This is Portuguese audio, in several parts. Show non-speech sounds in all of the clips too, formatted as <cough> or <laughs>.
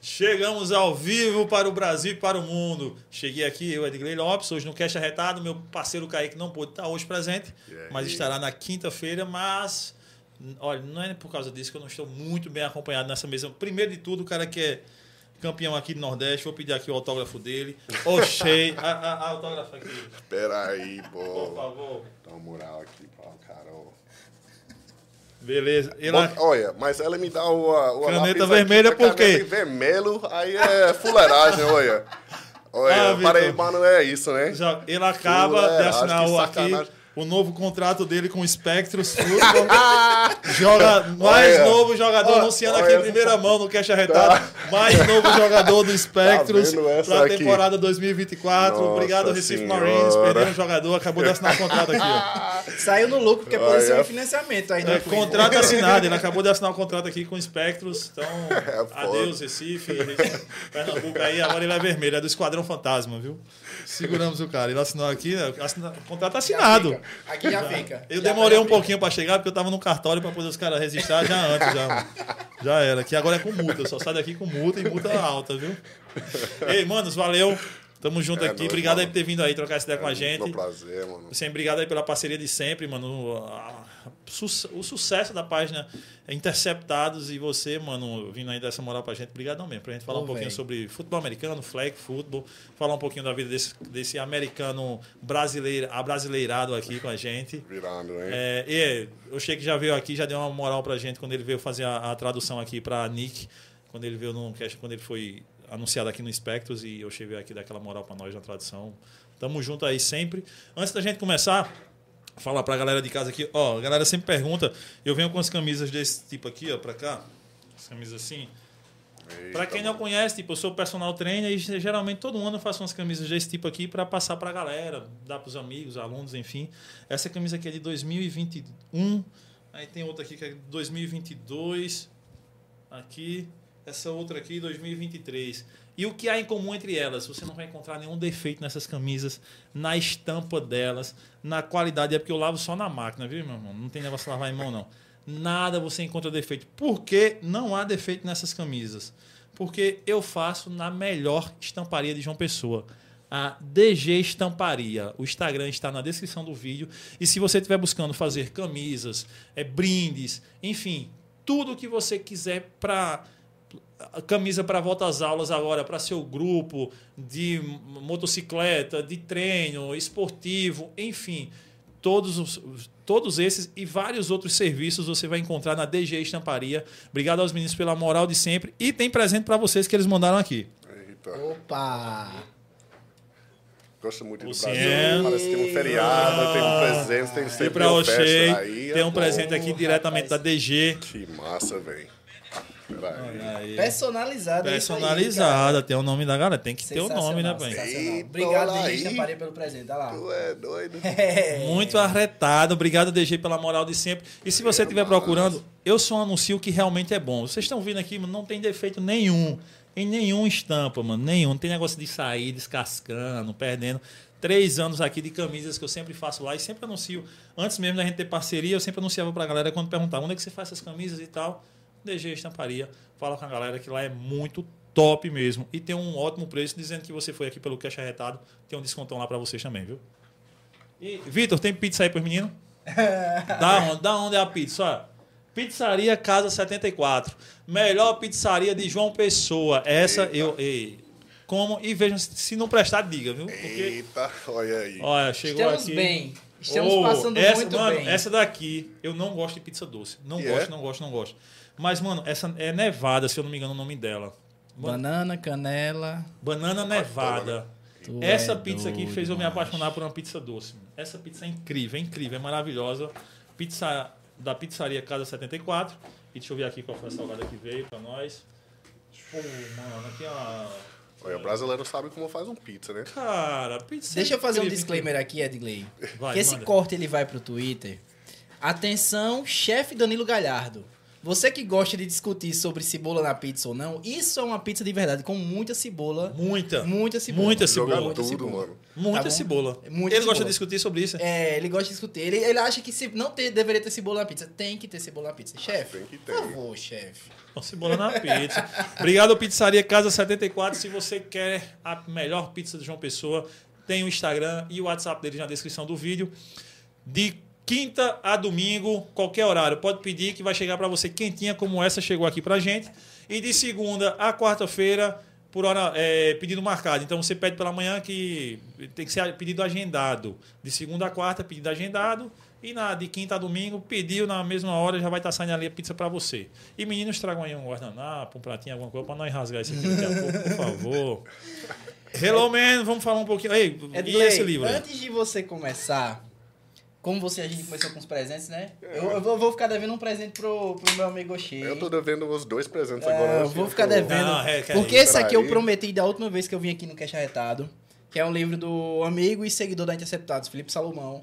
Chegamos ao vivo para o Brasil e para o mundo. Cheguei aqui, eu, Edgley Lopes, hoje no Cash Arretado. Meu parceiro Kaique não pôde estar hoje presente, mas estará na quinta-feira. Mas, olha, não é por causa disso que eu não estou muito bem acompanhado nessa mesa. Primeiro de tudo, o cara que é campeão aqui do Nordeste, vou pedir aqui o autógrafo dele. Oxei, a, a, a autógrafo aqui, Pera aí, por pô. favor. Dá uma moral aqui pra cara, ó. Beleza. Ele, Bom, Olha, mas ela me dá o, o Caneta vermelha aqui, por quê? vermelho, aí é fuleiragem, olha. Olha, Ah, Vitor. Paraibano é isso, né? Já- ele acaba de Fuleiragem, assinar o, aqui. O novo contrato dele com o Spectros <laughs> Football. Joga mais Olha. novo jogador, Olha. anunciando aqui Olha. em primeira mão no Cash Arretado. Mais novo jogador do Spectros Tá para a aqui? temporada 2024. Nossa Obrigado, Recife Senhora. Marines. Perdeu um jogador, acabou de assinar o contrato aqui. Ó. <laughs> Saiu no lucro, porque pode ser um financiamento aí, né? É, contrato <laughs> assinado, ele acabou de assinar o contrato aqui com o Spectros. Então, É, adeus, Recife, Recife, Pernambuco aí. Agora ele é vermelho, é do Esquadrão Fantasma, viu? Seguramos o cara. Ele assinou aqui, né, assina- contrato assinado. Aqui já fica. Eu Já demorei um pouquinho pra chegar, porque eu tava no cartório pra poder os caras registrar já antes. Já, já era. Que agora é com multa. Eu só saio daqui com multa e multa alta, viu? Ei, manos, valeu. Tamo junto É aqui. Obrigado aí mano. por ter vindo aí trocar essa ideia com a gente. Foi um prazer, mano. Sempre obrigado aí pela parceria de sempre, mano. O sucesso da página Interceptados e você, mano, vindo aí dessa moral pra gente. Obrigadão mesmo. Pra gente falar Ô, um pouquinho véi. sobre futebol americano, flag futebol, falar um pouquinho da vida desse, desse americano brasileiro, abrasileirado aqui com a gente. Virando, hein? É, e eu achei que já veio aqui, já deu uma moral pra gente quando ele veio fazer a, a tradução aqui pra Nick, quando ele veio no cast, quando ele foi anunciado aqui no Spectros e eu cheguei aqui daquela moral pra nós na tradução. Tamo junto aí sempre. Antes da gente começar, falar pra galera de casa aqui, ó, a galera sempre pergunta, eu venho com as camisas desse tipo aqui, ó, pra cá. As camisas assim. Pra Eita, quem não conhece, tipo, eu sou personal trainer e geralmente todo ano eu faço umas camisas desse tipo aqui para passar pra galera, dar pros amigos, alunos, enfim. Essa camisa aqui é de 2021. Aí tem outra aqui que é de 2022. Aqui. Essa outra aqui, 2023. E o que há em comum entre elas? Você não vai encontrar nenhum defeito nessas camisas, na estampa delas, na qualidade. É porque eu lavo só na máquina, viu, meu irmão? Não tem negócio de lavar em mão, não. Nada você encontra defeito. Por que não há defeito nessas camisas? Porque eu faço na melhor estamparia de João Pessoa. A DG Estamparia. O Instagram está na descrição do vídeo. E se você estiver buscando fazer camisas, é, brindes, enfim, tudo que você quiser para camisa para volta às aulas agora para seu grupo de motocicleta, de treino, esportivo, enfim, todos os, os- todos esses e vários outros serviços você vai encontrar na DG Estamparia. Obrigado aos meninos pela moral de sempre e tem presente para vocês que eles mandaram aqui. Eita. Opa! Gosto muito do Luciano. Brasil. Parece que tem um feriado, tem um presente, tem Tem sempre para uma o festa Shea, aí. tem um bom. presente aqui diretamente da DG. Que massa, velho. Peraí. Personalizada. é Personalizada, tem o nome da galera, tem que ter o nome, né, pai? Obrigado, DG pelo presente. Olha lá. Tu é doido. <laughs> Muito arretado. Obrigado, DG, pela moral de sempre. E se você estiver procurando, eu só anuncio que realmente é bom. Vocês estão vendo aqui, mano, não tem defeito nenhum. Em nenhum estampa, mano. Nenhum. Não tem negócio de sair descascando, perdendo. Três anos aqui de camisas que eu sempre faço lá e sempre anuncio. Antes mesmo da gente ter parceria, eu sempre anunciava pra galera quando perguntava onde é que você faz essas camisas e tal. DG Estamparia. Fala com a galera que lá é muito top mesmo. E tem um ótimo preço, dizendo que você foi aqui pelo Cash Arretado. Tem um descontão lá pra vocês também, viu? E, Vitor, tem pizza aí pros meninos? <laughs> da onde? Da onde é a pizza? Ó, Pizzaria Casa 74. Melhor pizzaria de João Pessoa. Essa Eita. eu. ei, como? E vejam, se se não prestar, diga, viu? Porque, Eita, olha aí. olha, chegou Estamos aqui. bem. Estamos Oh, passando essa, muito mano, bem. Essa daqui, eu não gosto de pizza doce. Não E gosto, é? não gosto, não gosto. Mas, mano, essa é Nevada, se eu não me engano o nome dela. Mano, Banana, canela. Banana Nevada. Tu Essa é pizza aqui fez eu me apaixonar por uma pizza doce. Essa pizza é incrível, é incrível, é maravilhosa. Pizza da pizzaria Casa 74. E deixa eu ver aqui qual foi a salgada que veio pra nós. Pô, mano, aqui é uma. Olha, o brasileiro sabe como faz um pizza, né? Cara, pizza. Deixa eu fazer um disclaimer aqui, Edgley. Vai, que esse manda. corte ele vai pro Twitter. Atenção, chefe Danilo Galhardo. Você que gosta de discutir sobre cebola na pizza ou não, isso é uma pizza de verdade, com muita cebola. Muita. Muita cebola. Muita Jogar cebola. Muita tudo, cebola. mano. Muita Tá cebola. Muita Ele gosta cebola. de discutir sobre isso. É, ele gosta de discutir. Ele, ele acha que se não ter, deveria ter cebola na pizza. Tem que ter cebola na pizza. Chefe, Tem que ter. por favor, chefe. Cebola na pizza. Obrigado, Pizzaria Casa 74. Se você quer a melhor pizza de João Pessoa, tem o Instagram e o WhatsApp dele na descrição do vídeo. De quinta a domingo, qualquer horário, pode pedir que vai chegar para você quentinha como essa chegou aqui pra gente. E de segunda a quarta-feira, por hora, é, pedido marcado. Então você pede pela manhã que tem que ser pedido agendado. De segunda a quarta, pedido agendado. E na, de quinta a domingo, pediu na mesma hora, já vai estar saindo ali a pizza para você. E meninos, tragam aí um guardanapo, um pratinho, alguma coisa, para nós rasgar isso aqui daqui a pouco, por favor. Hello, man, vamos falar um pouquinho. Ei, e Edgley, esse livro? Antes de você começar, como você a gente começou com os presentes, né? Eu, eu vou, ficar devendo um presente pro, pro meu amigo Oxê. Eu tô devendo os dois presentes É, agora. eu assim, vou ficar devendo. Não, é, que é porque esse aqui eu prometi da última vez que eu vim aqui no Cash Arretado, que é um livro do amigo e seguidor da Interceptados, Felipe Salomão.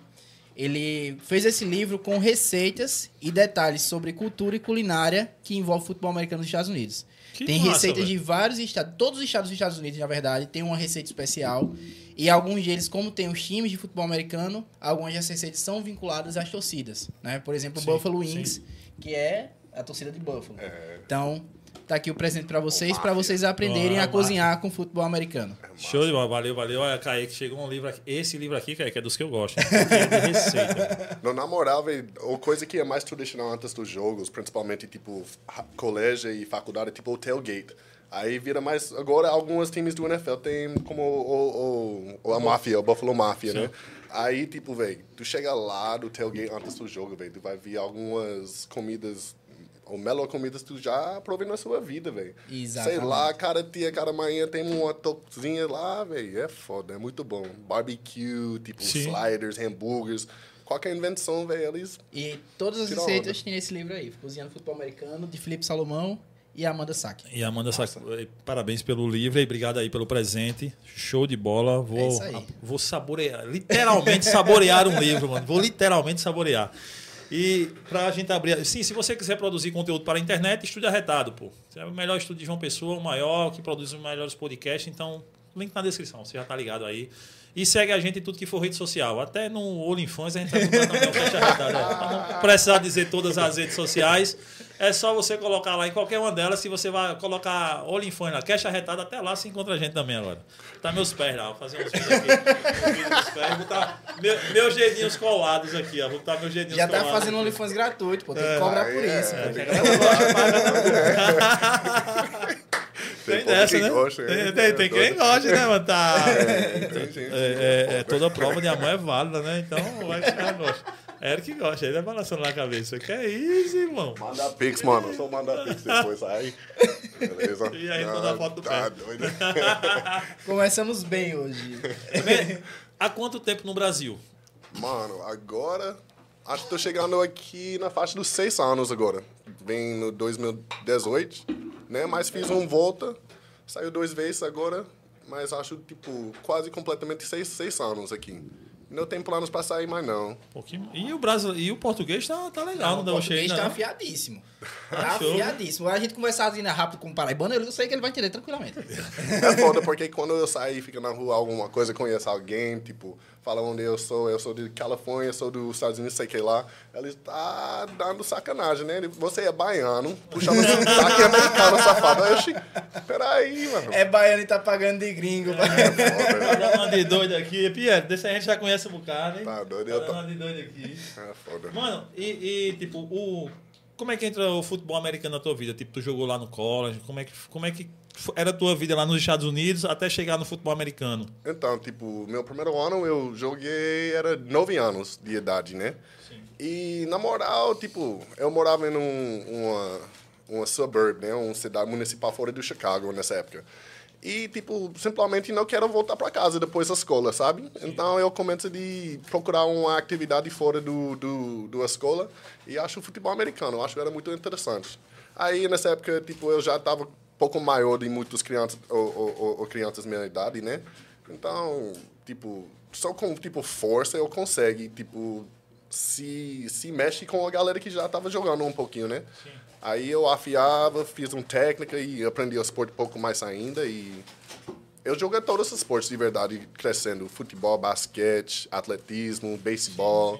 Ele fez esse livro com receitas e detalhes sobre cultura e culinária que envolve futebol americano nos Estados Unidos. Que tem massa, receitas velho. de vários estados, todos os estados dos Estados Unidos, na verdade, tem uma receita especial. E alguns deles, como tem os times de futebol americano, algumas das receitas são vinculadas às torcidas. Né? Por exemplo, o Sim, Buffalo sim. Wings, que é a torcida de Buffalo. É, Então, tá aqui o presente pra vocês, para vocês aprenderem Ó, a cozinhar com futebol americano. Show de bola, valeu, valeu. Olha, Kaique, chegou um livro aqui. Esse livro aqui, Kaique, é dos que eu gosto. hein? É de <laughs> receita. Não, na moral, velho, a coisa que é mais tradicional antes dos jogos, principalmente tipo colégio e faculdade, é tipo o tailgate. Aí vira mais. Agora, alguns times do NFL tem como o, o, o- a máfia, o Buffalo Mafia, né? Aí, tipo, velho, tu chega lá do tailgate antes do jogo, velho, tu vai ver algumas comidas, ou melhor comidas que tu já provou na sua vida, velho. Sei lá, cada dia, cada manhã tem uma toquinha lá, velho. É foda, é muito bom. Barbecue, tipo, Sim. sliders, hambúrgueres. Qualquer invenção, velho, eles E todas as receitas tem nesse livro aí. Cozinhando Futebol Americano, de Felipe Salomão e Amanda Sack. E Amanda, Sac- eh, parabéns pelo livro e obrigado aí pelo presente. Show de bola. É Vou, isso aí. vou saborear, literalmente saborear um livro, mano. Vou literalmente saborear. E pra gente abrir. Sim, se você quiser produzir conteúdo para a internet, estúdio arretado, pô. É o melhor estúdio de João Pessoa, o maior, que produz os melhores podcasts. Então, link na descrição, você já tá ligado aí. E segue a gente em tudo que for rede social. Até no OnlyFans a gente vai botar também o Caixa Arretado. É. Pra não precisar dizer todas as redes sociais, é só você colocar lá em qualquer uma delas. Se você vai colocar OnlyFans lá, Cash Arretado, até lá você encontra a gente também agora. Tá meus pés lá, vou fazer uns vídeos aqui. Dos pés, vou botar meu- meus dedinhos colados aqui, ó. Vou botar meus dedinhos Já tá colados. fazendo OnlyFans gratuito, pô. Tem que cobrar por é. isso. É, pô. Que. <laughs> Tem Tem dessa, né? gosta, tem, né? tem, tem quem gosta, né, mano? Tá. tem gente. É, é- é toda prova de amor é válida, né? Então, vai caras gostam. Eric gosta, ele é balançando lá a cabeça. Que é isso, irmão? Manda Pix, mano. Só manda Pix depois, aí. Beleza? E aí, manda a foto do tá pé. doido. <laughs> Começamos bem hoje. Há quanto tempo no Brasil? Mano, agora. Acho que tô chegando aqui na faixa dos seis anos agora. Vem no 2018, né? Mas fiz um volta. Saiu duas vezes agora. Mas acho, tipo, quase completamente seis, seis anos aqui. Não tem planos pra sair mais, não. Um pouquinho. E o, Brasil, e o português tá, tá legal, não, o deu português cheio, tá não. afiadíssimo. <laughs> Tá show. afiadíssimo. A gente conversar assim, né, rápido com o paraibano, eu sei que ele vai entender tranquilamente. É foda, porque quando eu sair, fica na rua alguma coisa, conheço alguém, tipo, fala onde eu sou, eu sou de Califórnia, sou dos Estados Unidos, sei que lá. Ele tá dando sacanagem, né? Ele, Você é baiano, puxando sotaque americano, safado. Aí eu achei, peraí, mano. É baiano e tá pagando de gringo. Tá dando uma de doido aqui. Pierre, desse a gente já conhece um bocado, hein? Tá doido, Tá eu tô- de doido aqui. é foda. Mano, e, e, tipo, o. Como é que entra o futebol americano na tua vida? Tipo, tu jogou lá no college, como é que, como é que era a tua vida lá nos Estados Unidos até chegar no futebol americano? Então, tipo, meu primeiro ano eu joguei, era nove anos de idade, né? E, na moral, tipo, eu morava em um, uma, uma suburb, né? Uma cidade municipal fora do Chicago nessa época. E, tipo, simplesmente não quero voltar para casa depois da escola, sabe? Então, eu começo de procurar uma atividade fora do, do, da escola e acho o futebol americano, acho que era muito interessante. Aí, nessa época, tipo, eu já estava pouco maior de muitas crianças, ou, ou, ou- crianças da minha idade, né? Então, tipo, só com, tipo, força eu consigo, tipo, se, se mexe com a galera que já estava jogando um pouquinho, né? Sim. Aí eu afiava, fiz uma técnica e aprendi o esporte um pouco mais ainda e eu joguei todos os esportes de verdade crescendo, futebol, basquete, atletismo, beisebol.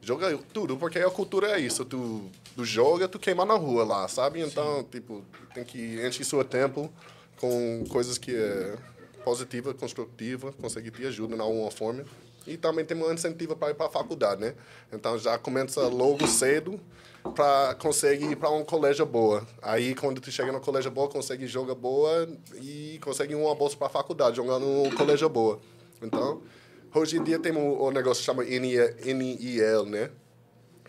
Joga tudo, porque a cultura é isso, tu, tu joga, tu queima na rua lá, sabe? Então, tipo, tem que encher seu tempo com coisas que é positiva, construtiva, consegue te ajuda de alguma forma. E também tem um incentivo para ir para a faculdade, né? Então já começa logo cedo para conseguir ir para um colégio boa. Aí quando tu chega no colégio boa, consegue jogar boa e consegue uma bolsa para a faculdade jogando no colégio boa. Então, hoje em dia tem o, o negócio que chama NIL, né?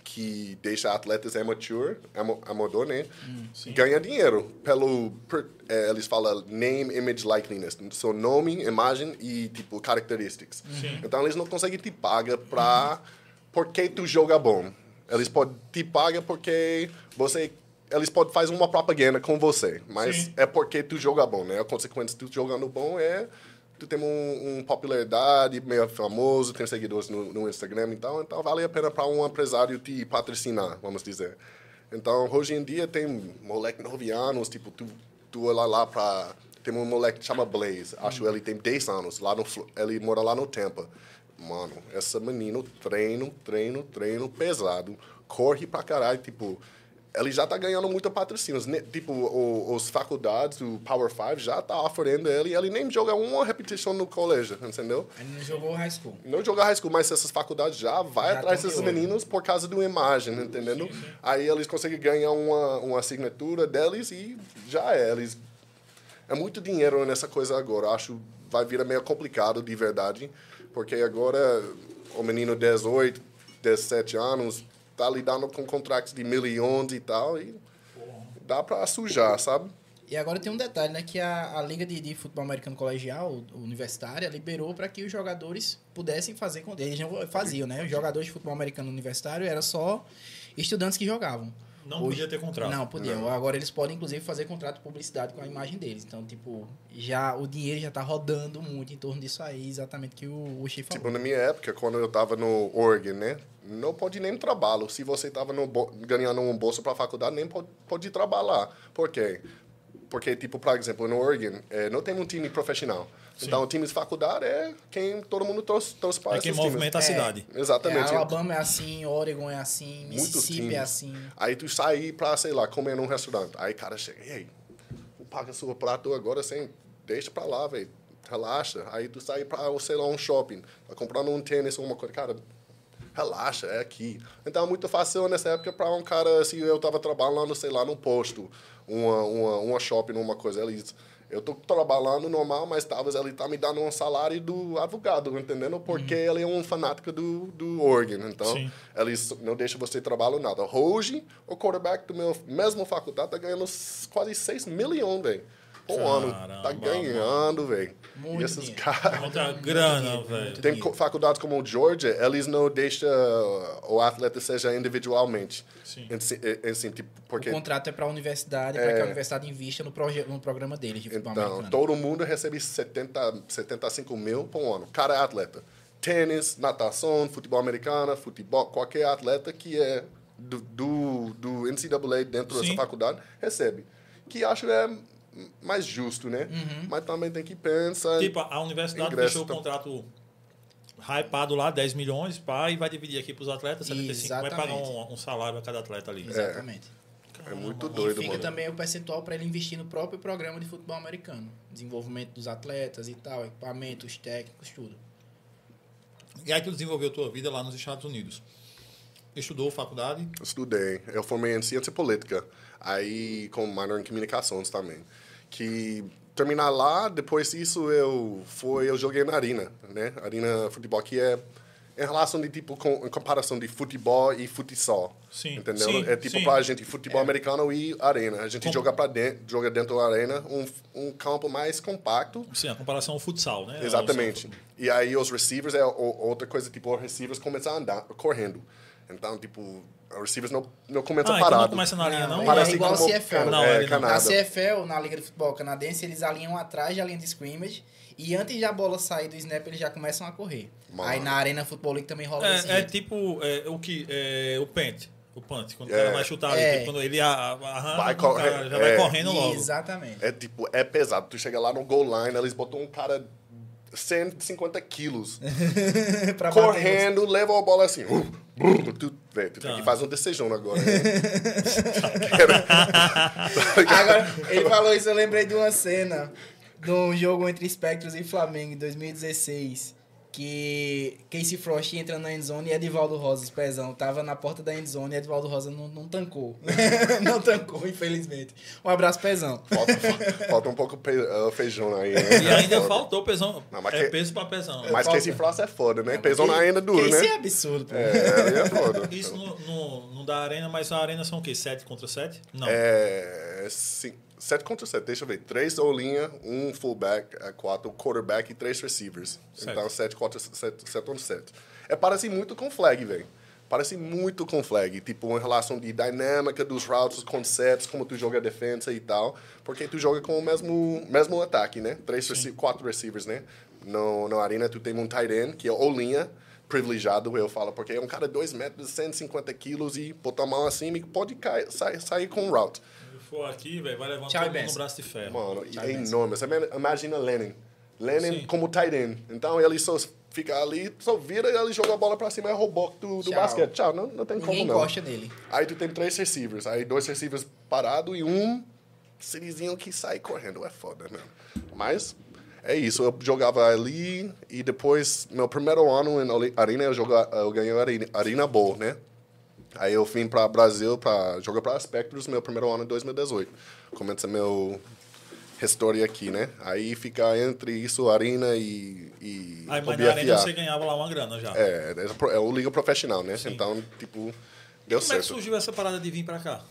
Que deixa atletas amateur, amador, né? Hum, ganha dinheiro pelo per, é, eles falam name, image, likeliness, seu nome, imagem e tipo características. Sim. Então eles não conseguem te pagar para porque tu joga bom. Eles podem te pagar porque você eles podem fazer uma propaganda com você, mas Sim. é porque tu joga bom, né? A consequência de tu jogando bom é tu tem um, um, popularidade, meio famoso, tem seguidores no, no Instagram, então, então vale a pena para um empresário te patrocinar, vamos dizer. Então, hoje em dia tem moleque 9 anos, tipo, tu, tu olha lá para... Tem um moleque que chama Blaze, acho que ele tem 10 anos, lá no, ele mora lá no Tampa. Mano, essa menino treino, treino, treino pesado, corre pra caralho, tipo ele já está ganhando muito patrocínios. Tipo, o, os faculdades, o Power 5 já está oferecendo ele. Ele nem joga uma repetição no colégio, entendeu? Ele não jogou high school. Não joga high school, mas essas faculdades já vai já atrás desses meninos por causa de uma imagem, entendendo? Sim, sim. Aí eles conseguem ganhar uma, uma assinatura deles e já é. Eles... É muito dinheiro nessa coisa agora. Acho vai virar meio complicado de verdade, porque agora o menino 18, 17 anos tá lidando com contratos de milhões e tal, e dá para sujar, sabe? E agora tem um detalhe, né? Que a, a Liga de, de Futebol Americano Colegial, universitária, liberou para que os jogadores pudessem fazer... Eles não faziam, né? Os jogadores de futebol americano universitário eram só estudantes que jogavam. Não Hoje, podia ter contrato. Não, podia. Não. Agora eles podem, inclusive, fazer contrato de publicidade com a imagem deles. Então, tipo, já o dinheiro já tá rodando muito em torno disso aí, exatamente que o, o Chief falou. Tipo, na minha época, quando eu tava no Oregon, né? Não pode nem trabalho. Se você tava no, ganhando um bolso para a faculdade, nem pode, pode trabalhar. Por quê? Porque, tipo, por exemplo, no Oregon, é, não tem um time profissional. Sim. Então, o time de faculdade é quem todo mundo trouxe, trouxe para é quem movimenta times. a cidade. É, Exatamente. É, Alabama é assim, Oregon é assim, Mississippi é assim. Aí tu sai para, sei lá, comer num restaurante. Aí o cara chega, e aí, paga seu prato agora sem... Deixa para lá, velho. Relaxa. Aí tu sai para, sei lá, um shopping. Tá comprando um tênis ou uma coisa. Cara, relaxa, é aqui. Então, é muito fácil nessa época para um cara, se eu tava trabalhando, sei lá, num posto, uma, uma, uma shopping, uma coisa, eles eu tô trabalhando normal, mas talvez ele tá me dando um salário do advogado, entendendo? Porque uhum. ele é um fanático do, do Oregon. Então, Sim. ele não deixa você trabalhar nada. Hoje, o quarterback do meu mesmo faculdade tá ganhando quase 6 milhões, velho por ano. Tá ganhando, velho. E esses caras. Muita grana, <laughs> velho. Tem faculdades como o Georgia, eles não deixam o atleta seja individualmente. Sim. Assim, tipo, porque... O contrato é para a universidade, é... para que a universidade invista no, proje... no programa deles de Então, todo mundo recebe 70, 75 mil por ano. Cada atleta. Tênis, natação, futebol americano, futebol, qualquer atleta que é do, do, do NCAA dentro Sim. dessa faculdade recebe. Que acho é mais justo, né? Uhum. Mas também tem que pensar. Tipo, a universidade deixou o contrato hypado lá, 10 milhões, pá, e vai dividir aqui para os atletas, 75, Exatamente. vai pagar um, um, salário a cada atleta ali. Exatamente. É, é muito doido, E fica mano. também o percentual para ele investir no próprio programa de futebol americano. Desenvolvimento dos atletas e tal, equipamentos técnicos, tudo. E aí tu desenvolveu tua vida lá nos Estados Unidos. Estudou faculdade? Estudei. Eu formei em ciência política. Aí com minor em comunicações também que terminar lá, depois disso eu foi eu joguei na arena, né? Arena futebol que é em relação de tipo com em comparação de futebol e futsal. Sim. Entendeu? Sim, é tipo sim. pra gente futebol é. americano e arena. A gente Com... joga para dentro, joga dentro da arena, um, um campo mais compacto. Sim, a comparação ao futsal, né? Exatamente. E aí os receivers é outra coisa tipo os receivers começam a andar correndo. Então, tipo, os receivers não, não começam Ah, então parado. não começa na linha, não? Não, Parece é igual como a CFL. Cana- Não, é, ele não. Na. CFL, na Liga de Futebol Canadense, eles alinham atrás da linha de scrimmage e antes da bola sair do snap, eles já começam a correr. Mano. Aí na Arena Futebol League também rola É, é jeito. tipo é, o que é, o pente, o punt, quando o É. cara vai chutar ali, É. tipo, quando ele arranca, Vai o cara já vai é. correndo logo. Exatamente. É tipo, é pesado. Tu chega lá no goal line, eles botam um cara 150 quilos <laughs> bater correndo, leva a bola assim. uh, brrr, tu, tu tem Tá. que fazer um decisão agora. Né? <laughs> Agora, ele falou isso, eu lembrei de uma cena de um jogo entre Spectros e Flamengo em 2016. Que Casey Frost entra na endzone e Edivaldo Rosa, os pezão, tava na porta da endzone e Edivaldo Rosa não, não tancou. <laughs> não tancou, infelizmente. Um abraço, pezão. falta, falta um pouco uh, feijão aí. Né? E ainda faltou pesão. Não, mas é que- peso pra pesão. Mas esse Frost é foda, né? Pesão ainda duro, Casey é né? absurdo, pô. É, é foda. Isso no, no, no da arena, mas a arena são o quê? 7 contra 7? Não. É. 7 contra 7, deixa eu ver. Três ou linha, um fullback, é, quatro quarterback e três receivers. Certo. Então, 7 contra 7, 7 contra 7. É, parece muito com flag, velho. Parece muito com flag. Tipo, em relação de dinâmica dos routes, conceitos, como tu joga a defesa e tal. Porque tu joga com o mesmo, mesmo ataque, né? Três, rece quatro receivers, né? No, na arena, tu tem um tight end, que é ou linha, privilegiado, eu falo, porque é um cara de 2 metros, 150 quilos e botar a mão assim e pode cair, sair, sair com um route. For aqui, velho, vai levar Tchau, todo mundo no braço de ferro. Mano, Tá é enorme. Você imagina Lennon. Lennon Sim. como tight end. Então ele só fica ali, só vira e ele joga a bola pra cima e é robô do, do Tchau. basquete. Tchau, não, não tem Ninguém como não. gosta dele. Aí tu tem três receivers. Aí dois receivers parados e um serizinho que sai correndo. É foda, né? Mas é isso. Eu jogava ali e depois, meu primeiro ano em Arena, eu, joga, eu ganhei a Arena, Arena Bowl, né? Aí eu vim para Brasil para jogar para Spectros, meu primeiro ano em 2018. Começa meu história aqui, né? Aí fica entre isso, Arena e, e Aí, mas na arena você ganhava lá uma grana já. É, é, o liga profissional, né? Então, tipo, deu Como é que certo. surgiu essa parada de vir pra cá?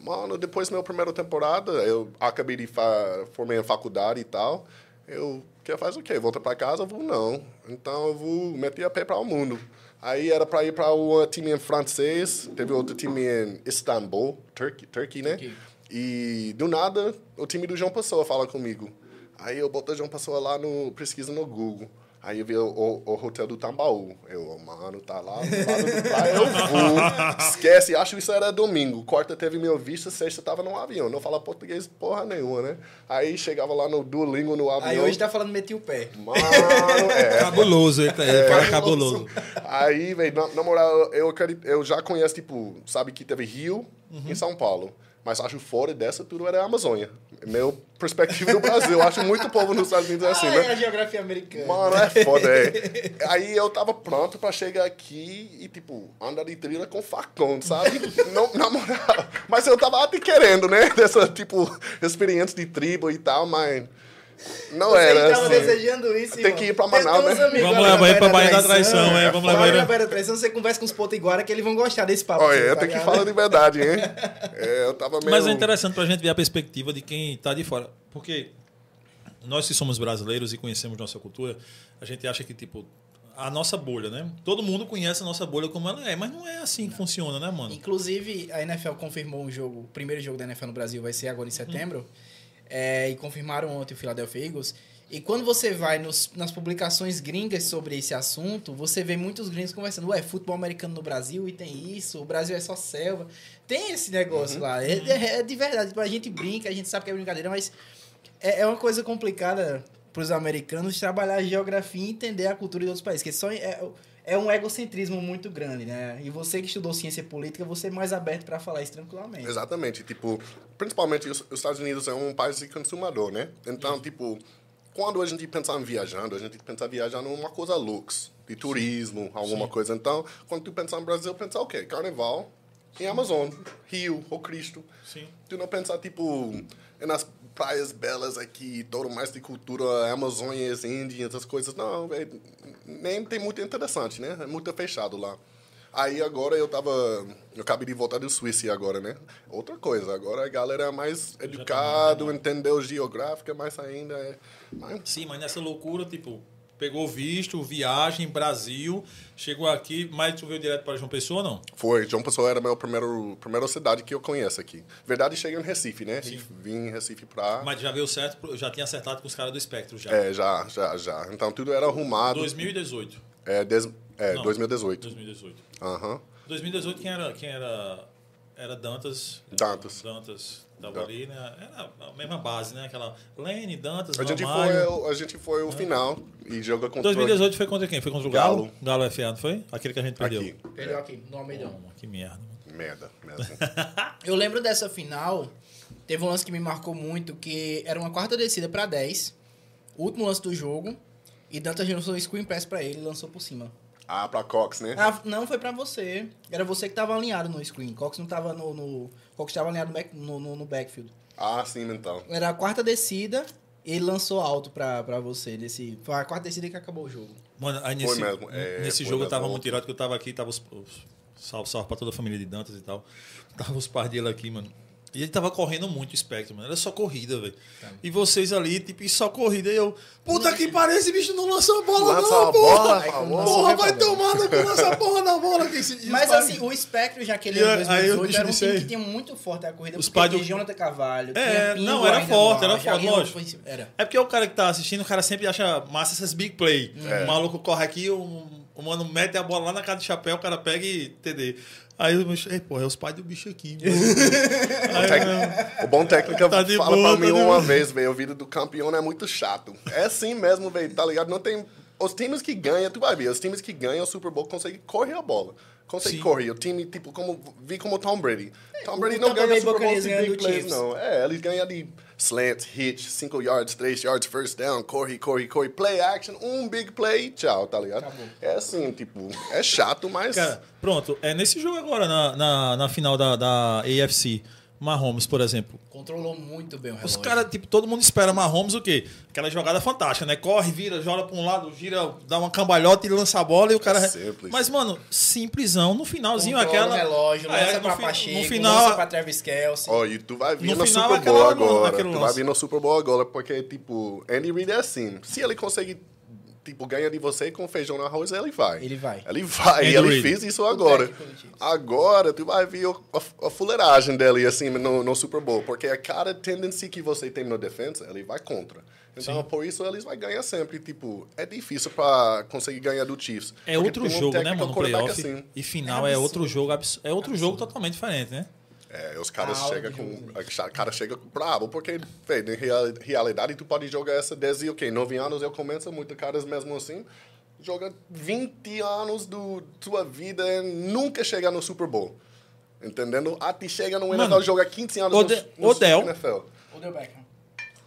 Mano, depois da minha primeira temporada, eu acabei de fa formei a faculdade e tal. Eu quer fazer o quê? Volta para casa? Eu vou não. Então eu vou meter a pé para o mundo. Aí era para ir para um time em francês, teve outro time em Istambul, Turkey, Turkey né? Turkey. E do nada, o time do João Pessoa fala comigo. Aí eu boto o João Pessoa lá no pesquisa no Google. Aí eu vi o, o, o hotel do Tambaú. Eu, mano, tá lá do lado do praia, eu vou. <laughs> Esquece, acho que isso era domingo. Quarta teve meu visto, sexta tava no avião. Não fala português porra nenhuma, né? Aí chegava lá no Duolingo no avião. Aí hoje tá falando meti o pé. Mano, é. <laughs> Cabuloso, ele, ele fala cabuloso. Aí, velho, na, na moral, eu, eu já conheço, tipo, sabe que teve Rio e São Paulo. Mas acho fora dessa tudo era a Amazônia. Meu perspectiva do Brasil. Eu acho muito povo nos Estados Unidos assim, ah, né? é a geografia americana. Mano, é foda, é. <laughs> Aí eu tava pronto pra chegar aqui e, tipo, andar de trilha com facão, sabe? Não, na moral. Mas eu tava até querendo, né? Dessa, tipo, experiência de tribo e tal, mas não Você era tava assim. desejando isso, Tem irmão. que ir pra Manaus, né? amigos Vamos lá levar ele pra Baía da Traição, é. Vamos levar Vai ele. Baía da Traição, você conversa com os potiguara que eles vão gostar desse papo. Olha, seu, eu tá tenho que falar de verdade, hein? <laughs> É, eu tava meio... Mas é interessante pra gente ver a perspectiva de quem tá de fora. Porque nós que somos brasileiros e conhecemos nossa cultura, a gente acha que, tipo, a nossa bolha, né? Todo mundo conhece a nossa bolha como ela é, mas não é assim que funciona, né, mano? Inclusive, a NFL confirmou um jogo, o primeiro jogo da NFL no Brasil vai ser agora em setembro, é, e confirmaram ontem o Philadelphia Eagles. E quando você vai nos- nas publicações gringas sobre esse assunto, você vê muitos gringos conversando, ué, futebol americano no Brasil e tem isso, o Brasil é só selva. Tem esse negócio lá. É, é- é de verdade, tipo, a gente brinca, a gente sabe que é brincadeira, mas é, é uma coisa complicada para os americanos trabalhar a geografia e entender a cultura de outros países, que só é, é um egocentrismo muito grande, né? E você que estudou ciência política, você é mais aberto para falar isso tranquilamente. Exatamente. Tipo, principalmente os, os Estados Unidos é um país de consumador, né? Então, tipo, quando a gente pensa em viajando, a gente pensa em viajar numa coisa lux, de turismo, alguma Sim. coisa. Então, quando tu pensa no Brasil, pensa o quê? Carnaval em Amazon, Rio, ou Cristo. Sim. Tu não pensa, tipo, nas praias belas aqui, todo mais de cultura amazônias, índias, essas coisas. Não, véio, nem tem muito interessante, né? É muito fechado lá. Aí agora eu tava. Eu acabei de voltar do Suíça agora, né? Outra coisa, agora a galera é mais tá educado, entendeu geográfica, mais ainda. É, mas, Sim, mas nessa loucura, tipo, pegou visto, viagem, Brasil, chegou aqui, mas tu veio direto para João Pessoa ou não? Foi, João Pessoa era a minha primeira, primeira cidade que eu conheço aqui. Verdade, cheguei em Recife, né? Sim. Vim em Recife pra... Mas já veio certo, já tinha acertado com os caras do Espectro já. É, já, já, já. Então tudo era arrumado. 2018. É, des... é Não. 2018. 2018. Aham. 2018 quem era quem era era Dantas. Dantas. Dantas tava ali, né? Era a mesma base, né? Aquela Lene, Dantas, A gente, foi, o- a gente foi o final e joga contra 2018 foi contra quem? Foi contra o Galo? Galo. Galo FA, não foi? Aquele que a gente perdeu. aqui. Perdeu aqui, no Almeidão. Toma, que merda. Merda, mesmo. <laughs> Eu lembro dessa final, teve um lance que me marcou muito, que era uma quarta descida pra 10, último lance do jogo, e Dantas lançou um screen pass pra ele e lançou por cima. ah, pra Cox, né? Ah, não foi pra você, era você que tava alinhado no screen, Cox não tava no... no Cox tava alinhado no, back- no, no- backfield. Ah, sim, então. Era a quarta descida, ele lançou alto pra, pra você, desse, foi a quarta descida que acabou o jogo. Mano, aí nesse, mesmo, é, nesse foi jogo eu mesmo. tava muito irado, que eu tava aqui, tava os, os salve, salve pra toda a família de Dantas e tal. Tava os pais dele aqui, mano. E ele tava correndo muito o espectro, mano. Era só corrida, velho. E vocês ali, tipo, e só corrida. E eu, puta que pariu, esse bicho não lançou a bola, Lança não, a porra! bola, Aí, por quando favor. lançou, Porra, vai tomar no cu nessa porra da bola aqui. Esse, <laughs> Mas pais- assim, o Spectre, já que ele E era aí, 2018, o bicho era um time aí. que tinha muito forte a corrida. Os porque pais do- Jonathan Carvalho. É, Pingo não, era forte, era forte, lógico. Era. É porque o cara que tá assistindo, o cara sempre acha massa essas big play. É. O maluco corre aqui, o, o mano mete a bola lá na cara do chapéu, o cara pega e TD. Aí eu bicho, ei, pô, é os pais do bicho aqui. mano." <laughs> Aí, O bom técnico Tá de fala boa, pra tá mim de uma vez, velho. O vídeo do campeão é muito chato. É assim mesmo, velho, tá ligado? Não tem. Os times que ganham, tu vai ver, os times que ganham o Super Bowl conseguem correr a bola. Conseguem Sim. correr. O time, tipo, como. Vi como Tom Brady. Tom o Brady não Tampa ganha Super Bowl ganha big plays, não. É, eles ganham de slants, hits, 5 yards, 3 yards, first down, corre, corre, corre, play action, um big play, tchau, tá ligado? Acabou. É assim, tipo, é chato, mas. Cara, pronto, é nesse jogo agora, na, na, na final da, da AFC, Mahomes, por exemplo. Controlou muito bem o Os relógio. caras, tipo, todo mundo espera Mahomes o quê? Aquela jogada fantástica, né? Corre, vira, joga pra um lado, gira, dá uma cambalhota e lança a bola e o cara. Simples. Mas, mano, simplesão, no finalzinho, Controla aquela. o relógio, É, lança no pra fi- Pacheco, no final- lança pra Travis Kelce. Ó, e tu vai vir No no, final, Super aquela- Bowl agora. Tu lance. vai vir no Super Bowl agora, porque, tipo, Andy Reid é assim. Se ele conseguir, tipo, ganhar de você com feijão no arroz, ele vai. Ele vai. Ele vai. Andy E ele Reid. fez isso agora. Chiefs. Agora, tu vai ver a, a fuleiragem dele, assim, no, no Super Bowl. Porque a cada tendência que você tem no defensa, ele vai contra. Então, por isso, eles vão ganhar sempre. Tipo, é difícil pra conseguir ganhar do Chiefs. É outro um jogo, né, mano? Playoff. assim. E final é, outro jogo É outro jogo totalmente diferente, né? É, os caras Ah, chegam o com. O cara chega bravo, porque, velho, em real- realidade, tu pode jogar essa desde, ok, 9 anos eu começo, muitos caras mesmo assim, joga 20 anos do tua vida e nunca chega no Super Bowl. Entendendo? Até chega no Mano, NFL, joga 15 anos Ode- no, no Odell. NFL. Odell Beckham.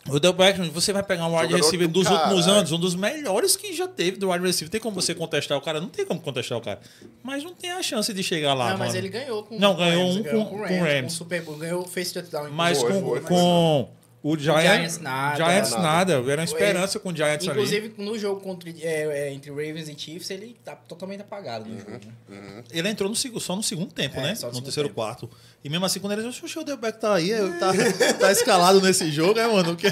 O Del Beckham, você vai pegar um wide receiver do dos últimos caralho. anos, um dos melhores que já teve do wide receiver. Tem como você contestar o cara? Não tem como contestar o cara. Mas não tem a chance de chegar lá, não, mas mano. ele ganhou com Não, ganhou Rams, um ganhou com- o com o Rams, Rams. com o Super Bowl, ganhou face touchdown. Mas Foi, com, foi, foi. com o Giants, Giants nada. Giants Nada. nada. Era uma esperança com o Giants ali. Inclusive, no jogo contra, é, é, entre Ravens e Chiefs, ele tá totalmente apagado no jogo. né? Ele entrou no, só no segundo tempo, É, né? só no terceiro tempo. quarto. E mesmo assim, quando ele disse, o Delbeck tá aí, eu- tá, tá escalado nesse jogo, é, mano? Porque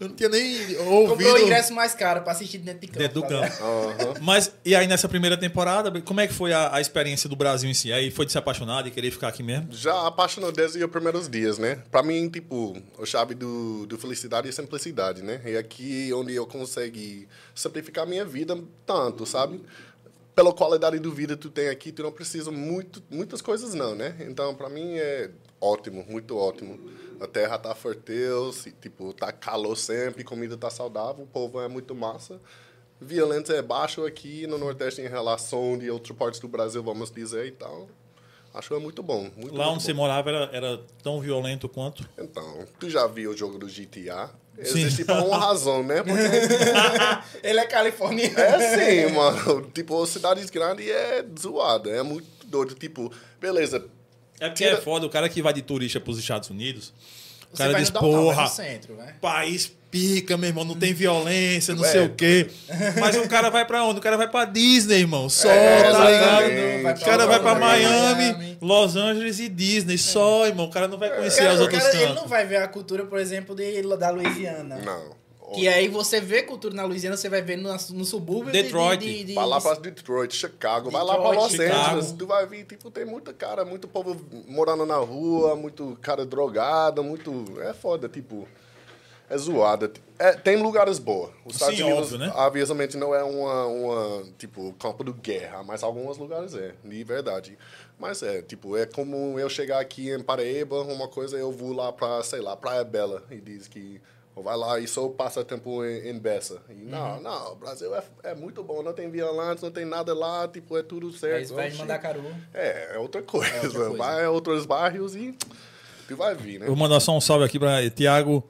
eu não tinha nem ouvido. Comprou o ingresso mais caro pra assistir dentro de campo. Dentro do campo. Aham. Mas, e aí nessa primeira temporada, como é que foi a, a experiência do Brasil em si? Aí foi de se apaixonar e querer ficar aqui mesmo? Já apaixonou desde os primeiros dias, né? Pra mim, tipo, a chave do, do felicidade é simplicidade, né? É aqui onde eu consegui simplificar minha vida tanto, sabe? Pela qualidade do vida que tu tem aqui, tu não precisa muito, muitas coisas não, né? Então, pra mim é ótimo, muito ótimo. A terra tá fértil, se, tipo, tá calor sempre, comida tá saudável, o povo é muito massa. Violência é baixo aqui no Nordeste em relação de outras partes do Brasil, vamos dizer, então... Acho que é muito bom. Muito, Lá onde você morava era, era tão violento quanto? Então, tu já viu o jogo do GTA? Sim. Existe por uma razão, né? Porque <laughs> <laughs> Ele é californiano. é assim, <laughs> mano. Tipo, cidades grandes é zoada. É muito doido. Tipo, beleza. É porque Tira- é foda, o cara que vai de turista pros Estados Unidos, o Você cara vai diz, porra, centro, né? país pica, meu irmão, não tem violência, não É. sei o quê. Mas o cara vai pra onde? O cara vai pra Disney, irmão. Só, É, tá ligado? O cara vai pra Miami, Miami. Los Angeles e Disney. Só, irmão. O cara não vai conhecer Cara, as outras cara, ele não vai ver a cultura, por exemplo, de, da Louisiana. Não. Que aí você vê cultura na Louisiana, você vai ver no, no subúrbio de- Detroit. de, de, de, Vai lá pra Detroit, Chicago, vai lá pra Detroit, Los Chicago. Angeles, tu vai ver, tipo, tem muita cara, muito povo morando na rua, muito cara drogado, muito... É foda, tipo... É zoada. É, tem lugares boas. Os Estados Sim, Unidos, óbvio, né? obviamente, não é uma, uma, tipo, campo de guerra, mas alguns lugares é, de verdade. Mas é, tipo, é como eu chegar aqui em Paraíba, uma coisa eu vou lá pra, sei lá, Praia Bela, e diz que vai lá e só passa tempo em, em Bessa. E Uhum. não, não, o Brasil é, é muito bom, não tem violante, não tem nada lá, tipo, é tudo certo. Oxi. mandar caru. É, é outra coisa. É outra coisa. Vai a outros bairros e tu vai vir, né? Vou mandar só um salve aqui pra Tiago,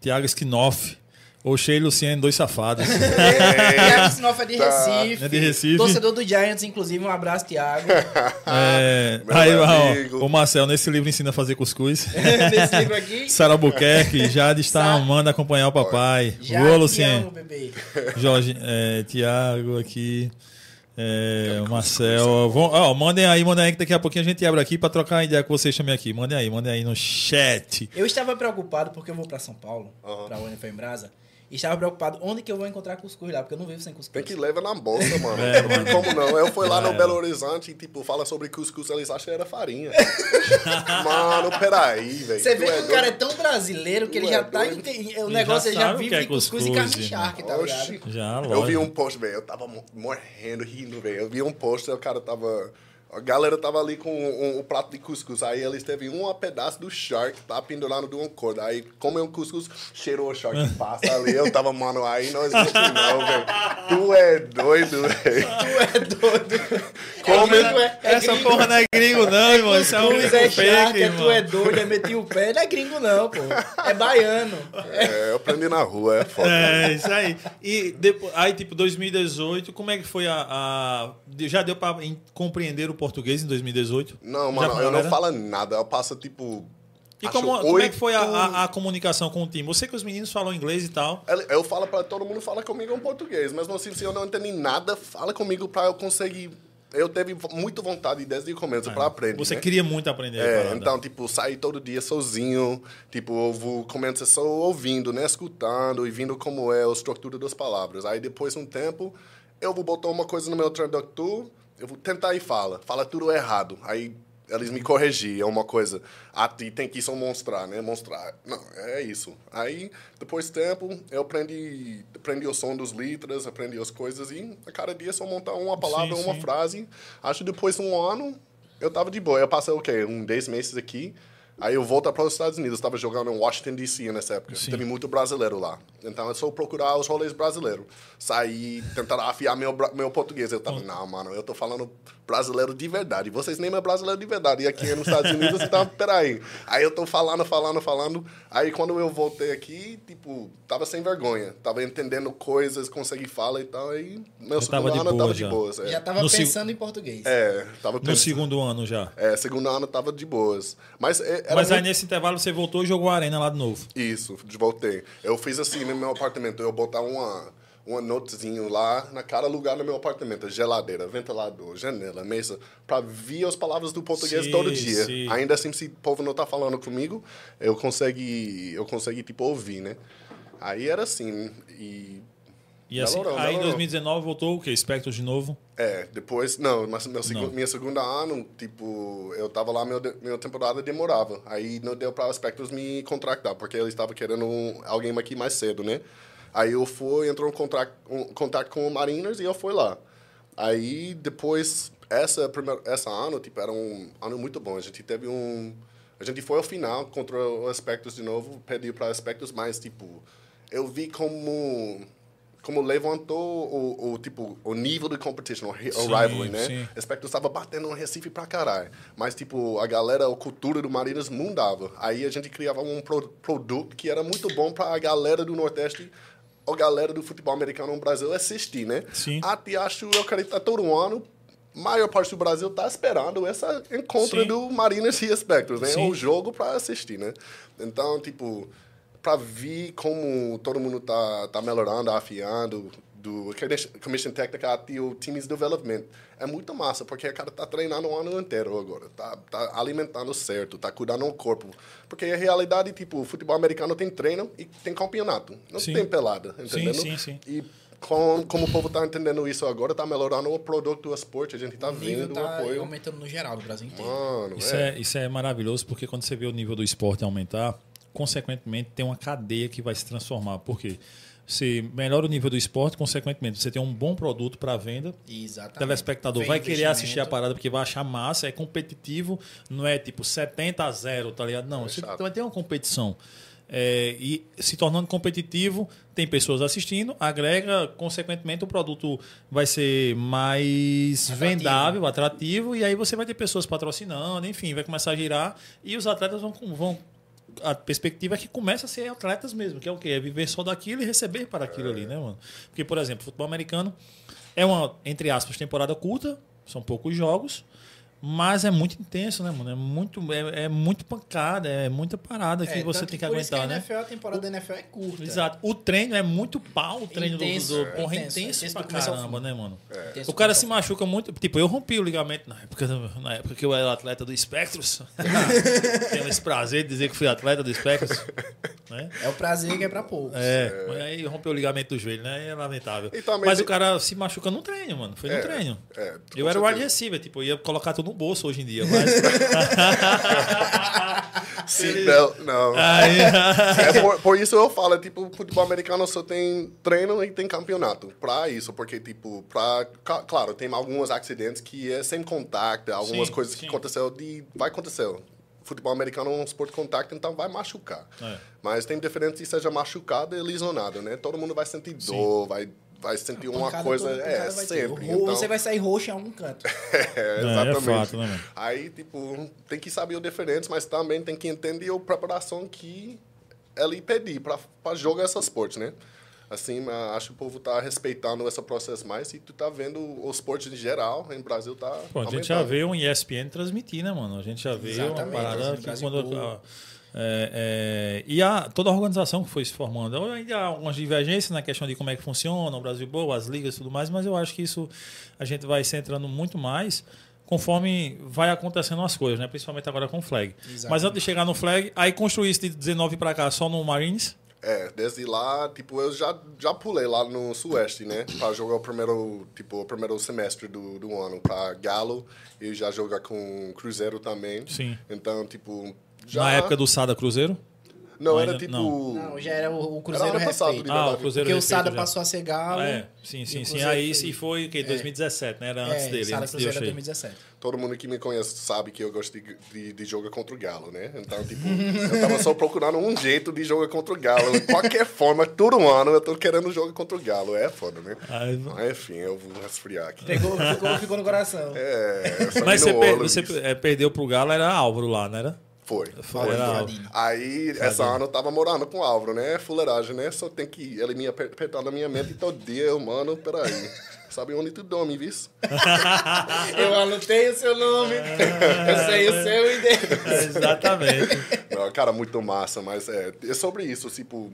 Tiago Skinoff, Oxê e Luciano, dois safados. <laughs> Thiago Sinoff é de Tá. Recife. É de Recife. Torcedor do Giants, inclusive. Um abraço, Thiago. <laughs> É, aí, ó, o Marcel, nesse livro ensina a fazer cuscuz. <laughs> Nesse livro aqui. Sara Albuquerque, Jade está Sa- amando acompanhar o papai. Já Boa, Luciano. Jorge, é, Tiago aqui. É, o Marcel. Vão, ó, mandem aí, mandem aí que daqui a pouquinho a gente abre aqui pra trocar uma ideia com vocês também aqui. Mandem aí, mandem aí no chat. Eu estava preocupado porque eu vou pra São Paulo, Aham. pra UNF em Brasa. E estava preocupado onde que eu vou encontrar cuscuz lá, porque eu não vivo sem cuscuz. Tem que levar na bolsa, <laughs> mano. É, tem como não. Eu fui lá no Belo Horizonte e, tipo, fala sobre cuscuz, eles acham que era farinha. <laughs> mano, peraí, velho. Você vê que é o cara é tão brasileiro que ele já é tá. O negócio já ele já vive que é de cuscuz, cuscuz, e carne charque, tá ligado? Já, Eu vi um post, velho, eu tava mo- morrendo, rindo, velho. Eu vi um post e o cara tava... A galera tava ali com um, um prato de cuscuz. Aí eles teve um pedaço do shark, tá pendurado de uma corda. Aí comeu um cuscuz, cheirou o shark, <laughs> passa ali. Eu tava, mano, aí não existe não, velho. Tu é doido, velho. Tu é doido. <laughs> Como é, gringo, é, é Essa gringo. porra não é gringo, não, irmão. Isso é um Cuscuz é fake, é irmão. tu é doido, é meti o pé. Não é gringo, não, pô. É baiano. É, eu aprendi na rua, é foda. É, isso aí. E depois, aí, tipo, 2018, como é que foi a. a- já deu pra compreender o português em 2018? Não, mano, eu não falo nada. Eu passo, tipo... E como, como é que foi a, a- a comunicação com o time? Você que os meninos falam inglês e tal. Eu falo pra todo mundo, fala comigo em português. Mesmo assim, se eu não entendi nada, fala comigo pra eu conseguir... Eu teve muita vontade desde o começo pra aprender, Você né? queria muito aprender É, então, tipo, sair todo dia sozinho, tipo, eu vou começar só ouvindo, né, escutando e vendo como é a estrutura das palavras. Aí, depois de um tempo, eu vou botar uma coisa no meu tradutor, eu vou tentar e fala, fala tudo errado. Aí, eles me corrigem, é uma coisa, ah, tu tem que só mostrar, né, mostrar. Não, é isso. Aí, depois de tempo, eu aprendi, aprendi o som dos letras, aprendi as coisas e a cada dia só montar uma palavra, Sim, uma sim. frase. Acho que depois de um ano, eu tava de boa. Eu passei o quê? Um 10 meses aqui. Aí eu volto para os Estados Unidos. Eu tava jogando em Washington, D.C. nessa época. Sim. Teve muito brasileiro lá. Então é só procurar os rolês brasileiros. Sair, tentar afiar meu, meu português. Eu tava, não, mano, eu tô falando brasileiro de verdade. Vocês nem é brasileiro de verdade. E aqui nos Estados Unidos, então, <laughs> peraí. Aí eu tô falando, falando, falando. Aí quando eu voltei aqui, tipo, tava sem vergonha. Tava entendendo coisas, consegui falar e tal. Aí meu tava segundo de ano eu boa tava já. de boas. É, Já tava No seg- pensando em português. é tava No pensando. segundo ano já. É, segundo ano tava de boas. Mas, é, Mas aí muito- nesse intervalo você voltou e jogou a arena lá de novo. Isso, voltei. Eu fiz assim no meu apartamento, eu botar uma, uma notezinho lá na cada lugar no meu apartamento. Geladeira, ventilador, janela, mesa, pra ver as palavras do português Sim, todo dia. sim. Ainda assim, se o povo não tá falando comigo, eu consegui, eu consegui tipo, ouvir, né? Aí era assim, e... E assim, Melhorou, aí em melhorou. 2019 voltou o quê? Spectros de novo. É, depois, não, mas meu segu, Não. minha segunda ano, tipo, eu tava lá, meu, minha temporada demorava. Aí não deu pra Spectros me contratar, porque eles estavam querendo um, alguém aqui mais cedo, né? Aí eu fui, entrou em contato, um, contato com o Mariners e eu fui lá. Aí depois, essa, primeira, essa ano, tipo, era um ano muito bom. A gente teve um... A gente foi ao final contra o Aspectos de novo, pediu para Aspectos, mas, tipo, eu vi como como levantou o, o tipo o nível de competition, o, Sim, rivalry, né? sim. Aspecto estava batendo no Recife pra caralho. Mas, tipo, a galera, a cultura do Mariners mudava. Aí a gente criava um pro- produto que era muito bom pra galera do Nordeste, a galera do futebol americano no Brasil assistir, né? Sim. Até acho, eu acredito, que todo ano, maior parte do Brasil tá esperando essa encontro Sim. do Mariners e Spectros, né? Sim. O jogo pra assistir, né? Então, tipo, pra ver como todo mundo tá, tá melhorando, afiando, do Commission Técnica até o Teams Development. É muito massa, porque o cara tá treinando o ano inteiro agora. Tá, tá alimentando certo, tá cuidando do corpo. Porque a realidade, tipo, o futebol americano tem treino e tem campeonato. Não Sim. tem pelada, entendeu? sim, sim. E com, como o povo tá entendendo isso agora, tá melhorando o produto do esporte. A gente tá O vendo o tá apoio. aumentando no geral, no Brasil inteiro. Mano, Isso é. é, isso é maravilhoso porque quando você vê o nível do esporte aumentar, consequentemente tem uma cadeia que vai se transformar. Por quê? Você melhora o nível do esporte, consequentemente você tem um bom produto para venda. Exatamente. O telespectador Vem vai querer assistir a parada porque vai achar massa, é competitivo, não é tipo 70 a 0, tá ligado? Não, você chato. vai ter uma competição. É, e se tornando competitivo, tem pessoas assistindo, agrega, consequentemente, o produto vai ser mais Atrativo. vendável, atrativo, e aí você vai ter pessoas patrocinando, enfim, vai começar a girar e os atletas vão, vão a perspectiva é que começa a ser atletas mesmo, que é o quê? É viver só daquilo e receber para aquilo ali, né, mano? Porque, por exemplo, futebol americano é uma, entre aspas, temporada curta, são poucos jogos, mas é muito intenso, né, mano? É muito, é, é muito pancada, é muita parada que É, você tem que por isso aguentar, a né? NFL, a temporada da NFL é curta. Exato. O treino é muito pau, o treino do- Intenso, do, é. porra, é Intenso, intenso, intenso pra do caramba, né, mano? Intenso O cara do se machuca muito. Tipo, eu rompi o ligamento na época, na época que eu era atleta do Spectros. <laughs> Tenho esse prazer de dizer que fui atleta do Spectros. <laughs> Né? É o prazer que é pra poucos. É, mas aí rompeu o ligamento do joelho, né? É lamentável. Também Mas tem- o cara se machuca no treino, mano. Foi no É, treino. é, eu era o wide receiver, tipo, eu ia colocar tudo no bolso hoje em dia, mas. <laughs> Seatbelt, não. aí, É por, por isso eu falo, tipo, o futebol americano só tem treino e tem campeonato. Pra isso, porque, tipo, pra... Claro, tem alguns acidentes que é sem contato, algumas Sim, coisas sim. que aconteceu de... Vai acontecer. Futebol americano é um esporte de contato, então vai machucar. É. Mas tem diferença se seja machucado e lesionado, né? Todo mundo vai sentir dor, vai, vai sentir uma coisa... toda, É, vai ter. sempre. Ou Então, você vai sair roxo em algum canto. <laughs> é, é exatamente. fato, né? Aí, tipo, tem que saber o diferente, mas também tem que entender a preparação que ele pedir para jogar esse esporte, né? Assim, acho que o povo tá respeitando esse processo mais e tu tá vendo o esporte em geral, em Brasil tá Pô, a gente já vê um ESPN transmitir, né, mano? A gente já vê Exatamente, uma parada assim, que quando. A- é, é, e a, toda a organização que foi se formando. Ainda há algumas divergências na questão de como é que funciona o Brasil Boa, as ligas e tudo mais, mas eu acho que isso a gente vai se entrando muito mais conforme vai acontecendo as coisas, né? Principalmente agora com o flag. Exatamente. Mas antes de chegar no flag, aí construir isso de 19 para cá só no Marines. É, desde lá, tipo, eu já, já pulei lá no Sueste, né? Pra jogar o primeiro, tipo, o primeiro semestre do, do ano pra Galo e já jogar com Cruzeiro também. Sim. Então, tipo, já... Na época do Sada Cruzeiro. Não, Ainda- era tipo... não. Não, já era o, o Era Cruzeiro ano passado, de Ah, o. Cruzeiro Porque o Sada já. passou a ser Galo. É, sim, sim, sim. Aí foi- e foi o quê? 2017, né? Era antes é, dele, Sada antes de Cruzeiro é chegar. 2017. Todo mundo que me conhece sabe que eu gosto de, de, de jogar contra o Galo, né? Então, tipo, eu tava só <laughs> procurando um jeito de jogar contra o Galo. De qualquer forma, todo ano eu tô querendo jogar contra o Galo. É foda, né? Aí- Mas, enfim, eu vou resfriar aqui. Pegou, ficou, ficou no coração. É, Mas você, per- você é, perdeu pro Galo, era Álvaro lá, não era? Foi. Álvaro. Aí, essa ano eu tava morando com o Álvaro, né? Fuleiragem, né? Só tem que ele me aper- apertar na minha mente todo dia. Eu, mano, peraí. <laughs> Sabe onde tu dorme, viu? <laughs> Eu anotei o seu nome, <laughs> eu sei o seu e dele. Exatamente. Não, cara, muito massa, mas é, é sobre isso, tipo,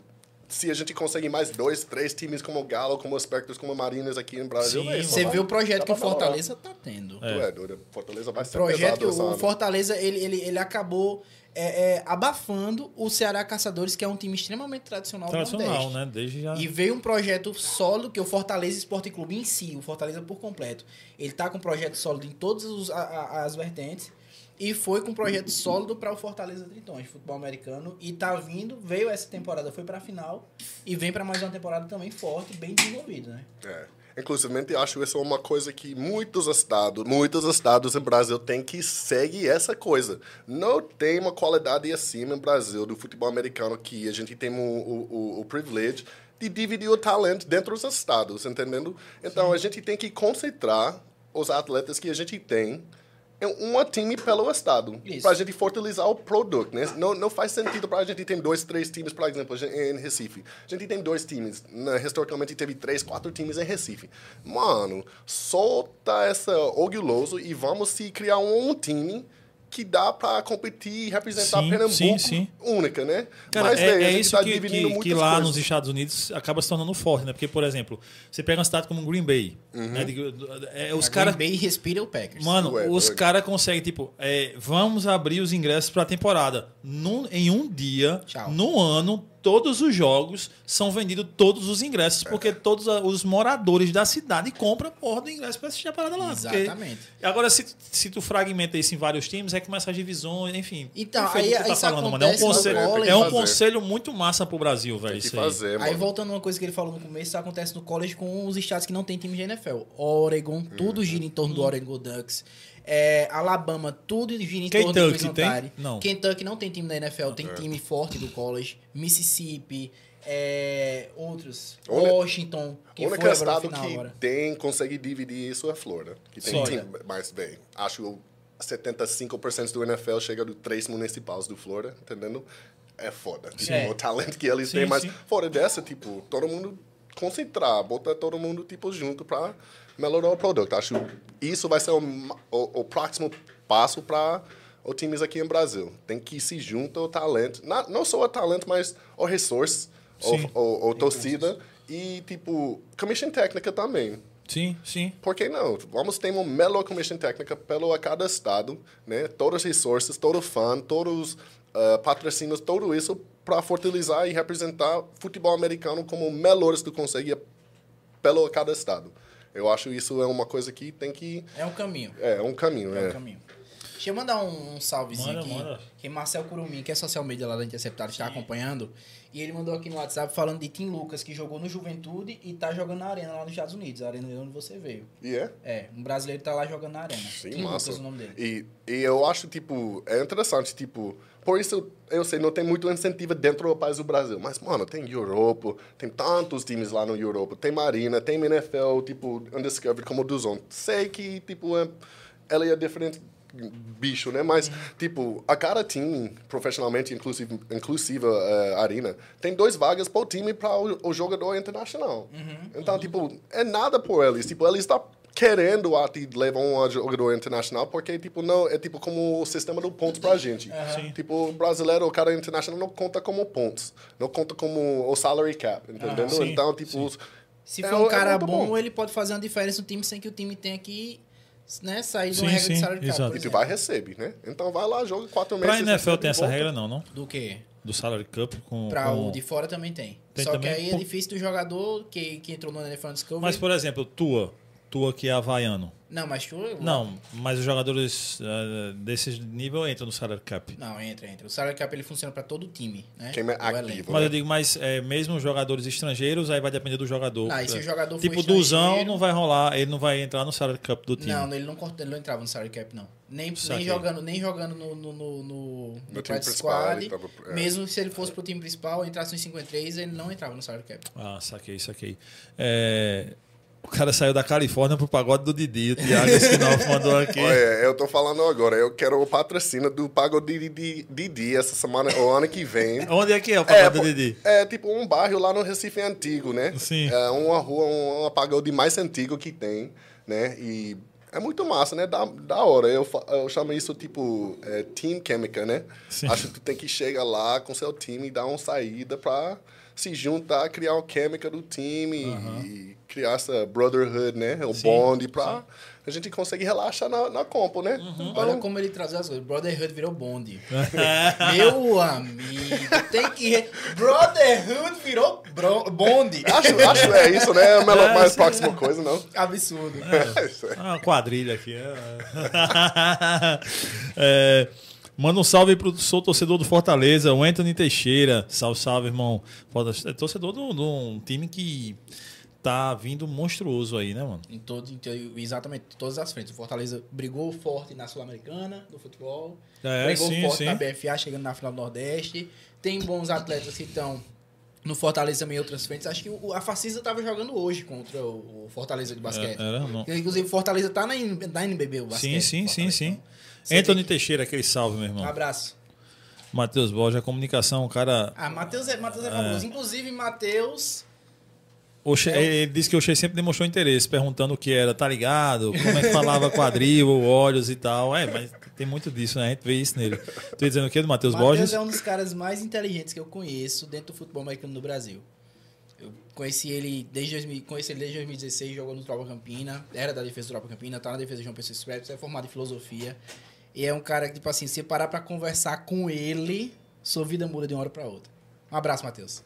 se a gente consegue mais dois, três times como o Galo, como o Spectros, como o Marinas aqui no Brasil, Sim, só Você vai- vê o projeto que o. Fortaleza tá tendo. Tu é doido, Fortaleza vai ser projeto que pesado o ano. Fortaleza ele, ele, ele acabou é, é, abafando o Ceará Caçadores, que é um time extremamente tradicional, do Tradicional, Nordeste. né? Desde já. E veio um projeto sólido que é o Fortaleza Esporte Clube em si, o Fortaleza por completo. Ele tá com um projeto sólido em todas os- a- a- as vertentes e foi com um projeto sólido para o Fortaleza Tritões, futebol americano e tá vindo, veio essa temporada, foi para a final e vem para mais uma temporada também forte, bem desenvolvida, né? É. Inclusive, acho isso uma coisa que muitos estados, muitos estados no Brasil têm que seguir essa coisa. Não tem uma qualidade acima no Brasil do futebol americano que a gente tem o, o, o, o privilégio de dividir o talento dentro dos estados, entendendo? Então, a gente tem que concentrar os atletas que a gente tem em um time pelo estado, para a gente fortalecer o produto, né? Não, não faz sentido para a gente ter dois, três times, por exemplo, em Recife. A gente tem dois times, né? historicamente teve três, quatro times em Recife. Mano, solta essa orgulhoso e vamos se criar um, um time que dá para competir e representar Sim, Pernambuco sim, sim. única, né? Cara, Mas, é, a é gente isso tá que, que, que lá coisas. nos Estados Unidos acaba se tornando forte, né? Porque, por exemplo, você pega uma cidade como Green Bay, Uhum. né? De- é, os caras bem respira o Packers. Mano, Ué, os caras conseguem, tipo, é, vamos abrir os ingressos pra temporada. Num- em um dia, Tchau. no ano, todos os jogos são vendidos todos os ingressos, porque todos a- os moradores da cidade compram porra do ingresso pra assistir a parada lá. porque- Exatamente. Agora, se, se tu fragmenta isso em vários times, aí começa as divisões, enfim. Então, aí- o que tu aí isso É um conselho, é um que conselho muito massa pro Brasil, velho. Que isso aí. fazer, Aí mano. voltando uma coisa que ele falou no começo, isso acontece no college com os estados que não tem time de NFL. Oregon, tudo gira em torno do Oregon Ducks. É, Alabama, tudo gira em torno do Kentucky Crimson tem? Tide. Não. Kentucky não tem time da NFL, tem time forte do college. Mississippi, é, outros. A única- Washington, que O foi único agora estado final que agora. tem, consegue dividir isso é a Florida. Que tem Flórida. time mais bem. Acho que 75% do NFL chega dos três municipais do Florida, entendendo? É foda. Tipo, É. o talento que eles Sim, têm, mas sim. fora dessa, tipo, todo mundo concentrar, botar todo mundo, tipo, junto pra melhorar o produto. Acho que isso vai ser o, o, o próximo passo para os times aqui em Brasil. Tem que se juntar o talento, não, não só o talento, mas o resource, Sim. o, o, o torcida e, tipo, commission técnica também. Sim, sim. Por que não? Vamos ter uma melhor commission técnica pelo a cada estado, né? Todos os recursos, todo fã, todos os ah, patrocínios, tudo isso para fortalecer e representar futebol americano como melhores que consegue pelo cada estado. Eu acho isso é uma coisa que tem que É um caminho. é um caminho, É é. um caminho. Deixa eu mandar um, um salvezinho Manda, aqui. manda. Que Marcel Curumim, que é social media lá da Interceptada, está acompanhando. E ele mandou aqui no WhatsApp falando de Tim Lucas, que jogou no Juventude e tá jogando na Arena lá nos Estados Unidos. A Arena de onde você veio. E é. É, um brasileiro tá lá jogando na Arena. Sim, Tim massa. Lucas, o nome dele. E, e eu acho, tipo, é interessante, tipo, por isso eu sei, não tem muito incentivo dentro do país do Brasil, mas, mano, tem Europa, tem tantos times lá no Europa, tem Marina, tem NFL, tipo, Undiscovered como o Duzon. Sei que, tipo, é, ela é diferente bicho, né? Mas, tipo, a cada time, profissionalmente, inclusive, inclusive eh, Arena, tem dois vagas por time para o, o jogador internacional. Então, tipo, é nada por eles. Tipo, eles estão querendo até levar um jogador internacional porque, tipo, não, é tipo como o sistema do pontos pra gente. Sim. Tipo, o brasileiro, o cara internacional não conta como pontos. Não conta como o salary cap, entendeu? sim, então, tipo... sim. Se é- for um é cara muito bom, bom. ele pode fazer uma diferença no time sem que o time tenha que né, sair de uma Sim, regra de sim, salary cap. exato. por E tu vai receber, né? Então vai lá, joga quatro Pra meses. NFL recebe tem essa volta. regra, não, não? Do quê? Do salary cup com. Pra com- o de fora também tem. Tem Só também? que aí é difícil do jogador que, que entrou no NFL Discovery. Mas, por exemplo, tua. Tua que é havaiano. Não, mas tu... Não, mas os jogadores uh, desse nível entram no salary cap. Não, entra, entra. O salary cap ele funciona pra todo o time, né? Quem é Do ativo. Mas eu digo, mas é, mesmo os jogadores estrangeiros, aí vai depender do jogador. Ah, e se o jogador Tipo, Duzão não vai rolar, ele não vai entrar no salary cap do time. Não, ele não, ele não entrava no salary cap, não. Nem, nem jogando, nem jogando no, no, no, no, no time squad. tava- é. Mesmo se ele fosse pro time principal, entrasse no 53, ele não entrava no salary cap. Ah, saquei, saquei. É, O cara saiu da Califórnia pro pagode do Didi. O Thiago Spinoff mandou aqui. Olha, eu tô falando agora, eu quero o patrocínio do Pagode de Didi, Didi essa semana, o ano que vem. Onde é que é o É, pagode do pô, Didi? é tipo um bairro lá no Recife antigo, né? Sim. É uma rua, um, pagode mais antigo que tem, né? E é muito massa, né? Da, da hora. Eu, eu chamo isso tipo é, Team Química, né? Sim. Acho que tu tem que chegar lá com seu time e dar uma saída pra se juntar, criar uma química do time e criar essa brotherhood, né? O Sim, bond pra a gente conseguir relaxar na, na compo, né? Uhum. Então, Olha como ele traz as coisas. Brotherhood virou bonde. <laughs> Meu amigo, tem que. re- Brotherhood virou bro... bonde. Acho, acho é isso, né? É a melhor, mais próxima coisa, não? Absurdo. É isso aí. Ah, uma quadrilha aqui. é. <laughs> Manda um salve pro sou torcedor do Fortaleza, o Anthony Teixeira. Salve, salve, irmão. É torcedor de um- time que tá vindo monstruoso aí, né, mano? Em todo, em exatamente, em todas as frentes. O Fortaleza brigou forte na Sul-Americana do futebol. É, brigou sim, forte sim. na BFA, chegando na final do Nordeste. Tem bons atletas que estão no Fortaleza também em outras frentes. Acho que o, a Facisa estava jogando hoje contra o, o Fortaleza de basquete. É, era, não. Inclusive, o Fortaleza tá na, na NBB, o Sim, basquete. sim, sim, Fortaleza. sim. Você Anthony tem Teixeira, aquele salve, meu que- Um irmão. abraço. Matheus Borges, a comunicação, o cara. Ah, Matheus é, Matheus é famoso. Inclusive, Matheus. Che- Ele disse que o Che sempre demonstrou interesse, perguntando o que era, tá ligado? Como é que falava quadril, <laughs> olhos e tal. É, mas Tem muito disso, né? A gente vê isso nele. Tu ia dizendo o quê do Matheus Matheus Borges? é um dos caras mais inteligentes que eu conheço dentro do futebol americano no Brasil. Eu conheci ele desde, 2000, conheci ele desde 2016, jogou no Tropa Campina, era da defesa do Tropa Campina, tá na defesa do João Pessoa Expresso, é formado em filosofia. E é um cara que, tipo assim, se parar pra conversar com ele, sua vida muda de uma hora pra outra. Um abraço, Matheus.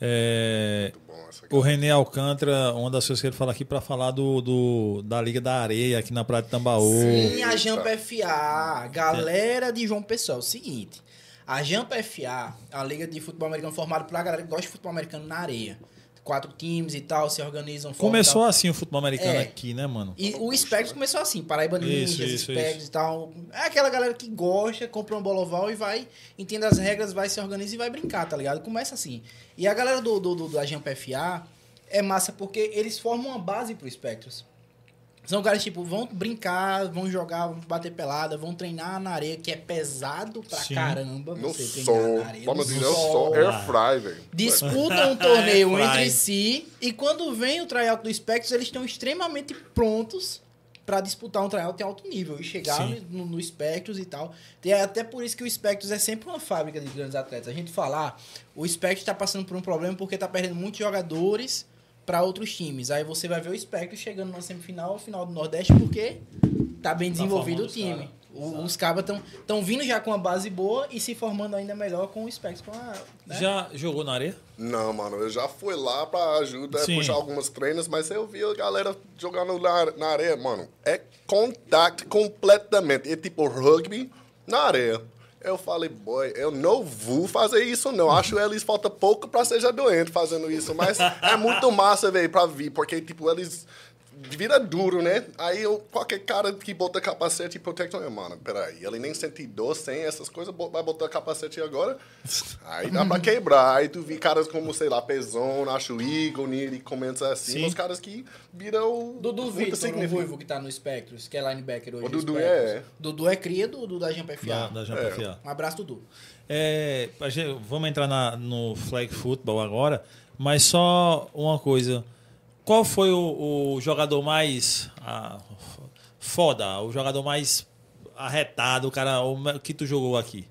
É, Bom, essa aqui. o René Alcântara, uma das coisas que ele fala aqui para falar do, do- da Liga da Areia aqui na Praia de Tambaú. Sim, a Jampa FA, galera de João Pessoa, é o seguinte. A Jampa FA, a liga de futebol americano formada por a galera que gosta de futebol americano na areia. Quatro times e tal, se organizam. Começou assim o futebol americano É. aqui, né, mano? E o Spectros começou assim, Paraíba Ninjas, Spectros e tal. É aquela galera que gosta, compra um bola oval e vai, entende as regras, vai se organiza e vai brincar, tá ligado? Começa assim. E a galera do, do, do- da Jampa FA é massa porque eles formam uma base pro Spectros. São caras, tipo, vão brincar, vão jogar, vão bater pelada, vão treinar na areia, que é pesado pra Sim. caramba No você treinar sol. na areia. Vamos no dizer, o sol. Air fry, velho. disputam <laughs> um torneio É, entre si e quando vem o tryout do Spectros, eles estão extremamente prontos pra disputar um tryout em alto nível e chegar Sim. no, no Spectros e tal. E é até por isso que o Spectros é sempre uma fábrica de grandes atletas. A gente falar, o Spectros tá passando por um problema porque tá perdendo muitos jogadores pra outros times. Aí você vai ver o Spectros chegando na semifinal, final do Nordeste, porque tá bem desenvolvido o formando os time. cara. O- Os cabas estão vindo já com uma base boa e se formando ainda melhor com o Spectros. Com a, né? Já jogou na areia? Não, mano, eu já fui lá pra ajudar, Sim. puxar algumas treinos, mas eu vi a galera jogando na, na areia, mano. É contato completamente. É tipo rugby na areia. Eu falei, boy, eu não vou fazer isso, não. Acho eles falta pouco pra seja doente fazendo isso, mas é muito massa, velho, pra vir, porque, tipo, eles vira duro, né? Aí eu, qualquer cara que bota capacete e proteção, eu, mano, peraí, ele nem sente dor sem essas coisas, vai botar capacete agora? Aí dá pra quebrar. Aí tu vi caras como, sei lá, Pezão, acho Igor, Niri, começa assim, Sim. os caras que viram Dudu muito Vitor, o. Ruivo que tá no Spectros, que é linebacker hoje. O do Dudu é- Dudu é cria do, do da Jampa FA. Da, da Jampa É. FA. Um abraço, Dudu. É, a gente- vamos entrar na- no flag football agora, mas só uma coisa. Qual foi o, o jogador mais ah, foda, o jogador mais arretado, o cara o que tu jogou aqui?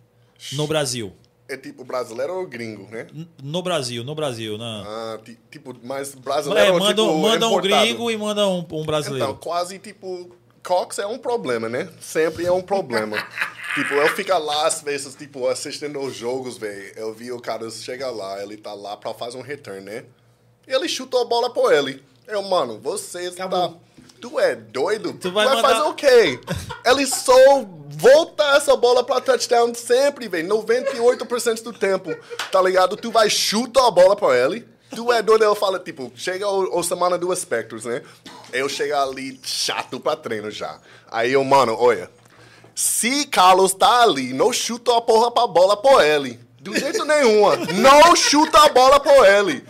No Brasil. É tipo brasileiro ou gringo, né? No Brasil, no Brasil, né? Ah, ti- tipo, mas brasileiro É, ou manda, tipo manda um gringo e manda um, um brasileiro. Então, quase tipo, Cox é um problema, né? Sempre é um problema. <laughs> tipo, eu fico lá às vezes, tipo, assistindo os jogos, velho. Eu vi o cara chegar lá, ele tá lá pra fazer um return, né? Ele chutou a bola por ele. Eu, mano, você está. Tu é doido? Tu vai vai, mandar- fazer o quê? Ele só volta essa bola pra touchdown sempre, velho. 98% do tempo, tá ligado? Tu vai chutar a bola pra ele. Tu é doido, eu falo, tipo, chega o, o semana do Spectros, né? Eu chego ali chato pra treino já. Aí eu, mano, olha. Se Carlos tá ali, não chuta a porra pra bola por ele. Do jeito nenhum. Não chuta a bola por ele.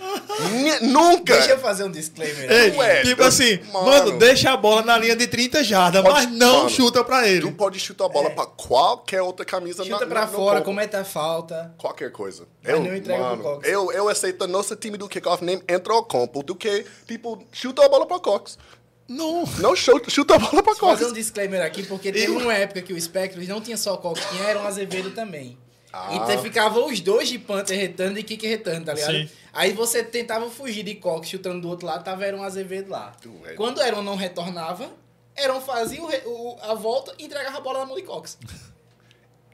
Ni- Nunca. Deixa eu fazer um disclaimer. Ei, aqui. Ué, tipo eu- assim, mano. mano, deixa a bola na linha de 30 jardas, Pode- mas não mano, chuta pra Tu ele. pode chutar a bola pra qualquer outra camisa Chuta na, pra na- no fora, corpo. cometa a falta. Qualquer coisa. Mas eu, não entrega pro mano, Cox. eu, eu aceito nosso time do kickoff nem entra ao campo do que, tipo, chuta a bola pra Cox. Não. Não chuta, chuta a bola pra Vou fazer Cox. um disclaimer aqui, porque teve uma época que o Spectros não tinha só o Cox, tinha era um Azevedo também. Ah. Então ficava os dois de Panther retando e Kick retando, tá ligado? Sim. Aí você tentava fugir de Cox chutando do outro lado, tava um Azevedo lá. Tu é- Quando Eron não retornava, Eron fazia o o- a volta e entregava a bola na mão de Cox.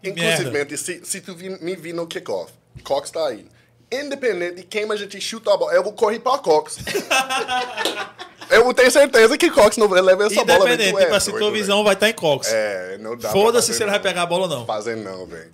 Inclusive, se, se tu vi- me vir no kickoff, Cox tá aí. Independente de quem a gente chuta a bola, eu vou correr pra Cox. <laughs> eu tenho certeza que Cox não vai levar essa bola. Independente, é tipo assim, doido, tua visão vai estar em Cox. É, não dá pra Foda-se se ele vai pegar a bola ou não. Fazer não, velho.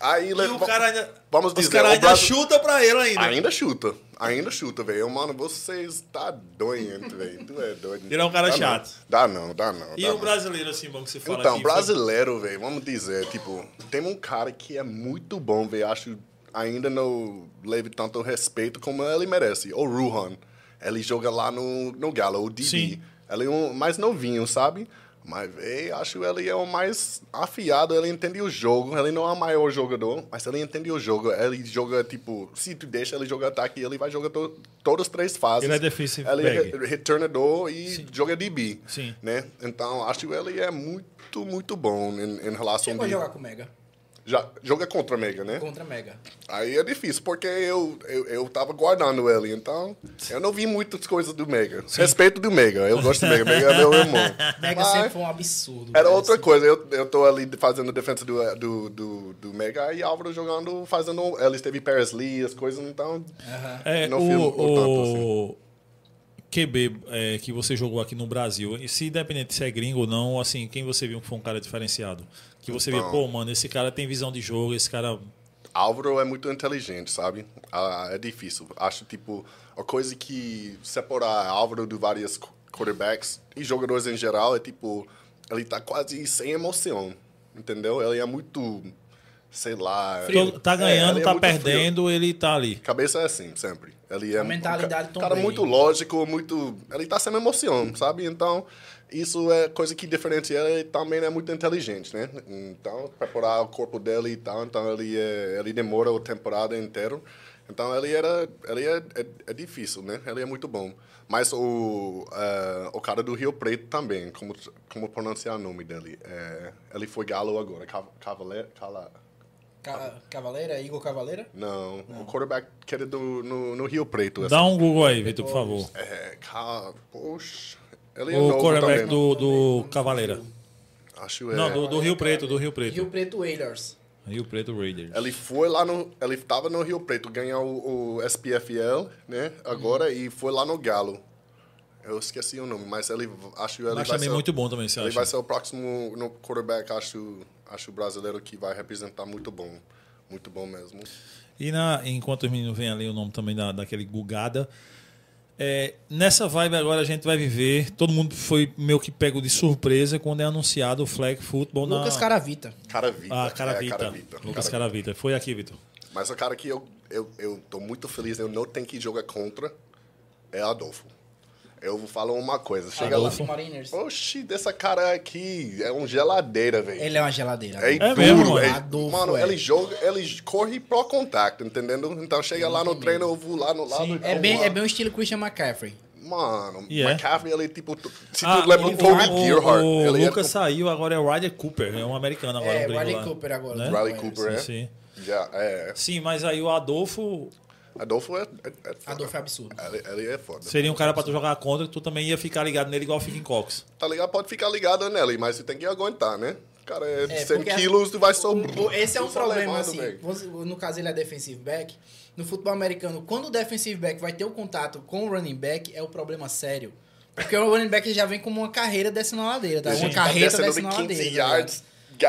Aí, E o cara ainda. Vamos os dizer, caras o ainda Brasil- chuta pra ele ainda. Ainda chuta. Ainda chuta, velho. Mano, você está doente, velho. Tu é doido. Ele é um cara Dá chato. Não. Dá não, dá não. E dá o não. brasileiro, assim, bom que você fala Então, aqui, foi- brasileiro, velho, vamos dizer, tipo, tem um cara que é muito bom, velho. Acho ainda não leve tanto respeito como ele merece. O Ruhan. Ele joga lá no, no Galo, o DB. Sim. Ele é um mais novinho, sabe? Mas, véi, acho ele é o mais afiado, ele entende o jogo. Ele não é o maior jogador, mas ele entende o jogo. Ele joga, tipo, se tu deixa ele jogar ataque, ele vai jogar to todas as três fases. Ele é defensive Ele back. é returnador e joga DB. Sim. Né? Então, acho que ele é muito, muito bom em, em relação Chegou a de... jogar com o Mega. Já, joga contra Mega, né? Contra Mega. Aí é difícil, porque eu, eu, eu tava guardando ele, então eu não vi muitas coisas do Mega. Respeito do Mega, eu gosto do Mega, Mega é meu irmão. <laughs> Mega Mas sempre foi um absurdo. Era cara, outra assim. coisa, eu, eu tô ali fazendo defesa do, do, do, do Mega e Álvaro jogando, fazendo. Ele esteve Paris Lee, as coisas, então. Aham. É, Não o, filmo tanto assim. QB é, que você jogou aqui no Brasil, e se independente se é gringo ou não, assim, quem você viu que foi um cara diferenciado? Que você viu, Então. pô, mano, esse cara tem visão de jogo, esse cara. Álvaro é muito inteligente, sabe? Ah, é difícil. Acho, tipo, a coisa que separar Álvaro de vários qu- quarterbacks e jogadores em geral é, tipo, ele tá quase sem emoção, entendeu? Ele é muito, sei lá... Frio. Tô- tá É, ganhando, é tá frio. perdendo, ele tá ali. Cabeça é assim, sempre. Ele é A mentalidade um cara Brady. muito lógico, muito. Ele tá sem emoção, sabe? Então, isso é coisa que diferencia ele também é muito inteligente, né? Então, preparar o corpo dele e tal, então ele é, ele demora a temporada inteira. Então ele era, ele é, é, é difícil, né? Ele é muito bom. Mas o eh, o cara do Rio Preto também, como como pronunciar o nome dele? É, ele foi galo agora, Cav- Cavaleiro, Cala, Ca- Cavaleira, Igor Cavaleira? não, o quarterback que era do no, no Rio Preto. assim. Dá um Google aí, Vitor, por favor. É, ca... poxa. Ele é O novo quarterback também. do, do Cavaleira. Acho é. Não, do, do Rio Preto, do Rio Preto. Rio Preto Raiders. Rio Preto Raiders. Ele foi lá no. Ele estava no Rio Preto, ganhou o, o SPFL, né? Agora, e foi lá no Galo. Eu esqueci o nome, mas ele acho que ele Mas vai também ser, muito bom também, você Ele acha? vai ser o próximo no quarterback, acho, acho brasileiro que vai representar muito bom. Muito bom mesmo. E na, enquanto os meninos vêm ali o nome também da, daquele Gugada, é, nessa vibe agora a gente vai viver. Todo mundo foi meio que pego de surpresa quando é anunciado o flag football na. Lucas Caravita. Caravita. Ah, é, Caravita. Caravita. Lucas Caravita. Caravita. Foi aqui, Vitor. Mas o cara que eu, eu, eu tô muito feliz, eu não tenho que jogar contra, é Adolfo. Eu vou falar uma coisa. Chega Adolfo. lá. Mariners. Oxi, dessa cara aqui é um geladeira, velho. Ele é uma geladeira. É, É duro, mesmo, é- Adolfo, mano, é. ele joga, ele corre pro contato, entendendo? Então chega lá no treino, eu vou lá no lado. Sim. É bem, lá. é bem o estilo Christian McCaffrey. Mano, E é? McCaffrey, ele tipo. Se Ah, tu lembra o, do Toby o- Gerhardt, o ele Lucas é. saiu, agora é o Ryder Cooper, é um americano agora, É, um Riley lá. Cooper agora. Né? Riley. Cooper, é. Sim, Já, é. sim, mas aí o Adolfo Adolfo é. é, é foda. Adolfo é absurdo. Ele, ele é foda. seria um cara pra tu jogar contra, que tu também ia ficar ligado nele igual fica em Cox. Tá ligado? Pode ficar ligado nele, mas você tem que aguentar, né? Cara, é, É, 100 porque quilos, tu vai só. O- o- Esse é um problema, assim. no caso, ele é defensive back. No futebol americano, quando o defensive back vai ter o contato com o running back, é o problema sério. Porque o running back já vem como uma carreira descendo a ladeira, tá? Sim, Uma tá carreta descendo descendo a de 15 ladeira. tá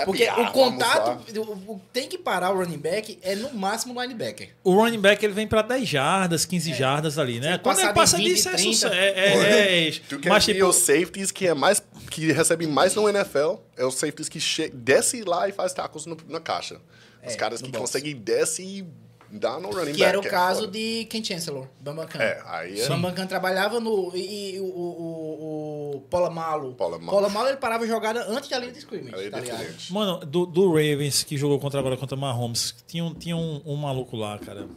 Porque o contato, o, o- tem que parar o running back é no máximo o linebacker. O running back ele vem pra 10 jardas, 15 jardas ali, né? Quando ele passa 20, disso, é 30, sucesso. É, é, é, Tu quer mas ver tipo, os safeties que é mais que recebem mais no NFL? É os safeties que desce lá e faz tackles no- na caixa. Os É, caras que conseguem desce e dá no running Que back. era o é caso foda. de Ken Chancellor, Bambam Khan. É, aí é. Bambam Khan trabalhava no. E, e o, o, o Polamalu. Polamalu. Polamalu ele parava a jogada antes da linha de scrimmage. É tá. Mano, do, do Ravens, que jogou contra agora contra Mahomes, tinha, um, tinha um, um maluco lá, cara.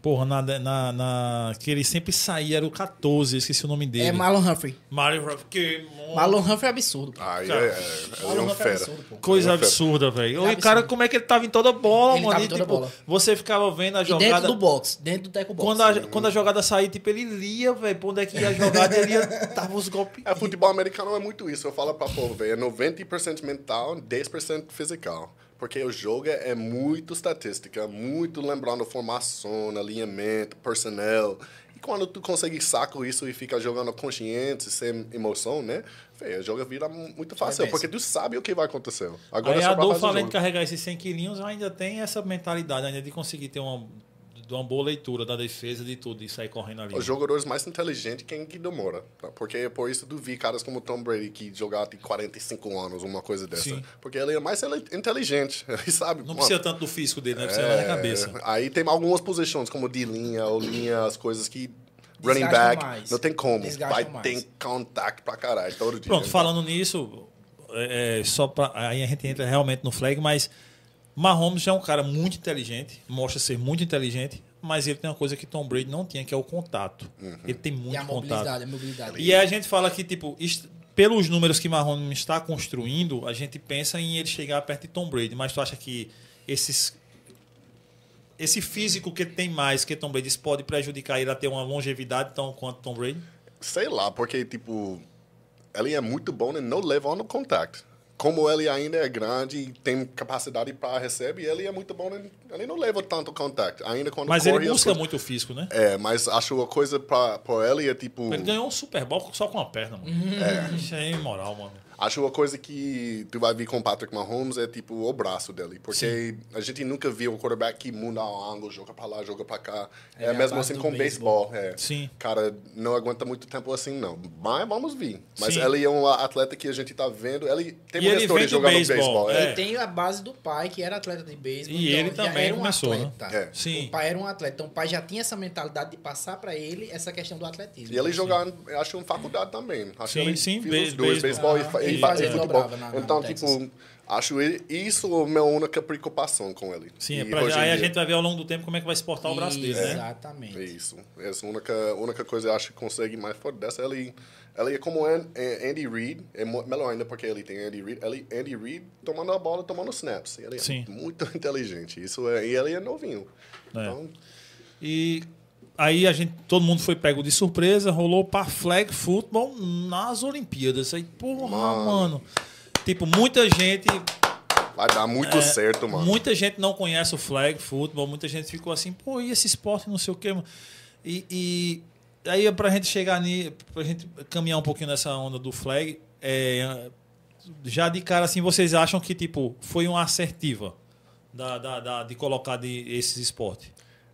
Porra, na, na, na- Que ele sempre saía, era o 14, eu esqueci o nome dele. É Marlon Humphrey. Mario Ruff, que Marlon Humphrey é absurdo. pô. Cara, é, é, ele é Marlon um Humphrey é fera. absurdo. Coisa Ele é fera. absurda, velho. É E o cara, como é que ele tava em toda bola, Ele mano? tava E, em toda tipo, bola. Você ficava vendo a E jogada. dentro do box, dentro do tackle box. Quando a, quando a jogada saía, tipo, ele lia, velho, pra onde é que ia a jogada, ele ia, tava os golpes. É, futebol americano é muito isso. Eu falo pra povo, velho. É 90% mental, 10% physical. Porque o jogo é é muito estatística, muito lembrando formação, alinhamento, personnel. E quando tu consegue saco isso e fica jogando consciente, sem emoção, né? Véio, o jogo vira muito fácil, bem, porque tu sabe o que vai acontecer. Agora Aí é a Adolfo, fazer o além de carregar esses 100 quilinhos, ainda tem essa mentalidade ainda de conseguir ter uma, de uma boa leitura da defesa, de tudo, e sair correndo ali. Os jogadores mais inteligentes quem que demora. Tá? Porque é por isso tu vi caras como Tom Brady que jogar tem 45 anos, uma coisa dessa. Sim. Porque ele é mais inteligente. <laughs> Ele sabe. Não mano, precisa tanto do físico dele, né? Precisa mais da é, cabeça. Aí tem algumas posições, como de linha ou linha, as coisas que. Running Desgastam back, mais. não tem como. Desgastam Vai mais. ter contato pra caralho todo dia. Pronto, Então, falando nisso, é, só pra, aí a gente entra realmente no flag, mas Mahomes já é um cara muito inteligente, mostra ser muito inteligente, mas ele tem uma coisa que Tom Brady não tinha, que é o contato. Ele tem muito E a contato. mobilidade, a mobilidade. E aí a gente fala que, tipo, pelos números que Mahomes está construindo, a gente pensa em ele chegar perto de Tom Brady. Mas tu acha que esses, esse físico que tem mais que Tom Brady, isso pode prejudicar ele a ter uma longevidade tão quanto Tom Brady? Sei lá, porque, tipo, ele é muito bom em não levar no contact. Como ele ainda é grande e tem capacidade para receber, ele é muito bom. Ele não leva tanto contact. Ainda quando Mas corre... ele busca coisas- muito o físico, né? É, mas acho a coisa para ele é, tipo... Ele ganhou um Super Bowl só com a perna, mano. É. Isso é imoral, mano. Acho uma coisa que tu vai ver com o Patrick Mahomes é tipo o braço dele. Porque a gente nunca viu um quarterback que muda o ângulo, joga pra lá, joga pra cá. É, É mesmo assim com beisebol. beisebol. É. Sim. Cara, não aguenta muito tempo assim, não. Mas vamos ver. Mas Sim. ele é um atleta que a gente tá vendo. Ele tem E uma ele história de jogar no beisebol, beisebol. é. Ele tem a base do pai, que era atleta de beisebol. E então ele já também era um começou, né? atleta. É. Sim. O pai era um atleta. Então o pai já tinha essa mentalidade de passar pra ele essa questão do atletismo. E ele jogava, eu acho, em faculdade também. Acho Sim, que ele sim, fez os dois, beisebol. beisebol e, Ah, e, e fa- fazia e futebol. dobrava na- na- então, no tipo, acho ele- isso a minha única preocupação com ele. Sim, E é pra- aí a dia- gente vai ver ao longo do tempo como é que vai se portar o braço dele, né? Exatamente. É isso. Essa é a única, única coisa que eu acho que consegue mais fora dessa. Ele, ele é como An- é Andy Reid, é melhor ainda porque ele tem Andy Reid. Ele, Andy Reid tomando a bola, tomando snaps. Ele é Sim. muito <laughs> inteligente. Isso é, e ele é novinho. É. Então, E aí a gente, todo mundo foi pego de surpresa, rolou para flag football nas Olimpíadas. Aí, porra, Mano. mano. Tipo, muita gente, vai dar muito certo, mano. muita gente não conhece o flag football, muita gente ficou assim, pô, e esse esporte, não sei o quê, mano. E, e aí pra gente chegar ni, pra gente caminhar um pouquinho nessa onda do flag, é, já de cara assim, vocês acham que tipo foi uma assertiva da, da, da- de colocar de, esses esportes?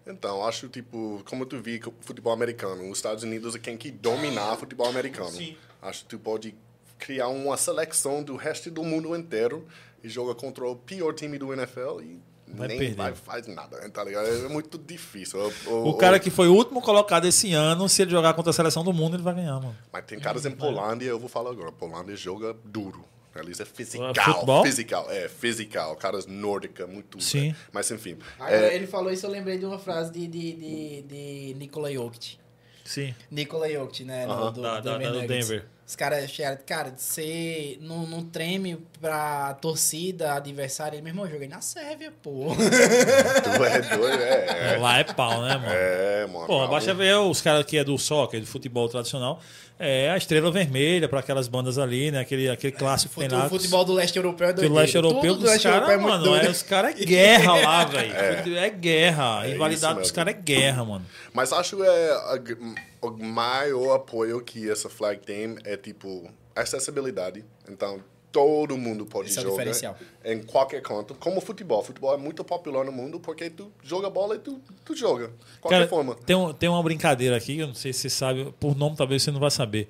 Então, acho, tipo, como tu vi com o futebol americano, os Estados Unidos é quem que dominar o futebol americano. Sim. Acho que tu pode criar uma seleção do resto do mundo inteiro e joga contra o pior time do NFL e Vai nem perder. vai faz nada, tá ligado? É muito difícil. O cara que foi o último colocado esse ano, se ele jogar contra a seleção do mundo, ele vai ganhar, mano. Mas tem caras em Polândia, eu vou falar agora, Polândia joga duro. Eles é physical, futebol? physical, é, physical, caras nórdica, muito. Sim. é. Mas enfim, Agora, é, ele falou isso, eu lembrei de uma frase de, de, de, de Nikola Jokic. Sim. Nikola Jokic, né? Aham. do, Da- da- da- do Nuggets. Denver. Os caras cara, você não, não treme pra torcida adversária. Ele, meu irmão, eu joguei na Sérvia, pô. tu é doido, é. Lá é pau, né, mano? É, mano. Pô, basta ver os caras que é do soccer, do futebol tradicional. É a estrela vermelha para aquelas bandas ali, né? Aquele, aquele clássico que lá. O futebol do leste europeu é Que o doido. leste europeu dos caras, mano, é, os caras é guerra lá, velho. É. guerra. A É rivalidade isso dos caras é guerra, mano. Mas acho é a g- o maior apoio que essa flag tem é tipo acessibilidade. Então todo mundo pode Esse é jogar diferencial. em qualquer canto. Como futebol, futebol é muito popular no mundo porque tu joga bola e tu, tu joga. Qualquer Cara, forma. Tem, um- tem uma brincadeira aqui, eu não sei se você sabe, por nome talvez você não vai saber.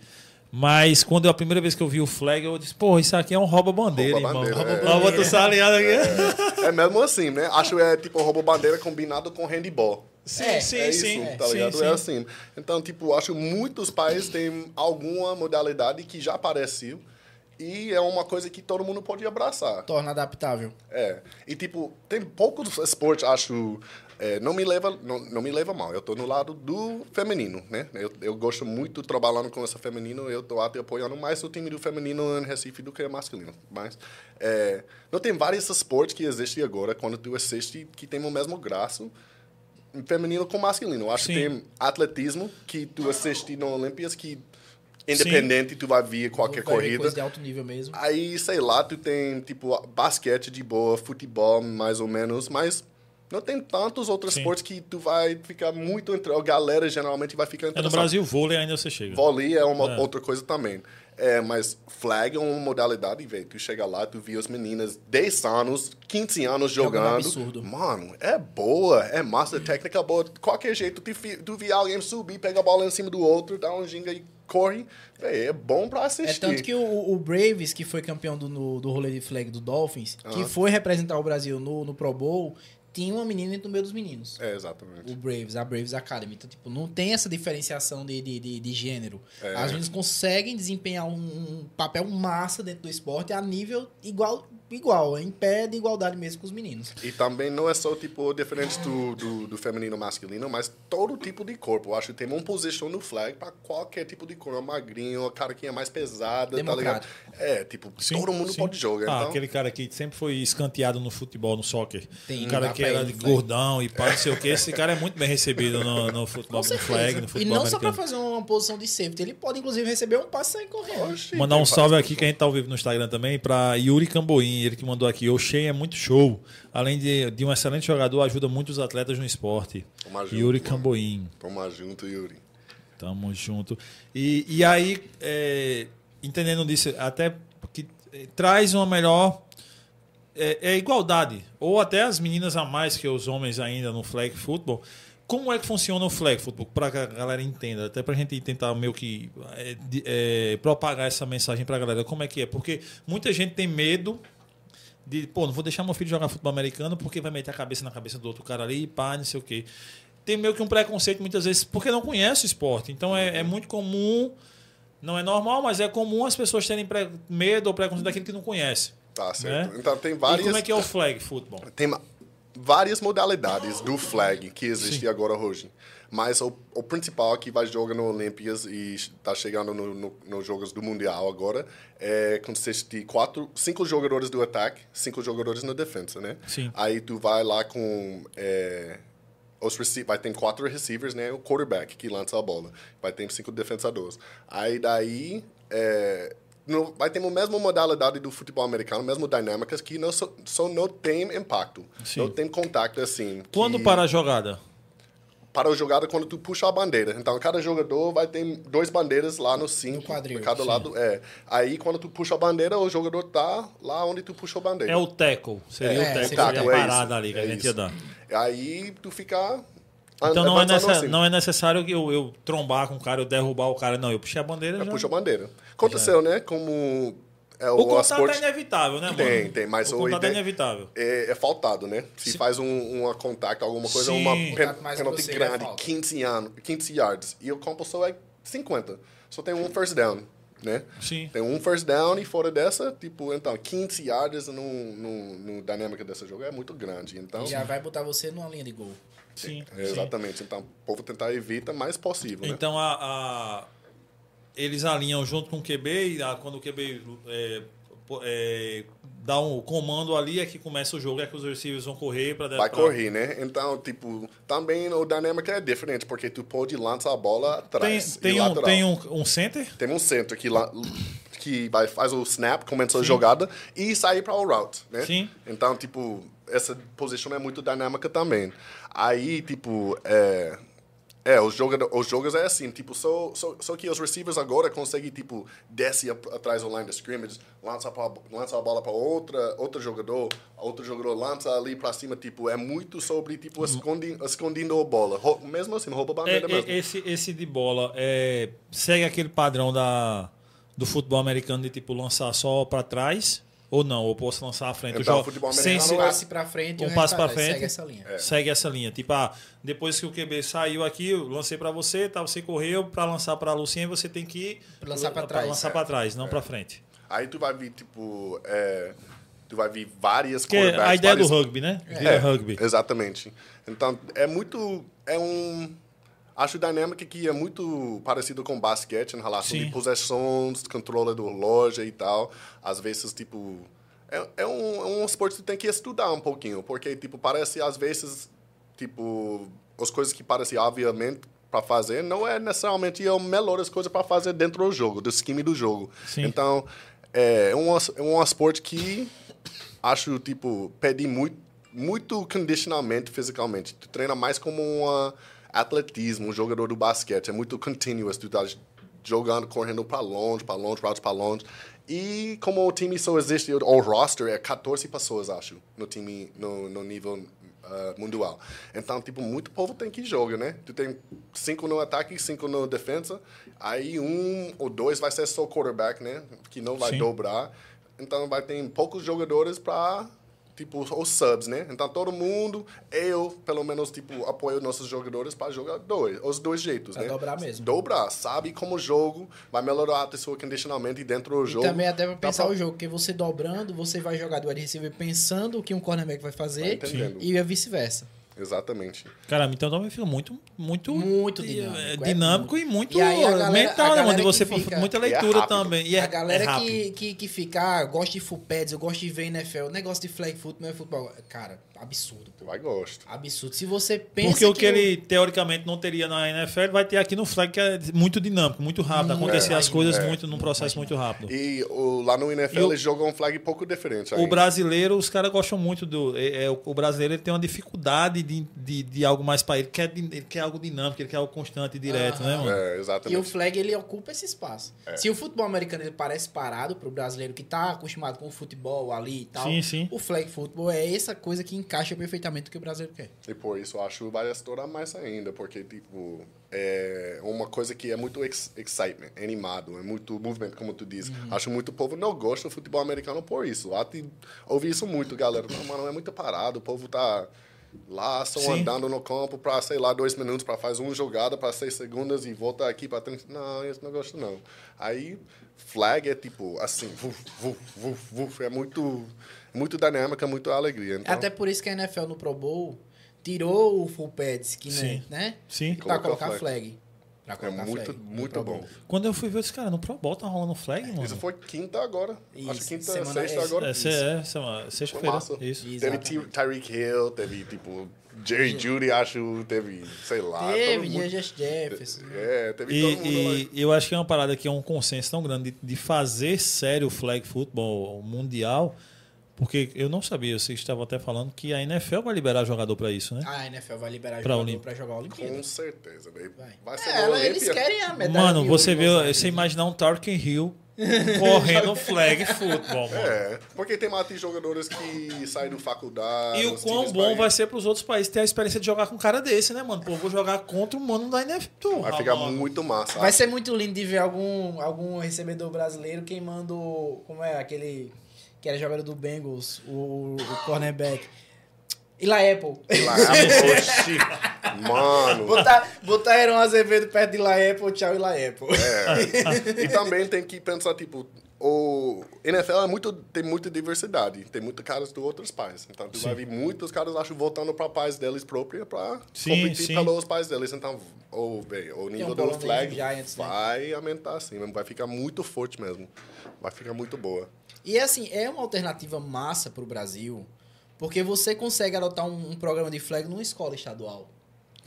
Mas quando é a primeira vez que eu vi o flag, eu disse, pô, isso aqui é um rouba-bandeira, irmão. Rouba-bandeira, é. Rouba tu ligado aqui? É mesmo assim, né? Acho que é tipo roubo bandeira combinado com handball. Sim, É, sim, é sim. isso, tá sim, ligado? sim. É assim. Então, tipo, acho que muitos países têm alguma modalidade que já apareceu e é uma coisa que todo mundo pode abraçar. Torna adaptável. É. E, tipo, tem poucos esportes, acho... é, não, me leva, não, não me leva mal. Eu tô no lado do feminino, né? Eu, eu gosto muito trabalhando com essa feminino. Eu tô até apoiando mais o time do feminino em Recife do que o masculino. Mas é, não tem vários esportes que existem agora, quando tu assiste, que tem o mesmo graço feminino com masculino. Eu acho que Sim. tem atletismo, que tu assiste no Olímpias, que independente tu vai ver qualquer Vai corrida. Coisa de alto nível mesmo. Aí, sei lá, tu tem, tipo, basquete de boa, futebol mais ou menos, mas não tem tantos outros Sim. esportes que tu vai ficar muito entre... A galera geralmente vai ficar É no. Brasil, vôlei ainda você chega. Vôlei é uma É. outra coisa também. É, mas flag é uma modalidade, velho. Tu chega lá, tu vê as meninas 10 anos, 15 anos Jogando jogando. absurdo. Mano, é boa, é massa, técnica boa. De qualquer jeito, tu, tu vê alguém subir, pega a bola em cima do outro, dá um ginga e corre. Véi, é bom pra É assistir. tanto que o, o Braves, que foi campeão do, no- do rolê de flag do Dolphins, que Aham. foi representar o Brasil no, no Pro Bowl, tinha uma menina no meio dos meninos. É, exatamente. O Braves, a Braves Academy. Então, tipo, não tem essa diferenciação de, de, de, de gênero. É. As meninas conseguem desempenhar um, um papel massa dentro do esporte a nível igual, igual, em pé de igualdade mesmo com os meninos. E também não é só, tipo, diferente do, do, do feminino masculino, mas todo tipo de corpo. Eu acho que tem uma posição no flag para qualquer tipo de corpo. Magrinho, cara que é mais pesada, tá ligado? É, tipo, Sim, todo mundo sim. pode jogar. Ah, então, aquele cara que sempre foi escanteado no futebol, no soccer. Tem, o cara que era vai. gordão e pá, não sei o que. Esse cara é muito bem recebido no, no futebol, no flag, no e futebol não só pra americano. fazer uma posição de safety, ele pode inclusive receber um passe e sair correndo. Oxi, Mandar um salve aqui que a gente tá ao vivo no Instagram também pra Yuri Camboim, ele que mandou aqui. O Shea é muito show. Além de, de um excelente jogador, ajuda muitos atletas no esporte. Junto, Yuri mano. Camboim. Tamo junto, Yuri. Tamo junto. E, e aí, é, entendendo disso, até que é, traz uma melhor é, é igualdade. Ou até as meninas a mais que os homens ainda no flag football. Como é que funciona o flag football? Para que a galera entenda, até para a gente tentar meio que é, é, propagar essa mensagem para a galera. Como é que é? Porque muita gente tem medo de, pô, não vou deixar meu filho jogar futebol americano porque vai meter a cabeça na cabeça do outro cara ali e pá, não sei o quê. Tem meio que um preconceito muitas vezes porque não conhece o esporte. Então é, é muito comum, não é normal, mas é comum as pessoas terem medo ou preconceito daquilo que não conhece. Tá certo. Né? Então tem E várias. como é que é o flag football? tem várias modalidades do flag que existe Sim. agora hoje. Mas o, o principal que vai jogar no Olympias e está chegando nos no, nos Jogos do Mundial agora é consiste de quatro, cinco jogadores do ataque, cinco jogadores na defesa, né? Sim. Aí tu vai lá com é, os rece- vai ter quatro receivers, né? O quarterback que lança a bola. Vai ter cinco defensadores. Aí daí é, no- vai ter a mesma modalidade do futebol americano, mesmo dinâmicas que não só, só não tem impacto, Sim. não tem contato assim. Quando que- para a jogada? Para o jogada quando tu puxa a bandeira. Então, cada jogador vai ter dois bandeiras lá no cinco. No quadril, Cada sim. lado, é. Aí, quando tu puxa a bandeira, o jogador tá lá onde tu puxou a bandeira. É o tackle. Seria É, o tackle, seria seria a o- é parada isso, ali que a é gente isso. ia dar. Aí, tu fica... Então não é, nessa- assim. não é necessário que eu, eu trombar com o cara, eu derrubar o cara. Não, eu puxei a bandeira É, já. puxa a bandeira. Aconteceu, né? Como... É, O o, contato é inevitável, né, mano? Tem, tem, mas o o contato é inevitável. é, é faltado, né? Se faz um, uma contato, alguma coisa, Sim. uma pen, penalty é grande, falta. 15, anos, 15 yards. E o só é 50. Só tem um first down, né? Sim. Tem um first down e fora dessa, tipo, então, 15 yards no, no, no dinâmica desse jogo é muito grande. Então, Já vai botar você numa linha de gol. Sim. é, sim. exatamente. Então, o povo tentar evitar o mais possível, né? Então a, a- eles alinham junto com o QB e a- quando o QB é, é, dá um comando ali é que começa o jogo, é que os receivers vão correr para Vai correr, né? Então, tipo, também o dinâmica é diferente, porque tu pode lançar a bola Tem, atrás. tem, e um, tem um, um center? Tem um centro que, lá, que vai, faz o snap, começa a jogada e sai para o route, né? Sim. Então, tipo, essa posição é muito dinâmica também. Aí, tipo, é... É, os, jogador, os jogos é assim, tipo, só, só, só que os receivers agora conseguem, tipo, desce atrás do line de scrimmage, lança, pra, lança a bola para outra, outro jogador, outro jogador lança ali para cima, tipo, é muito sobre, tipo, escondi, escondendo a bola. Mesmo assim, rouba a É, bandeira é, mesmo. esse, esse de bola é, segue aquele padrão da, do futebol americano de tipo lançar só para trás ou não? Ou posso lançar à frente? Eu Então, jogo futebol sem Um é- passe pra frente um passo resto para frente. Segue essa linha. Segue essa linha. Tipo, ah, depois que o QB saiu aqui, eu lancei para você, tá, você correu para lançar para a Lucinha, você tem que Lançar pra trás. lançar É. para trás, não para frente. Aí tu vai ver, tipo, é, tu vai ver várias é quarterbacks, a ideia do várias- rugby, né? É, rugby. Exatamente. Então, é muito. É um. Acho dinâmica que é muito parecido com basquete em relação Sim. de possessões, controle do loja e tal. Às vezes, tipo. É, é um, é um esporte que tem que estudar um pouquinho, porque, tipo, parece às vezes, tipo, as coisas que parecem obviamente para fazer não é necessariamente a melhores coisas para fazer dentro do jogo, do esquema do jogo. Sim. Então, é um, é um esporte que <coughs> acho, tipo, pede muito, muito condicionamento fisicamente. Tu treina mais como um atletismo, um jogador do basquete. É muito continuous. Tu tá jogando, correndo para longe, para longe, para longe. E como o time só existe, o roster é 14 pessoas, acho, no time, no, no nível uh, mundial. Então, tipo, muito povo tem que jogar, né? Tu tem cinco no ataque, cinco no defesa. Aí um ou dois vai ser só quarterback, né? Que não vai Sim. dobrar. Então vai ter poucos jogadores para tipo, os subs, né? Então, todo mundo, eu, pelo menos, tipo, apoio nossos jogadores para jogar dois, os dois jeitos, né? dobrar mesmo. Dobrar, sabe como o jogo vai melhorar a sua condicionamento dentro do E jogo. também até pra pensar pra- o jogo, porque você dobrando, você vai jogar do wide receiver pensando o que um cornerback vai Tá fazer entendendo. e é vice-versa. Exatamente. Caramba, então também fica muito, muito, Muito di- dinâmico, é, é dinâmico muito. e muito E galera- mental, né, mano? galera De você fica- muita E é leitura rápido. também. E é, a galera é rápido. que, que, que fica, ah, gosta de full pads, eu gosto de ver NFL, negócio de flag foot, não é futebol. Cara, absurdo. Tu vai gosto. Absurdo. Se você pensa Porque o que ele teoricamente não teria na NFL, ele vai ter aqui no flag, que é muito dinâmico, muito rápido, Muito acontecer as mais coisas dinâmico. muito num processo muito rápido. E o, lá no NFL E o- eles jogam um flag um pouco diferente. O ainda. brasileiro, os caras gostam muito do. É, é, o, o brasileiro ele tem uma dificuldade de, de, de algo mais para ele. Quer, din- ele quer algo dinâmico, ele quer algo constante e direto, né, mano? É, E o exatamente. flag, ele ocupa esse espaço. É. Se o futebol americano ele parece parado pro brasileiro que tá acostumado com o futebol ali e tal, Sim, sim. o flag football é essa coisa que encaixa perfeitamente o que o brasileiro quer. E por isso eu acho vai estourar mais ainda, porque, tipo, é uma coisa que é muito ex excitement, é animado, é muito movement, como tu diz. Uhum. Acho muito o povo não gosta do futebol americano por isso. Lá te, ouvi isso muito, galera. Não, mano, é muito parado, o povo tá lá só Sim. andando no campo pra, sei lá, dois minutos, pra fazer uma jogada pra seis segundos e volta aqui pra 30. Não, esse não gosto não. Aí, flag é tipo, assim, vuf, vuf, vuf, vuf, é muito, muito dinâmica, muito alegria. Então, Até por isso que a NFL no Pro Bowl tirou o full pads, que Sim. né, né? Sim. Pra colocar flag. flag. Pra É muito, flag muito bom. Quando eu fui ver esse cara no Pro Bowl, tá rolando flag, mano. Isso foi quinta agora. Isso, Acho que quinta, semana- sexta é, agora. É, é, sexta-feira. Isso. Teve Tyreek Hill, teve, tipo, Jerry Judy, acho, teve, sei lá. Teve, mundo- Jefferson. É, teve todo mundo lá. E, e eu acho que é uma parada que é um consenso tão grande de, de fazer sério o flag football mundial, porque eu não sabia, vocês estavam até falando que a NFL vai liberar jogador pra isso, né? A NFL vai liberar Pra jogador pra jogar a Olimpíada. Com certeza, velho. Vai. Vai ser É, ela- eles querem a medalha Mano, você vê, Angeles. você imaginar um Tarkin Hill <laughs> correndo flag football, mano. É, porque tem mais jogadores que saem da faculdade. E o quão bom vai- vai ser pros outros países ter a experiência de jogar com um cara desse, né, mano? Pô, eu vou jogar contra o mano da NFL. Vai ficar muito massa. Vai ser muito lindo de ver algum, algum recebedor brasileiro queimando. Como é aquele. Que era jogador do Bengals, o, o cornerback. Eli Apple. Lá, <laughs> oxi, mano. botar, botar Aaron Azevedo perto de Eli Apple, tchau, Eli Apple. É. e também tem que pensar, tipo, o NFL é muito, tem muita diversidade. Tem muitos caras de outros pais. Então, tu vai ver muitos caras, acho, voltando para pais deles próprios para Sim, competir sim. pelos pais deles. Então, o, bem, o nível um do flag Giants, né? vai aumentar, assim. Vai ficar muito forte mesmo. Vai ficar muito boa. E assim, é uma alternativa massa pro Brasil, porque você consegue adotar um, um programa de flag numa escola estadual.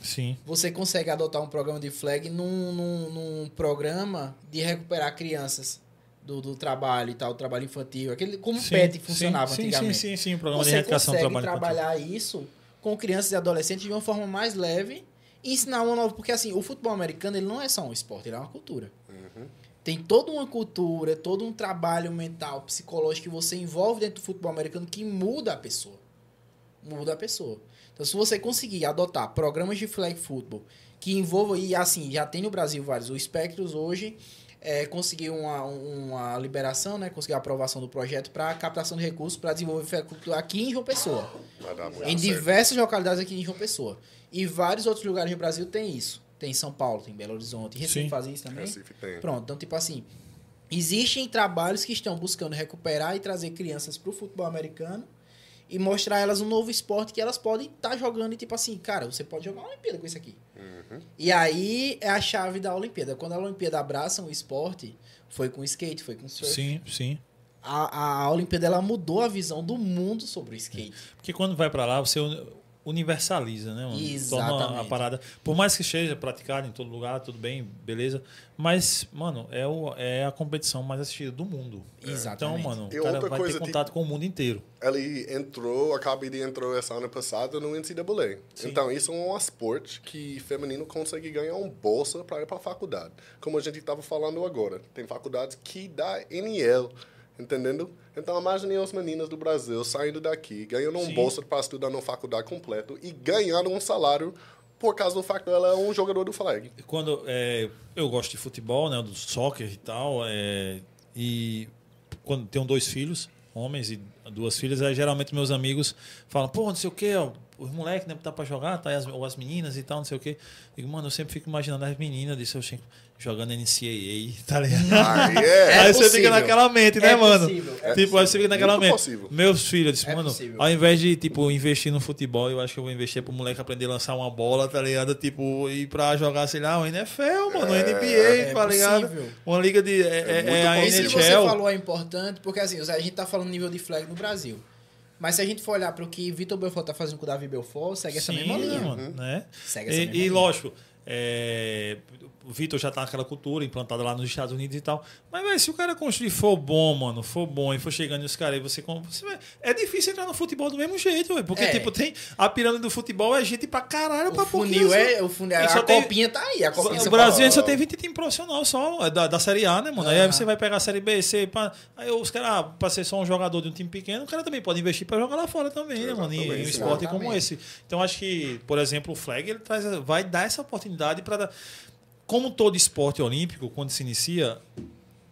Sim. Você consegue adotar um programa de flag num, num, num programa de recuperar crianças do, do trabalho e tal, trabalho infantil. Aquele, como o Sim, PET sim, funcionava sim, antigamente. Sim, sim, sim. O programa de Você reeducação do consegue trabalho infantil. trabalhar isso com crianças e adolescentes de uma forma mais leve e ensinar uma nova. Porque assim, o futebol americano ele não é só um esporte, ele é uma cultura. Tem toda uma cultura, todo um trabalho mental, psicológico que você envolve dentro do futebol americano que muda a pessoa. Muda a pessoa. Então, se você conseguir adotar programas de flag football que envolvam, e assim, já tem no Brasil vários. O Spectros hoje é, conseguiu uma, uma liberação, né? Conseguiu a aprovação do projeto para captação de recursos para desenvolver flag aqui em João Pessoa. Em certo. diversas localidades aqui em João Pessoa. E vários outros lugares no Brasil tem isso. Tem em São Paulo, tem em Belo Horizonte. Recife Sim. faz isso também. Recife tem. Pronto, então tipo assim, existem trabalhos que estão buscando recuperar e trazer crianças pro futebol americano e mostrar elas um novo esporte que elas podem estar jogando e tipo assim, cara, você pode jogar uma Olimpíada com isso aqui. Uhum. E aí é a chave da Olimpíada. Quando a Olimpíada abraça o esporte, foi com skate, foi com surf. Sim, sim. A, a Olimpíada ela mudou a visão do mundo sobre o skate. Porque quando vai pra lá, você universaliza, né, mano? Torna a Exatamente. parada. Por mais que seja praticado em todo lugar, tudo bem, beleza. Mas, mano, é, o, é a competição mais assistida do mundo. Exatamente. Então, mano, E o cara outra vai coisa, ter contato com o mundo inteiro. Ele entrou, acabei de entrou essa ano passado no NCAA. Sim. Então, isso é um esporte que feminino consegue ganhar um bolsa para ir para a faculdade. Como a gente estava falando agora. Tem faculdades que dá NL, entendendo? Então, imagine os meninas do Brasil saindo daqui, ganhando um Sim. bolsa para estudar numa faculdade completo e ganhando um salário por causa do fato dela é um jogador do flag. Quando é, eu gosto de futebol, né, do soccer e tal, é, e quando tenho dois filhos, homens e duas filhas, aí geralmente meus amigos falam, pô, não sei o quê, ó, os moleques, né, tá pra jogar, tá as, ou as meninas e tal, não sei o quê. Eu digo, mano, eu sempre fico imaginando as meninas disse eu jogando NCAA, tá <laughs> ligado? Ah, é. aí É você fica possível. naquela mente, né, É mano? possível. Tipo, aí você fica naquela Muito mente. possível. Meus filhos, eu disse, É mano, possível. ao invés de, tipo, investir no futebol, eu acho que eu vou investir pro moleque aprender a lançar uma bola, tá ligado? Tipo, ir pra jogar, sei lá, um NFL, mano, um NBA, é tá ligado? possível. Uma liga de. É, é, é a Isso que NHL. você falou é importante, porque assim, a gente tá falando nível de flag no Brasil. Mas se a gente for olhar pro que Vitor Belfort tá fazendo com o Davi Belfort, segue essa Sim, mesma linha. mano, né? Segue essa E, mesma e linha. lógico, é, o Vitor já tá naquela cultura implantada lá nos Estados Unidos e tal. Mas, velho, se o cara construir for bom, mano, for bom e for chegando os caras aí, você, você vai- É difícil entrar no futebol do mesmo jeito, velho. Porque, É. tipo, tem. A pirâmide do futebol é gente pra caralho pra O funil pouquinho, é. O funil, E a só tem- copinha tá aí. A copinha O Brasil fala, só tem 20 times profissional só, é da, da Série A, né, mano? Aí você vai pegar a Série B, C, pá, aí os caras, ah, pra ser só um jogador de um time pequeno, o cara também pode investir pra jogar lá fora também, né, mano? Em, um esporte como esse. Então acho que, por exemplo, o Flag ele traz, vai dar essa oportunidade para como todo esporte olímpico, quando se inicia,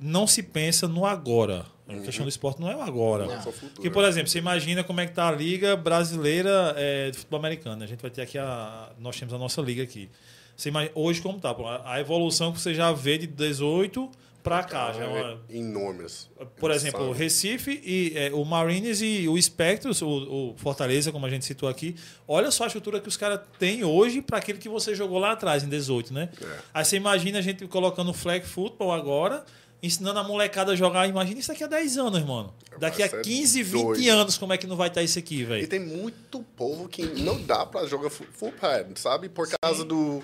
não se pensa no agora. A questão do esporte não é o agora. Não. Porque, por exemplo, você imagina como é que tá a Liga Brasileira é, de Futebol Americano. A gente vai ter aqui a. Nós temos a nossa liga aqui. Você imagina, hoje como tá? A a evolução que você já vê de 18 para cá. Já é uma- É enormes. por exemplo, o Sabe? Recife e é, o Marines e o Spectros, o, o Fortaleza, como a gente citou aqui. Olha só a estrutura que os caras têm hoje para aquilo que você jogou lá atrás, em 18, né? É. Aí você imagina a gente colocando flag football agora, ensinando a molecada a jogar. Imagina isso daqui a 10 anos, mano. Daqui a Vai ser 15, 20 doido. anos, como é que não vai estar isso aqui, E velho? tem muito povo que não dá pra jogar fu- full pad, sabe? Por causa do.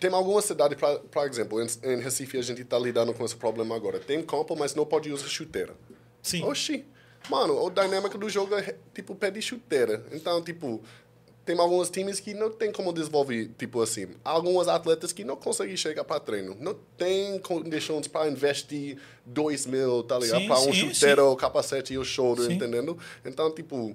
Tem algumas cidades, pra- por exemplo, em, em Recife a gente tá lidando com esse problema agora. Tem campo, mas não pode usar chuteira. Sim. Oxi. Mano, a dinâmica do jogo é tipo pé de chuteira. Então, tipo, tem alguns times que não tem como desenvolver, tipo assim. Alguns atletas que não conseguem chegar para treino. Não tem condições para investir 2 mil, tá ligado? Para um sim, chuteiro, sim. o capacete e o shoulder, Sim. entendendo? Então, tipo,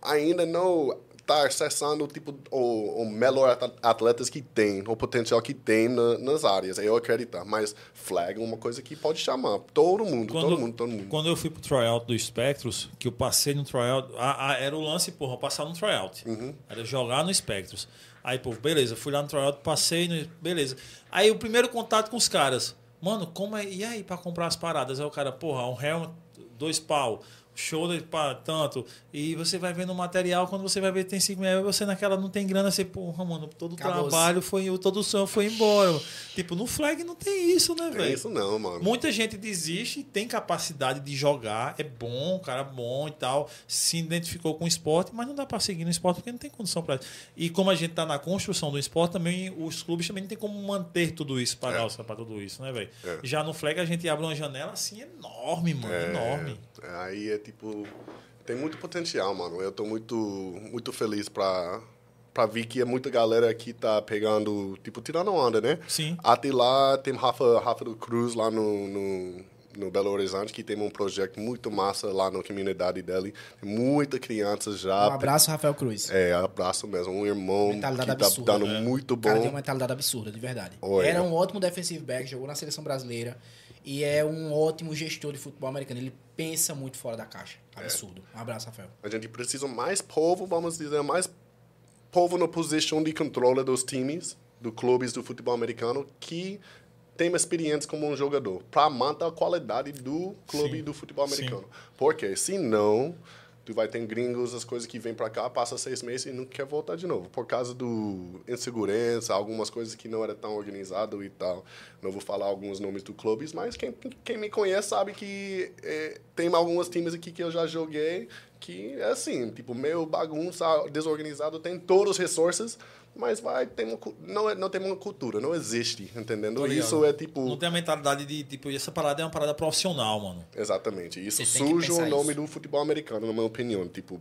ainda não tá acessando tipo o, o melhor at- atletas que tem, o potencial que tem na- nas áreas. Eu acredito, mas flag é uma coisa que pode chamar todo mundo, todo mundo, todo mundo. Quando eu fui pro tryout do Spectros, que eu passei no tryout, a- a- era o lance, porra, passar no tryout. Uhum. Era jogar no Spectros. Aí, pô, beleza, fui lá no tryout, passei, no, beleza. Aí o primeiro contato com os caras, mano, como é, e aí pra comprar as paradas? Aí o cara, porra, um helmet, dois pau, shoulder para tanto, e você vai vendo o material, quando você vai ver tem 5 mil, você naquela não tem grana, você, porra, mano, todo o trabalho foi, todo o som foi embora. Tipo, no flag não tem isso, né, É velho? isso não, mano. Muita gente desiste, tem capacidade de jogar, é bom, cara bom e tal, se identificou com o esporte, mas não dá para seguir no esporte porque não tem condição para E como a gente tá na construção do esporte, também os clubes também não tem como manter tudo isso, pagar É. para tudo isso, né, velho? É. Já no flag a gente abre uma janela assim enorme, mano, É, enorme. Aí é tipo. Tem muito potencial, mano. Eu tô muito, muito feliz pra, pra ver que é muita galera que tá pegando, tipo, tirando onda, né? Sim. Até lá tem Rafa, Rafa do Cruz lá no, no, no Belo Horizonte, que tem um projeto muito massa lá na comunidade dele. Muita criança já. Um abraço, Rafael Cruz. É, abraço mesmo. Um irmão Mentalidade que tá absurda, dando né? muito O cara tem bom. uma mentalidade absurda, de verdade. Olha. Era um ótimo defensive back, jogou na seleção brasileira. E é um ótimo gestor de futebol americano. Ele pensa muito fora da caixa. É. Absurdo. Um abraço, Rafael. A gente precisa mais povo, vamos dizer, mais povo na posição de controle dos times, dos clubes do futebol americano, que tem experiência como um jogador, para manter a qualidade do clube Sim. do futebol Sim. americano. Porque, se não, tu vai ter gringos, as coisas que vêm para cá, passa seis meses e não quer voltar de novo, por causa do insegurança, algumas coisas que não era tão organizado e tal. Não vou falar alguns nomes do clubes, mas quem, quem me conhece sabe que eh, tem alguns times aqui que eu já joguei que é assim, tipo, meio bagunça, desorganizado, tem todos os recursos, mas vai ter uma, não, é- não tem uma cultura, não existe, entendendo? Isso é tipo, Não tem a mentalidade de, tipo, essa parada é uma parada profissional, mano. exatamente, isso Você tem suja o nome isso. do futebol americano, na minha opinião, tipo,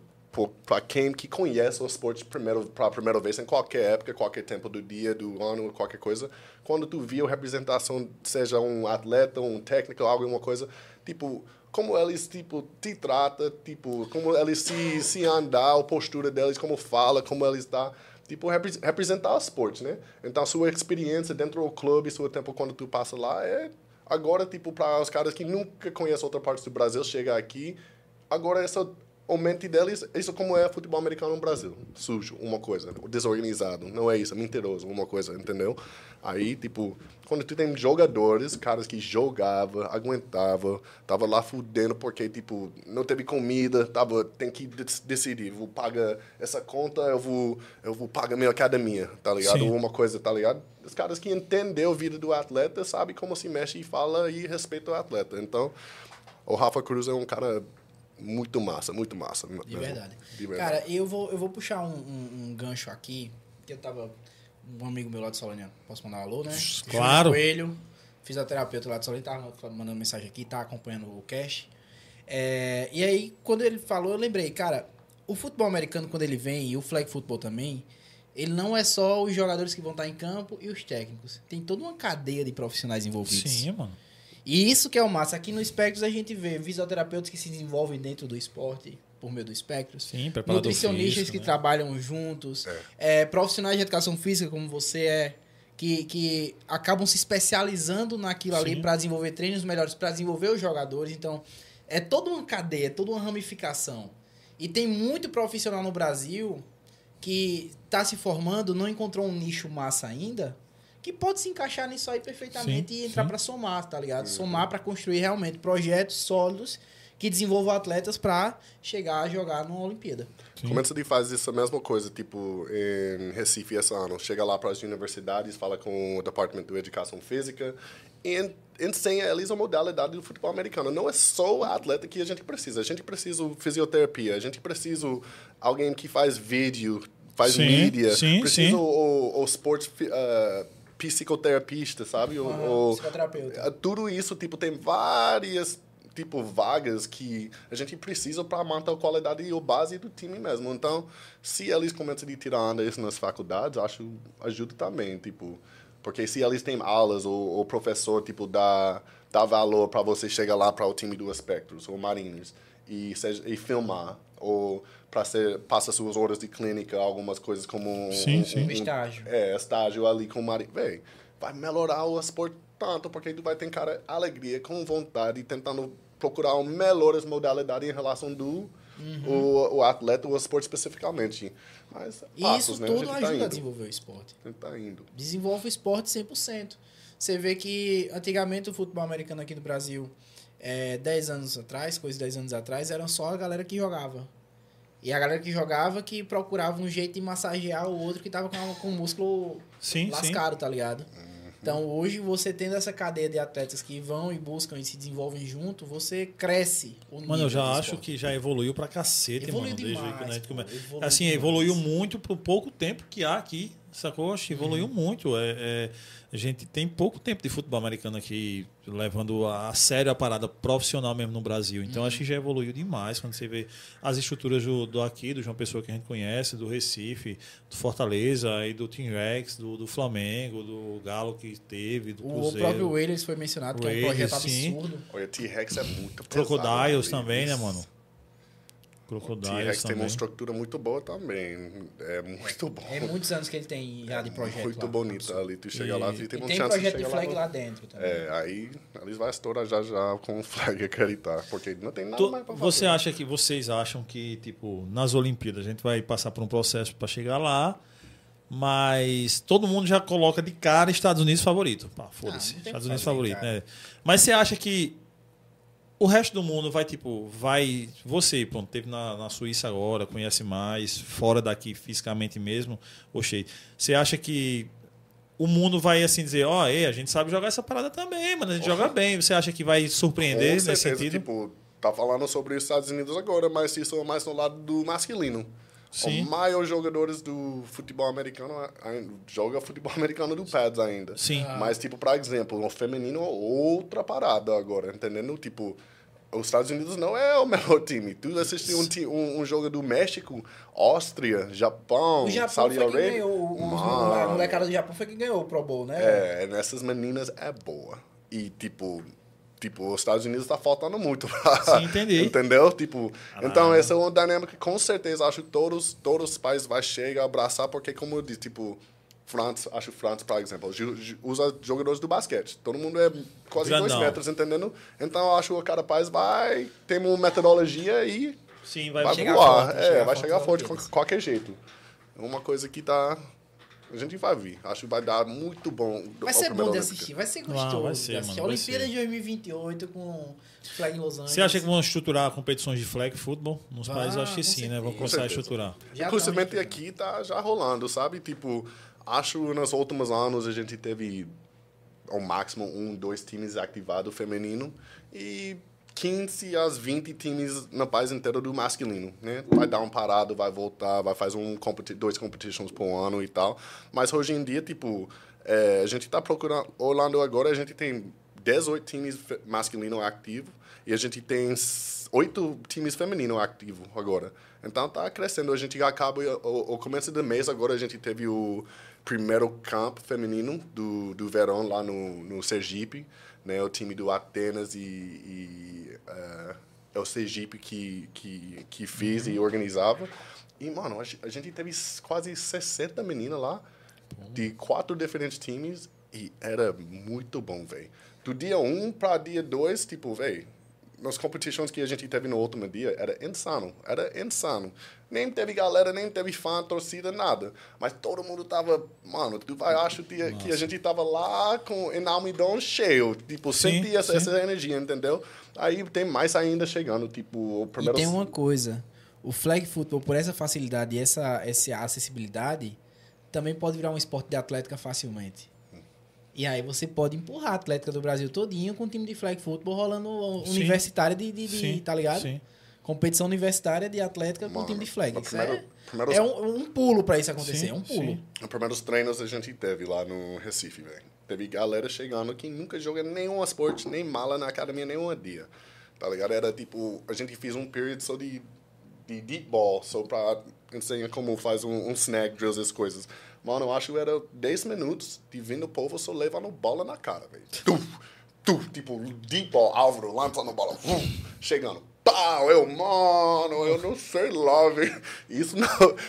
para quem que conhece o esporte primeiro para primeira vez em qualquer época, qualquer tempo do dia, do ano, qualquer coisa, quando tu viu a representação, seja um atleta, um técnico, alguma coisa, tipo, como eles tipo te trata, tipo, como eles se se andar, a postura deles, como fala, como eles tá, tipo repre- representar o esporte, né? Então sua experiência dentro do clube, seu tempo quando tu passa lá é agora tipo para os caras que nunca conhecem outra parte do Brasil chegar aqui agora essa o mente deles, isso como é futebol americano no Brasil. Sujo, uma coisa. Desorganizado. Não é isso, mentiroso, uma coisa, entendeu? Aí, tipo, quando tu tem jogadores, caras que jogava, aguentava, tava lá fudendo porque, tipo, não teve comida, tava, tem que decidir, vou pagar essa conta, eu vou, eu vou pagar minha academia, tá ligado? Sim. Uma coisa, tá ligado? Os caras que entendem a vida do atleta, sabem como se mexe e fala e respeita o atleta. Então, o Rafa Cruz é um cara muito massa, muito massa. De verdade. De verdade. Cara, eu vou, eu vou puxar um, um, um, gancho aqui, que eu tava. Um amigo meu lá de Solânia, posso mandar um alô, né? Claro. Coelho, fisioterapeuta lá de Solânia, tava mandando mensagem aqui, tá acompanhando o cast. É, e aí, quando ele falou, eu lembrei, cara, o futebol americano, quando ele vem, e o flag football também, ele não é só os jogadores que vão estar em campo e os técnicos. Tem toda uma cadeia de profissionais envolvidos. Sim, mano. E isso que é o massa. Aqui no Spectros a gente vê fisioterapeutas que se desenvolvem dentro do esporte por meio do Spectros. Sim, Nutricionistas físico, que né? trabalham juntos. É. É, profissionais de educação física como você é. Que, que acabam se especializando naquilo Sim. ali para desenvolver treinos melhores, para desenvolver os jogadores. Então, é toda uma cadeia, é toda uma ramificação. E tem muito profissional no Brasil que está se formando, não encontrou um nicho massa ainda, que pode se encaixar nisso aí perfeitamente sim, e entrar para somar, tá ligado? Uhum. Somar para construir realmente projetos sólidos que desenvolvam atletas para chegar a jogar numa Olimpíada. Sim. Como é que você faz essa mesma coisa, tipo, em Recife esse ano? Chega lá para as universidades, fala com o Departamento de Educação Física e ensina eles a modalidade do futebol americano. Não é só o atleta que a gente precisa. A gente precisa de fisioterapia, a gente precisa alguém que faz vídeo, faz sim, mídia, sim, precisa sim. o, o, o sports... Uh, psicoterapista, sabe? Uhum, psicoterapeuta. É, tudo isso, tipo, tem várias tipo vagas que a gente precisa para manter a qualidade e a base do time mesmo. Então, se eles começam a tirar isso nas faculdades, acho ajuda também, tipo, porque se eles têm aulas ou o professor tipo dá dá valor para você chegar lá para o time do Spectros ou Mariners e seja, e filmar ou para ser passa suas horas de clínica, algumas coisas como um, sim, sim. Um, estágio. É, estágio ali com o marido. Véi, vai melhorar o esporte tanto, porque tu vai ter cara alegria, com vontade, tentando procurar melhores modalidades em relação do uhum. o, o atleta, o esporte especificamente. Mas e passos, isso né? tudo a ajuda tá a desenvolver o esporte. A gente tá indo. Desenvolve o esporte 100%. Você vê que antigamente o futebol americano aqui no Brasil, é, 10 anos atrás, coisa de 10 anos atrás, eram só a galera que jogava. E a galera que jogava que procurava um jeito de massagear o outro que tava com, com o músculo sim, lascado, sim. tá ligado? Uhum. Então hoje você tendo essa cadeia de atletas que vão e buscam e se desenvolvem junto, você cresce o Mano, eu já acho que já evoluiu pra cacete, evoluiu mano. Demais, desde que come... Evoluiu assim, demais. evoluiu muito pro pouco tempo que há aqui, sacou? Acho que evoluiu uhum. muito. É, é a gente tem pouco tempo de futebol americano aqui, levando a sério a parada profissional mesmo no Brasil. Então, uhum. acho que já evoluiu demais quando você vê as estruturas do, do aqui, do João Pessoa que a gente conhece, do Recife, do Fortaleza, e do Team Rex, do, do Flamengo, do Galo que teve, do Cruzeiro. O próprio Whalers foi mencionado, que é um projeto absurdo. Olha, T-Rex é muito pesado. Crocodiles também, né, mano? Crocodiles. T-Rex tem uma estrutura muito boa também. É muito bom. É muitos anos que ele tem já de projeto. Muito lá. bonito ali. Tu chega e, lá e tem um tem chance projeto de, de flag lá, lá dentro também. É, aí eles vão estourar já já com o flag <laughs> acreditar. Porque não tem nada tu, mais pra fazer. Você acha que vocês acham que, tipo, nas Olimpíadas a gente vai passar por um processo para chegar lá? Mas todo mundo já coloca de cara Estados Unidos favorito. Pá, foda-se. Ah, Estados Unidos favorito. Né? Mas você acha que o resto do mundo vai, tipo, vai. Você, pronto, teve na, na Suíça agora, conhece mais, fora daqui fisicamente mesmo, Oxê. Você acha que o mundo vai assim dizer, ó, oh, a gente sabe jogar essa parada também, mano, a gente joga bem. Você acha que vai surpreender Com nesse sentido? Tipo, tá falando sobre os Estados Unidos agora, mas isso é mais no lado do masculino. Sim. Os maiores jogadores do futebol americano joga futebol <laughs> americano do pads ainda. Sim. Ah. Mas, tipo, por exemplo, o feminino é outra parada agora, entendendo? Tipo, os Estados Unidos não é o <laughs> melhor time. Tu assistiu um, um, um, jogo do México, Áustria, Japão, o Japão Saudi Arabia. Ganhou, o, a molecada do Japão foi quem ganhou o Pro Bowl, né? É, nessas meninas é boa. E, tipo, tipo, os Estados Unidos está faltando muito. Sim, entendi. <laughs> Entendeu? Tipo, ah, então essa é uma dinâmica que com certeza acho que todos, todos os pais vão chegar a abraçar, porque como eu disse, tipo, France, acho France, por exemplo, usa jogadores do basquete. Todo mundo é quase Grandão. dois metros, entendendo? Então, acho que cada país vai, tem uma metodologia e Sim, vai, vai chegar voar. Forte, é, chegar vai chegar forte de qualquer jeito. Uma coisa que tá a gente vai vir. Acho que vai dar muito bom. Vai ser bom de assistir, vai ser gostoso. Ah, vai ser, de. Mano, Olimpíada de 2028 com flag em Los Angeles. Você acha que vão estruturar competições de flag futebol nos ah, países? Acho que sim, certeza. né? Vão começar a estruturar. Inclusive aqui tá já rolando, sabe? Tipo, acho que nos últimos anos a gente teve ao máximo um, dois times ativados feminino e 15 às 20 times no país inteiro do masculino, né? Vai dar um parado, vai voltar, vai fazer um dois competitions por ano e tal. Mas hoje em dia, tipo, é, a gente está procurando, olhando agora, a gente tem 18 times masculino ativo e a gente tem oito times feminino ativo agora. Então tá crescendo. A gente acaba o começo do mês agora a gente teve o primeiro campo feminino do, do verão lá no, no Sergipe né? O time do Atenas e, e uh, é o Sergipe que, que, que fez uhum. e organizava. E, mano, a gente teve quase 60 meninas lá, de quatro diferentes times, e era muito bom, velho. Do dia 1 um para dia 2, tipo, velho, nas competições que a gente teve no último dia, era insano. Era insano. Nem teve galera, nem teve fã, torcida, nada. Mas todo mundo tava, mano, tu vai, acho que, que a gente tava lá com o Enalmidon cheio. Tipo, sim, sentia essa, essa, energia, entendeu? Aí tem mais ainda chegando, tipo, o primeiro... E tem uma coisa, o flag football, por essa facilidade e essa, essa acessibilidade, também pode virar um esporte de atlética facilmente. E aí você pode empurrar a Atlética do Brasil todinho com um time de flag football rolando sim. universitária de, de, de sim, tá ligado? Sim. Competição universitária de Atlética Mano, com time de flag. Primeiro, é, primeiro... é um, um, pulo para isso acontecer, sim, é um pulo. Os primeiros treinos a gente teve lá no Recife, velho. Teve galera chegando que nunca jogou nenhum esporte, nem mala na academia nenhum dia. Tá ligado? Era tipo, a gente fez um período só de, de deep ball, só pra ensinar como faz um, um snack drills, essas coisas. Mano, eu acho que era 10 minutos de vindo o povo só levando bola na cara, velho. Tu, tu, tipo, deep ball, Álvaro lançando bola, chegando. Pau, eu, mano, eu não sei lá, velho. Isso não,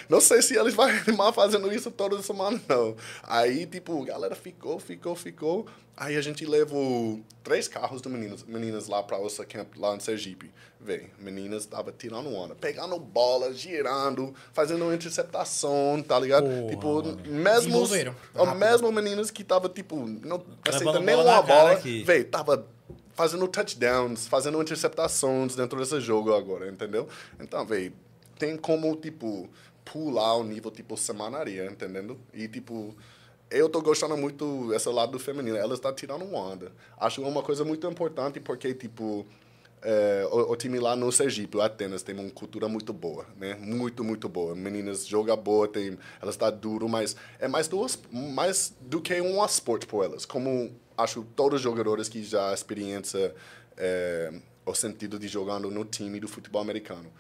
não sei se eles vão animar fazendo isso toda semana, não. Aí, tipo, a galera ficou, ficou, ficou. Aí a gente levou três carros de meninas, meninas lá para o camp lá em Sergipe. Vem, meninas tava tirando onda, pegando bola, girando, fazendo interceptação, tá ligado? Porra, tipo, mesmo mesmo meninas que tava tipo não aceitando nenhuma bola, velho, tava fazendo touchdowns, fazendo interceptações dentro desse jogo agora, entendeu? Então, velho, tem como tipo pular o nível tipo semanaria, entendendo? E tipo eu tô gostando muito desse lado do feminino. Ela está tirando onda. Acho uma coisa muito importante porque, tipo, é, o, o, time lá no Sergipe, o Atenas, tem uma cultura muito boa, né? Muito, muito boa. Meninas jogam boa, tem, elas estão tá duro, mas é mais do, mais do que um esporte para elas. Como acho todos os jogadores que já experiência é, o sentido de jogando no time do futebol americano.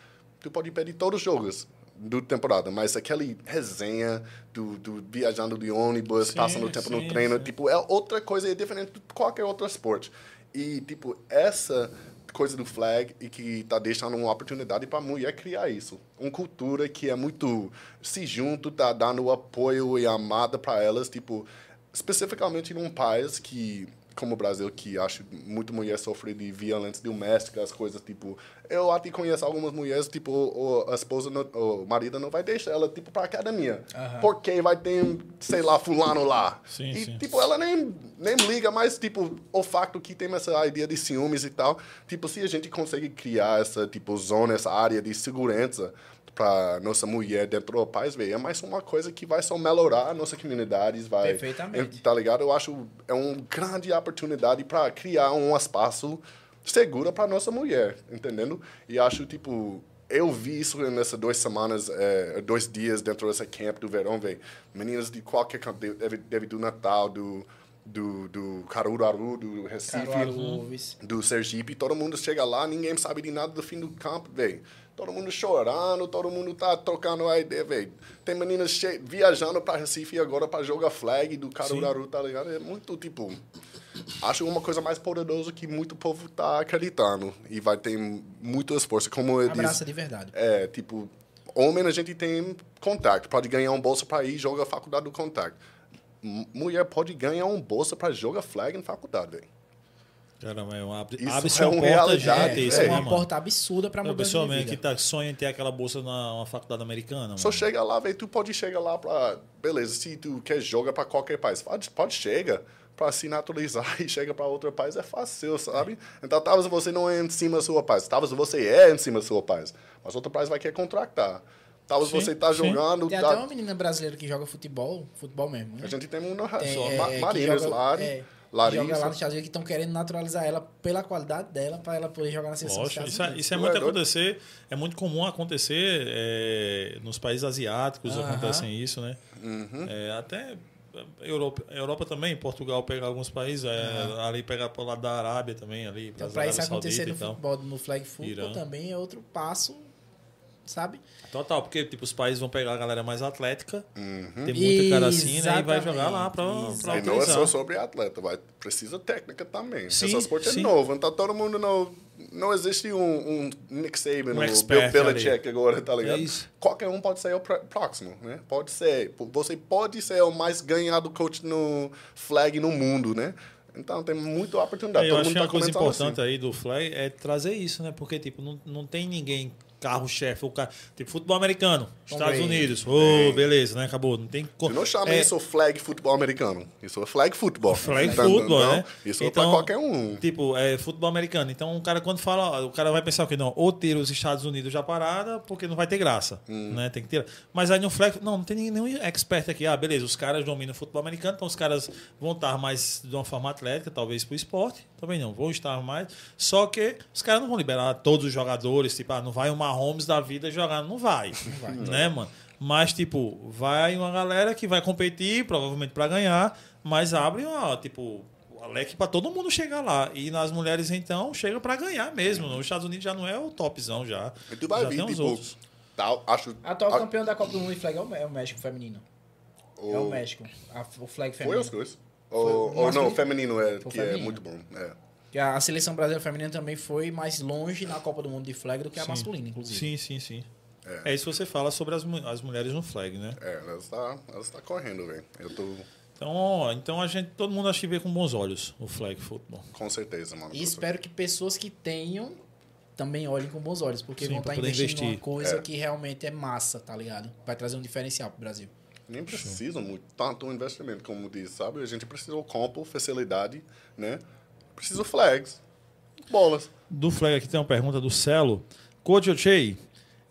Tu pode pedir todos os jogos do temporada, mas aquele resenha do, do viajando de ônibus, sim, passando tempo sim, no treino, sim. tipo, é outra coisa, é diferente de qualquer outro esporte. E, tipo, essa coisa do flag e que está deixando uma oportunidade para a mulher criar isso. Uma cultura que é muito se junto, tá dando apoio e amada para elas, tipo, especificamente num país que como o Brasil, que acho muito mulher sofre de violência doméstica, as coisas, tipo... Eu até conheço algumas mulheres, tipo, o, a esposa, não, o marido não vai deixar ela, tipo, pra academia. Uhum. Porque vai ter, sei lá, fulano lá. Sim, e, sim. tipo, ela nem, nem liga, mas, tipo, o facto que tem essa ideia de ciúmes e tal, tipo, se a gente consegue criar essa, tipo, zona, essa área de segurança para nossa mulher dentro do país, velho, é mais uma coisa que vai só melhorar a nossa comunidade, vai... Perfeitamente. Tá ligado? Eu acho é uma grande oportunidade para criar um espaço seguro para nossa mulher, entendendo? E acho, tipo, eu vi isso nessas duas semanas, é, dois dias dentro dessa camp do verão, velho. Meninas de qualquer campo, deve, deve do Natal, do do, do Caruaru, do Recife, Caruaru, do Sergipe, todo mundo chega lá, ninguém sabe de nada do fim do campo, velho. Todo mundo chorando, todo mundo tá trocando a ideia, velho. Tem meninas viajando para Recife agora para jogar flag do Caruaru, tá ligado? É muito, tipo... Acho uma coisa mais poderosa que muito povo tá acreditando. E vai ter muito esforço. Como eu Abraça de verdade. É, tipo... Homem a gente tem contato. Pode ganhar um bolsa para ir jogar a faculdade do contato mulher pode ganhar um bolsa para jogar flag em faculdade, velho. Caramba, é uma, Isso abre-se é uma uma porta realidade, gigantesca, é é. né, uma mano? porta absurda pra A mudança pessoa de mesmo vida. que tá, sonha em ter aquela bolsa na uma faculdade americana, Só mano. chega lá, velho, tu pode chegar lá para, beleza, se tu quer jogar para qualquer país, pode, pode chega para se naturalizar <laughs> e chega para outro país é fácil, sabe? Então talvez você não é em cima do seu país, talvez você é em cima do seu país, mas outro país vai querer contratar. Talvez Sim, você tá sim. jogando, Tem tá- até uma menina brasileira que joga futebol, futebol mesmo. né? a gente tem um Tem, só, é, é, Marinas, joga- Lari, é, Larissa. joga lá nos Estados Unidos que estão querendo naturalizar ela pela qualidade dela para ela poder jogar na seleção Lógico, isso, é- isso é muito é acontecer, é muito comum acontecer é, nos países asiáticos, Aham. acontecem isso, né? Uhum. É, até Europa, Europa também, Portugal pega alguns países, é, ali pegar pro lado da Arábia também, ali, Então, para isso acontecer no futebol, no flag football, Irã. também é outro passo, sabe? Total, porque tipo, os países vão pegar a galera mais atlética, Uhum. tem muita cara assim, né? E vai Exatamente, jogar lá pra, pra E não é só sobre atleta, vai, precisa técnica também. Sim, Esse esporte é sim. novo, então todo mundo não... Não existe um, um Nick Saban, Um um, Bill Belichick agora, tá ligado? É isso. Qualquer um pode ser o pró- próximo, né? Pode ser. Você pode ser o mais ganhado coach no flag no mundo, né? Então tem muita oportunidade. É, eu todo acho mundo que uma tá coisa começando importante aí do Fly é trazer isso, né? Porque, tipo, não, não tem ninguém carro-chefe, o cara, tipo, futebol americano, Estados. Unidos, ô, beleza, né? Acabou, não tem... co- Você não chama é, isso flag futebol americano. Isso é flag futebol. Flag football, entendendo? né? Isso é Então, pra qualquer um. Tipo, é futebol americano. Então, o cara, quando fala, o cara vai pensar o quê? Não, ou ter os Estados Unidos já parada, porque não vai ter graça. Hum. Né? Tem que ter. Mas aí no flag, não, não tem nenhum expert aqui. Ah, beleza, os caras dominam o futebol americano, então os caras vão estar mais de uma forma atlética, talvez pro esporte. Também não, vão estar mais. Só que os caras não vão liberar todos os jogadores, tipo, ah, não vai o Mahomes da vida jogar. Não vai. <laughs> Né, mano? Mas, tipo, vai uma galera que vai competir, provavelmente para ganhar, mas abre, ó, tipo, o leque para todo mundo chegar lá. E nas mulheres, então, chega para ganhar mesmo. Nos Estados Unidos já não é o topzão já. E tu vai já ver, tem os tipo, outros. tal, acho... Atual a- campeão da Copa do Mundo em flag é o, é o México feminino. É o México. A- o flag Foi feminino. os dois. Foi Ou, o ou não, o feminino é, Foi o que é feminino. muito bom. É. Que A seleção brasileira feminina também foi mais longe na Copa do Mundo de flag do que a Sim. masculina, inclusive. Sim, sim, sim. É. É. isso que você fala sobre as, as mulheres no flag, né? É, ela está, ela está correndo, velho. Eu tô Então, ó, então a gente, todo mundo acha que vê com bons olhos o flag football. com certeza, mano. E espero que pessoas que tenham também olhem com bons olhos, porque Sim, vão pra estar investindo numa investir. coisa É. que realmente é massa, tá ligado? Vai trazer um diferencial pro Brasil. Nem precisa muito, tanto um investimento, como diz, sabe? A gente precisa do campo, facilidade, né? Precisa flags, bolas. Do flag aqui tem uma pergunta do Celo. Coach Ochei,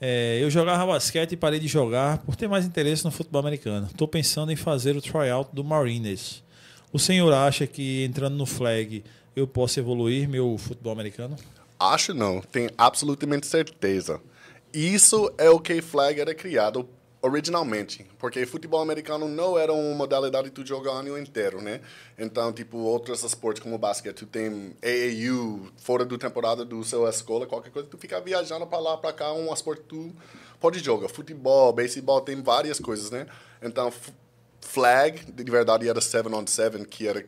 é, eu jogava basquete e parei de jogar por ter mais interesse no futebol americano. Estou pensando em fazer o tryout do Marines. O senhor acha que entrando no flag eu posso evoluir meu futebol americano? Acho não, tenho absolutamente certeza. Isso é o que flag era criado originalmente, porque futebol americano não era uma modalidade que tu joga o ano inteiro, né? Então, tipo, outros esportes como basquete, tu tem AAU, fora do temporada do seu escola, qualquer coisa, tu fica viajando para lá, para cá, um esporte que tu pode jogar. Futebol, beisebol, tem várias coisas, né? Então, flag, de verdade, era 7 on 7, que era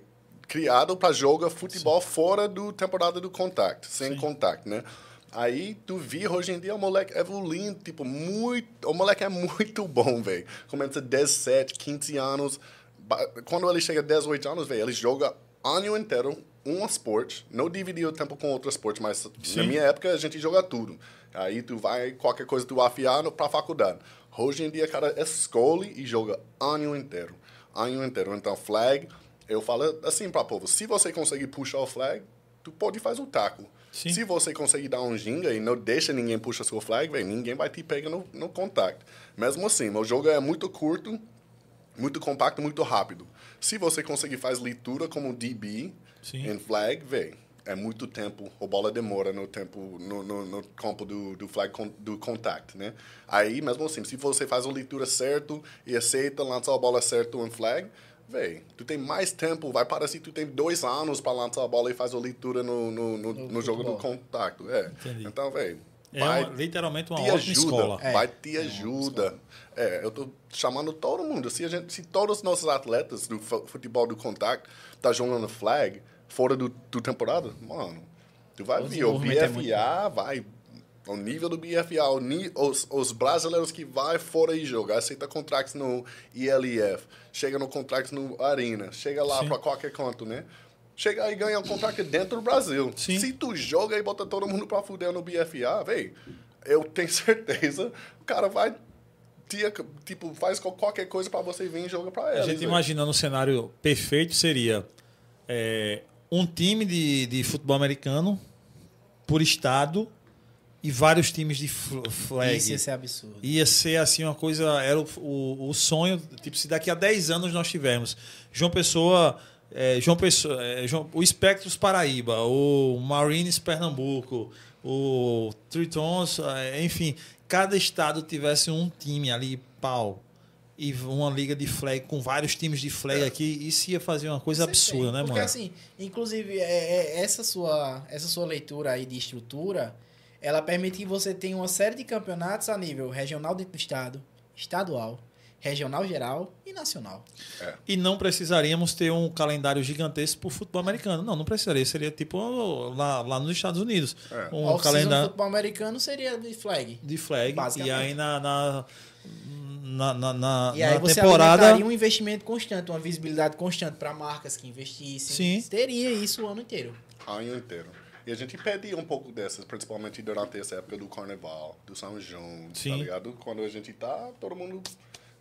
criado para jogar futebol fora do temporada do contact, sem contact, né? Aí tu vê hoje em dia o moleque evoluindo, tipo, muito. O moleque é muito bom, velho. Começa 17, 15 anos. Quando ele chega a 18 anos, velho, ele joga ano inteiro um esporte. Não dividia o tempo com outro esporte, mas na Sim. minha época a gente joga tudo. Aí tu vai, qualquer coisa tu afiar no- pra faculdade. Hoje em dia, cara, escolhe e joga ano inteiro. Ano inteiro. Então, flag, eu falo assim pra povo, se você conseguir puxar o flag, tu pode fazer o taco. Sim. Se você conseguir dar um ginga e não deixa ninguém puxar seu flag, velho, ninguém vai te pegar no, no contact. Mesmo assim, o jogo é muito curto, muito compacto, muito rápido. Se você conseguir fazer leitura como DB Sim. em flag, velho, é muito tempo, a bola demora no tempo, no, no, no campo do, do flag, con, do contact, né? Aí, mesmo assim, se você faz a leitura certo e aceita lançar a bola certo em flag, velho, tu tem mais tempo, vai parecer que tu tem dois anos para lançar a bola e fazer a leitura no, no, no, No no jogo do contato, é. Entendi. Então, velho, É vai uma- literalmente uma ótima ajuda, escola. É. vai te ajuda. É, eu tô chamando todo mundo. Se, a gente, se todos os nossos atletas do fu- futebol do contact tá jogando flag fora do, do temporada, mano, tu vai O ver, o desenvolvimento é muito BFA vai O nível do BFA, o os, os brasileiros que vai fora e joga, aceita contratos no ILF, chega no contrato no Arena, chega lá para qualquer canto, né? Chega aí e ganha um contrato dentro do Brasil. Sim. Se tu joga e bota todo mundo pra fuder no BFA, véi, eu tenho <laughs> certeza, o cara vai, tipo, faz qual- qualquer coisa pra você vir e joga pra A eles. gente imaginando um cenário perfeito seria é, um time de, de futebol americano por estado e vários times de fl- flag. Isso ia ser absurdo. Ia ser assim uma coisa, era o, o, o sonho, tipo, se daqui a 10 anos nós tivermos João Pessoa, é, João Pessoa, é, João- o Spectros Paraíba, o Marines Pernambuco, o Tritons, é, enfim, cada estado tivesse um time ali, pau. E uma liga de flag com vários times de flag aqui, isso ia fazer uma coisa absurda, né, Porque mano? assim, inclusive, é- é- essa, sua, essa sua leitura aí de estrutura, ela permite que você tenha uma série de campeonatos a nível regional dentro do estado, estadual, regional geral e nacional. E não precisaríamos ter um calendário gigantesco pro futebol americano. Não, não precisaria. Seria tipo lá, lá nos Estados Unidos. É. Um o calendário futebol americano seria de flag. de flag. E aí na, na, na, na, na- E aí na você temporada. um investimento constante, uma visibilidade constante para marcas que investissem. Sim. Teria isso o ano inteiro. ano inteiro. E a gente pedia um pouco dessas, principalmente durante essa época do Carnaval, do São João, Sim. tá ligado? Quando a gente tá, todo mundo...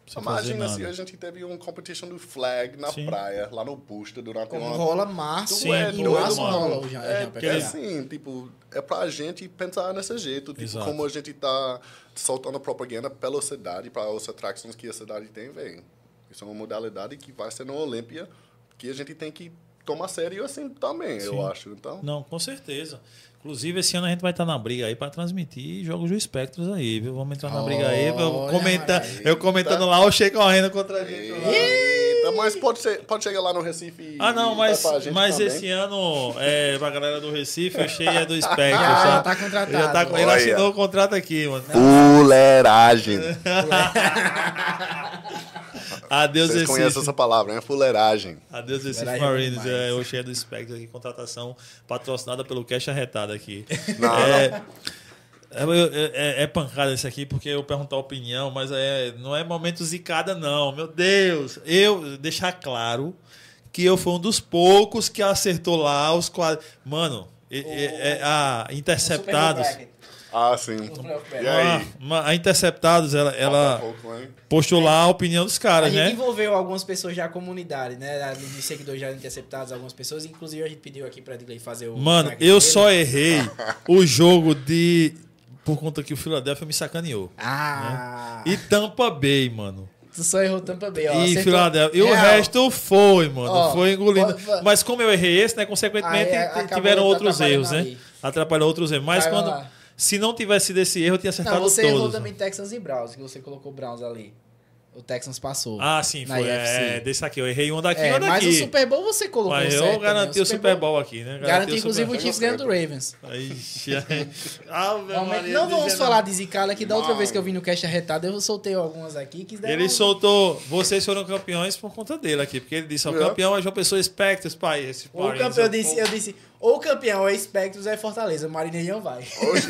Sem Imagina se a gente teve um competition do flag na Sim. praia, lá no Busta, durante Como uma... rola março, Sim, e doido, março mano. rola Jean, É, porque PPA. assim, tipo, é pra gente pensar desse jeito. Tipo, Exato. como a gente tá soltando propaganda pela cidade, para as atrações que a cidade tem, vem. Isso é uma modalidade que vai ser na Olímpia, que a gente tem que tomar sério assim também, Sim. eu acho. Então, Não, com certeza. Inclusive, esse ano a gente vai estar na briga aí para transmitir jogos do Espectros aí, viu? Vamos entrar na briga aí. Eu, Olha, comenta, Maria. eu comentando lá, o Che correndo contra a gente. lá. Eita, mas pode, ser, pode chegar lá no Recife e Ah, não, e mas, vai pra gente mas também. esse ano, é, pra galera do Recife, o Che é do Espectros. Já, já sabe? tá contratado. Já tá, ele Olha. assinou o contrato aqui, mano. Fuleiragem. <laughs> Adeus, Vocês Recife. conhecem essa palavra, né? Fuleiragem. Adeus, é Marines. É, o Che é do Espectros aqui, contratação patrocinada pelo Cash Arretado aqui. Não, é, é, é- é pancada isso aqui, porque eu perguntar a opinião, mas é, não é momento zicada, não. Meu Deus! Eu, deixar claro que eu fui um dos poucos que acertou lá os quadros. Mano, é, é- é- a Interceptados. Ah, sim. E A, aí? uma- a Interceptados, ela, ela postou lá a opinião dos A caras, gente né? envolveu algumas pessoas já a comunidade, né? De seguidores já interceptados, algumas pessoas. Inclusive, a gente pediu aqui pra Digley fazer o. Mano, eu dele. só errei o jogo de. Por conta que o Philadelphia me sacaneou. Ah! E Tampa Bay, mano. Tu só errou Tampa Bay, ó. E acertou- Philadelphia. E o resto foi, mano. Ó, foi engolindo. va- Mas como eu errei esse, né? Consequentemente, Aí, tiveram outros erros, né? aí. Atrapalhou outros erros. Mas Vai quando. lá. Se não tivesse sido esse erro, eu tinha acertado Não, você errou todos. também Texans e Browns, que você colocou Browns ali. O Texans passou. Ah, sim, foi. IFC. É, desse aqui. Eu errei um daqui e É, um daqui. mas o Super Bowl você colocou Mas certo. eu garanti o Super Bowl aqui, né? Garanti, o inclusive, Super o Chiefs ganhando do Ravens. Ixi, <laughs> Ave Realmente, Maria, não vamos dizendo- falar de Zicala, que da outra vez que eu vim no Cast Arretado, eu soltei algumas aqui que deram... Ele soltou. Vocês foram campeões por conta dele aqui. Porque ele disse: o É. campeão é João Pessoa Spectres, pai. Esse O campeão, eu disse, eu disse, ou o campeão é Spectros ou é Fortaleza, o Marinei não vai. Oxe.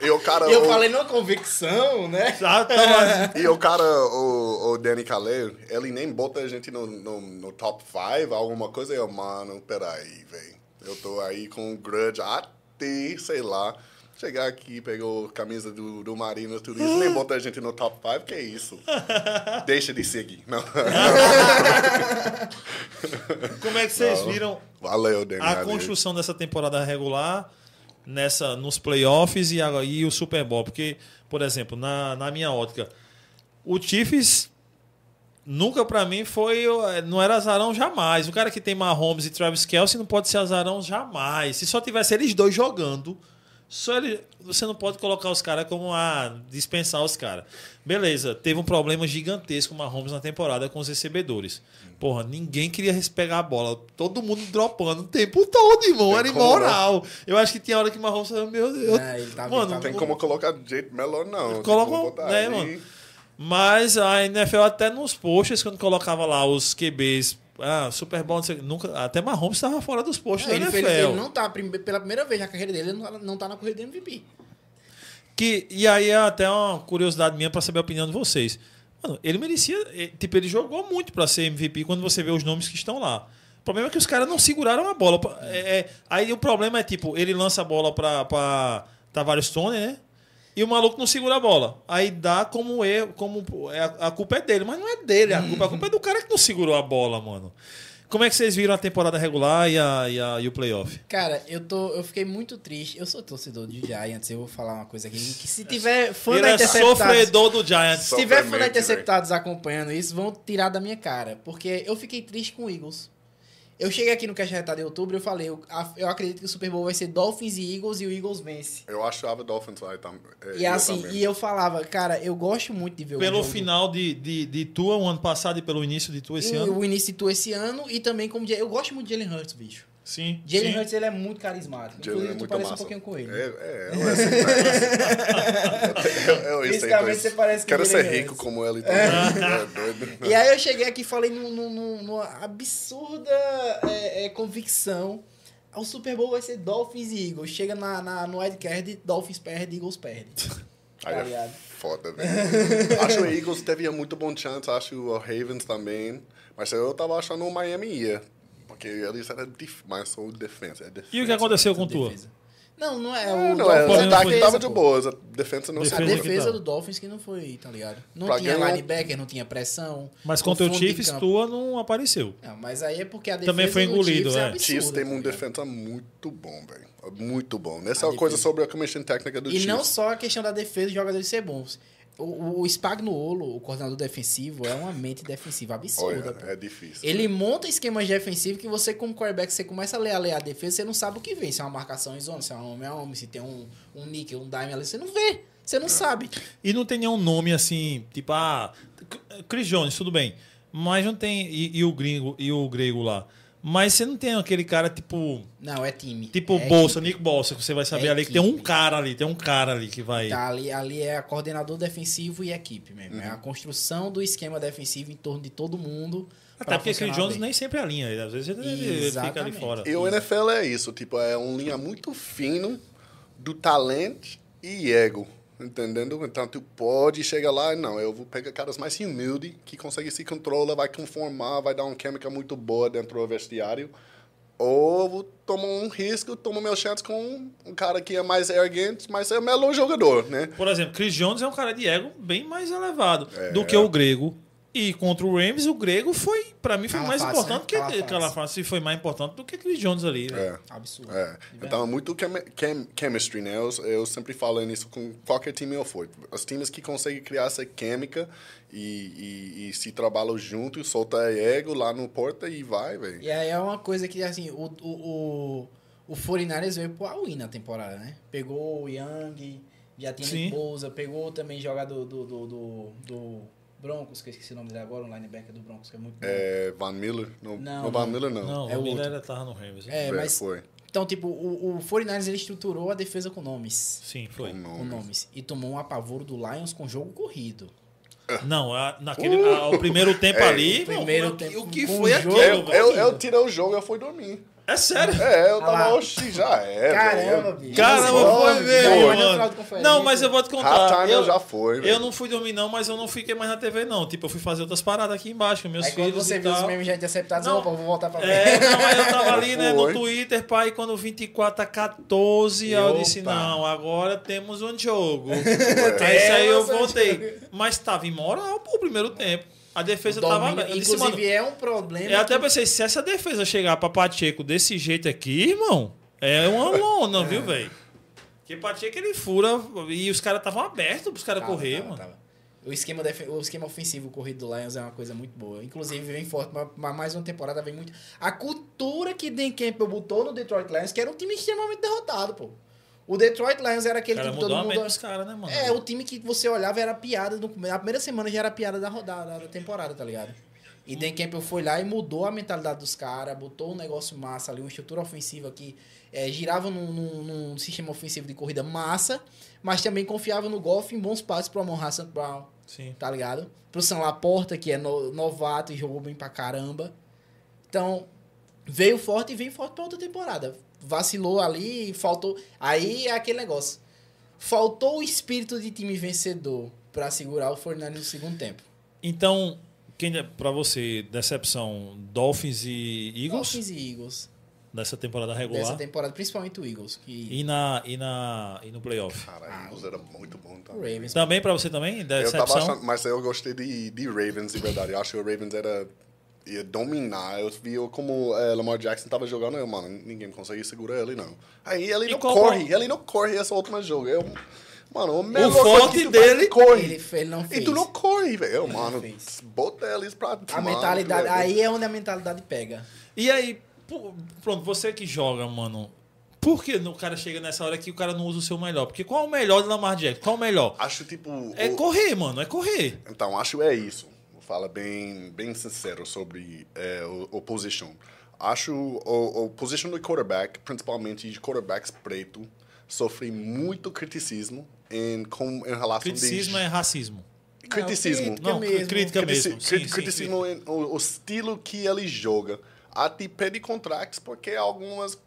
e o cara. Eu o- falei numa convicção, né? Tá, mas- <laughs> E o cara, o, o Danny Calais, ele nem bota a gente no, no, no top 5, alguma coisa. Eu, mano, peraí, velho. Eu tô aí com grudge até, sei lá. Chegar aqui, pegou a camisa do, do Marino, tudo isso, nem bota a gente no top 5, que é isso? <laughs> Deixa de seguir. Não. <laughs> Como é que vocês Não. viram Valeu, a construção dessa temporada regular nessa nos playoffs e, agora- e o Super Bowl? Porque, por exemplo, na, na minha ótica, o Chiefs nunca pra mim foi não era azarão jamais. O cara que tem Mahomes e Travis Kelce não pode ser azarão jamais. Se só tivesse eles dois jogando, só ele, você não pode colocar os caras como a dispensar os caras. Beleza, teve um problema gigantesco o Mahomes na temporada com os recebedores. Porra, ninguém queria pegar a bola. Todo mundo dropando o tempo todo, irmão. Tem Era como, imoral. Eu acho que tinha hora que o Mahomes falou, meu Deus. É, tava- mano, tava- Tem como colocar de jeito melhor, não. Coloca, né, ali. mano? Mas a NFL até nos posts, quando colocava lá os QBs ah, Super Bowl, nunca, até Mahomes estava fora dos postos Não, da ele, NFL. ele não tá, pela primeira vez na carreira dele, ele não tá, não tá na corrida de MVP. Que, e aí é até uma curiosidade minha para saber a opinião de vocês. Mano, ele merecia. eh, Tipo, ele jogou muito para ser MVP quando você vê os nomes que estão lá. O problema é que os caras não seguraram a bola. É, é, aí o problema é, tipo, ele lança a bola para Tavares Stone, né? E o maluco não segura a bola. Aí dá como erro, como é, a, culpa é dele, mas não é dele a culpa. A culpa é do cara que não segurou a bola, mano. Como é que vocês viram a temporada regular e, a, e, a, e o playoff? Cara, eu, tô, eu fiquei muito triste. Eu sou torcedor de Giants, eu vou falar uma coisa aqui. Que se tiver fã Ele da é Interceptados... sofredor do Giants. Se tiver fã da Interceptados acompanhando isso, vão tirar da minha cara. Porque eu fiquei triste com o Eagles. Eu cheguei aqui no Cash Retado em outubro e eu falei, eu, eu acredito que o Super Bowl vai ser Dolphins e Eagles e o Eagles vence. Eu achava Dolphins vai tam- é, E eu assim, também. e eu falava, cara, eu gosto muito de ver o Pelo jogo. final de, de, de tua o ano passado e pelo início de tua esse E ano? O início de tu esse ano e também como... Eu gosto muito de Jalen Hurts, bicho. Sim. Jalen. Hurts, ele é muito carismático. Jalen Inclusive, é tu parece massa. um pouquinho com ele. É, é, eu aceito. <laughs> eu, eu, eu Fisicamente, aceito você isso. parece Quero ser rico Hurts. como ele <laughs> também. É, doido. E aí eu cheguei aqui e falei num- num- num- numa absurda é, é, convicção. O Super Bowl vai ser Dolphins e Eagles. Chega na, na, no wildcard, Dolphins perde, Eagles perde. Aí Tá é ligado? foda, velho. <laughs> acho o Eagles teve muito bom chance, acho o Ravens também. Mas eu tava achando o Miami ia. Porque eram dif- mais só defesa. É defesa. E o que aconteceu com tua? Defesa. Não, não é. É, O não, é, o ataque defesa, tava de pô. boas, a defesa não Defesa A defesa do Dolphins que não foi, tá ligado? Não Pra tinha ganhar- linebacker, não tinha pressão. Mas contra o Chiefs, tua não apareceu. Não, mas aí é porque a defesa Também foi do engolido, Chiefs é é. absurda, Chiefs tem tá um defesa muito bom, velho. Muito bom. Essa A é uma coisa sobre a comissão técnica do E Chiefs. não só a questão da defesa dos jogadores ser bons. O, o Spagnuolo, o coordenador defensivo, é uma mente defensiva absurda. Olha, é difícil. Ele monta esquemas defensivos que você, como quarterback, você começa a ler a ler a defesa, você não sabe o que vem. Se é uma marcação em zona, se é um homem a homem, se tem um, um níquel, um dime ali, você não vê. Você É. não sabe. E não tem nenhum nome assim, tipo, ah, Chris Jones, tudo bem. Mas não tem. E, e o gringo, e o grego lá. Mas você não tem aquele cara tipo. Não, é time. Tipo é Bolsa, equipe. Nick Bolsa, que você vai saber É ali que tem um cara ali, tem um cara ali que vai. Tá, ali, ali é coordenador defensivo e equipe mesmo. Uhum. É a construção do esquema defensivo em torno de todo mundo. Até porque Chris funcionar Jones bem. nem sempre alinha. Às vezes ele, ele fica ali fora. E o NFL é isso, tipo, é uma linha muito fino do talento e ego, entendendo? Então, tu pode chegar lá e não, eu vou pegar caras mais humildes, que conseguem se controlar, vai conformar, vai dar uma química muito boa dentro do vestiário. Ou vou tomar um risco, tomo meu chance com um cara que é mais arrogante, mas é o melhor jogador, né? Por exemplo, Chris Jones é um cara de ego bem mais elevado É. do que o grego. E contra o Rams, o grego foi, pra mim, foi mais importante né? que. Calafate. foi mais importante do que Chris Jones ali. né? É. Absurdo. É, então é muito chem chem chemistry, né? Eu, eu sempre falo nisso com qualquer time eu for. Os times que conseguem criar essa química e, e, e se trabalham junto, solta ego lá no porta e vai, velho. E aí é uma coisa que, assim, o, o, o, o 49ers veio pro All-in na temporada, né? Pegou o Young, já tinha Bosa, pegou também jogador do, do, do, do Broncos, que eu esqueci o nome dele agora, um linebacker do Broncos, que é muito bom. É, Van Miller? Não, Não, não, Van não. Miller não. Não, É Miller outro. ainda tava no Rams. né? É, É, mas... foi. Então, tipo, o, o 49ers, ele estruturou a defesa com nomes. Sim, foi. Com Com nomes. nomes. E tomou um apavoro do Lions com jogo corrido. Não, a- naquele, a- o primeiro tempo É. ali. O primeiro não, o que- tempo o que foi o aquilo? jogo. Eu, velho? eu, eu tirei o jogo e eu fui dormir. É sério? É, eu Ah tava, lá. oxi, já é. Caramba, bicho. Caramba, foi mesmo, foi. Não, mas eu vou te contar. Halftime eu já fui, Eu não fui dormir, não, mas eu não fiquei mais na TV, não. Tipo, eu fui fazer outras paradas aqui embaixo com meus Aí quando filhos. você e viu os tal. memes já interceptados, Não. opa, eu vou voltar pra ver. É, não, aí eu tava ali, né, no Foi. Twitter, pai, quando 24 a 14, eu Opa. disse, não, agora temos um jogo. <laughs> aí isso aí eu voltei. Mas tava imoral pô, o primeiro tempo. A defesa tava aberta. Inclusive, mano, é um problema. eu até que- pensei, se essa defesa chegar pra Pacheco desse jeito aqui, irmão, é uma <laughs> lona, viu, velho? Porque Pacheco ele fura e os caras estavam abertos pros caras Tava, correr, tava, mano. tava. O esquema, defe- o esquema ofensivo corrido do Lions é uma coisa muito boa. Inclusive, vem forte, mas- mas mais uma temporada vem muito. A cultura que Dan Campbell botou no Detroit Lions, que era um time extremamente derrotado, pô. O Detroit Lions era aquele cara time que todo a mundo. dos caras, né, mano? É, o time que você olhava era piada. No, na primeira semana já era piada da rodada, da temporada, tá ligado? E Dan Campbell foi lá e mudou a mentalidade dos caras, botou um negócio massa ali, uma estrutura ofensiva que é, girava num, num- num sistema ofensivo de corrida massa, mas também confiava no golfe em bons passes pro Amon Hassan Brown, Sim. tá ligado? Pro Sam Laporta, que é no- novato e jogou bem pra caramba. Então, veio forte e veio forte pra outra temporada. Vacilou ali, faltou. Aí é aquele negócio. Faltou o espírito de time vencedor pra segurar o Fortnite no segundo tempo. Então, quem é pra você, decepção, Dolphins e Eagles Dolphins e Eagles. nessa temporada regular? Dessa temporada, principalmente o Eagles. Que... E, na, e, na, e no playoff? Cara, Eagles era muito bom O também. Ravens. Também pra você também? Eu tava Decepção? achando, mas eu gostei de, de Ravens, de verdade. Eu acho que o Ravens era ia dominar. Eu vi como eh, Lamar Jackson tava jogando, eu, mano, ninguém consegue segurar ele, não. Aí ele E não corre, ele não corre esse último jogo. Eu, mano, o, melhor forte faz, dele- corre. Ele, ele não E fez. tu não corre, velho. Mano, fez. bota eles pra A tomar, mentalidade. velho. Aí é onde a mentalidade pega. E aí, pronto, você que joga, mano. Por que o cara chega nessa hora que o cara não usa o seu melhor? Porque qual é o melhor de Lamar Jackson? Qual é o melhor? Acho, tipo... É o- correr, mano, é correr. Então, acho é isso. Fala bem, bem sincero sobre é, o, o position. Acho o, o position do quarterback, principalmente de quarterbacks preto, sofre muito criticismo em, com, em relação Criticismo de... é racismo. Criticismo. Crítica Não, mesmo. crítica Critici- mesmo. cri- Sim, sim, criticismo em o, o estilo que ele joga. Até pede contratos porque algumas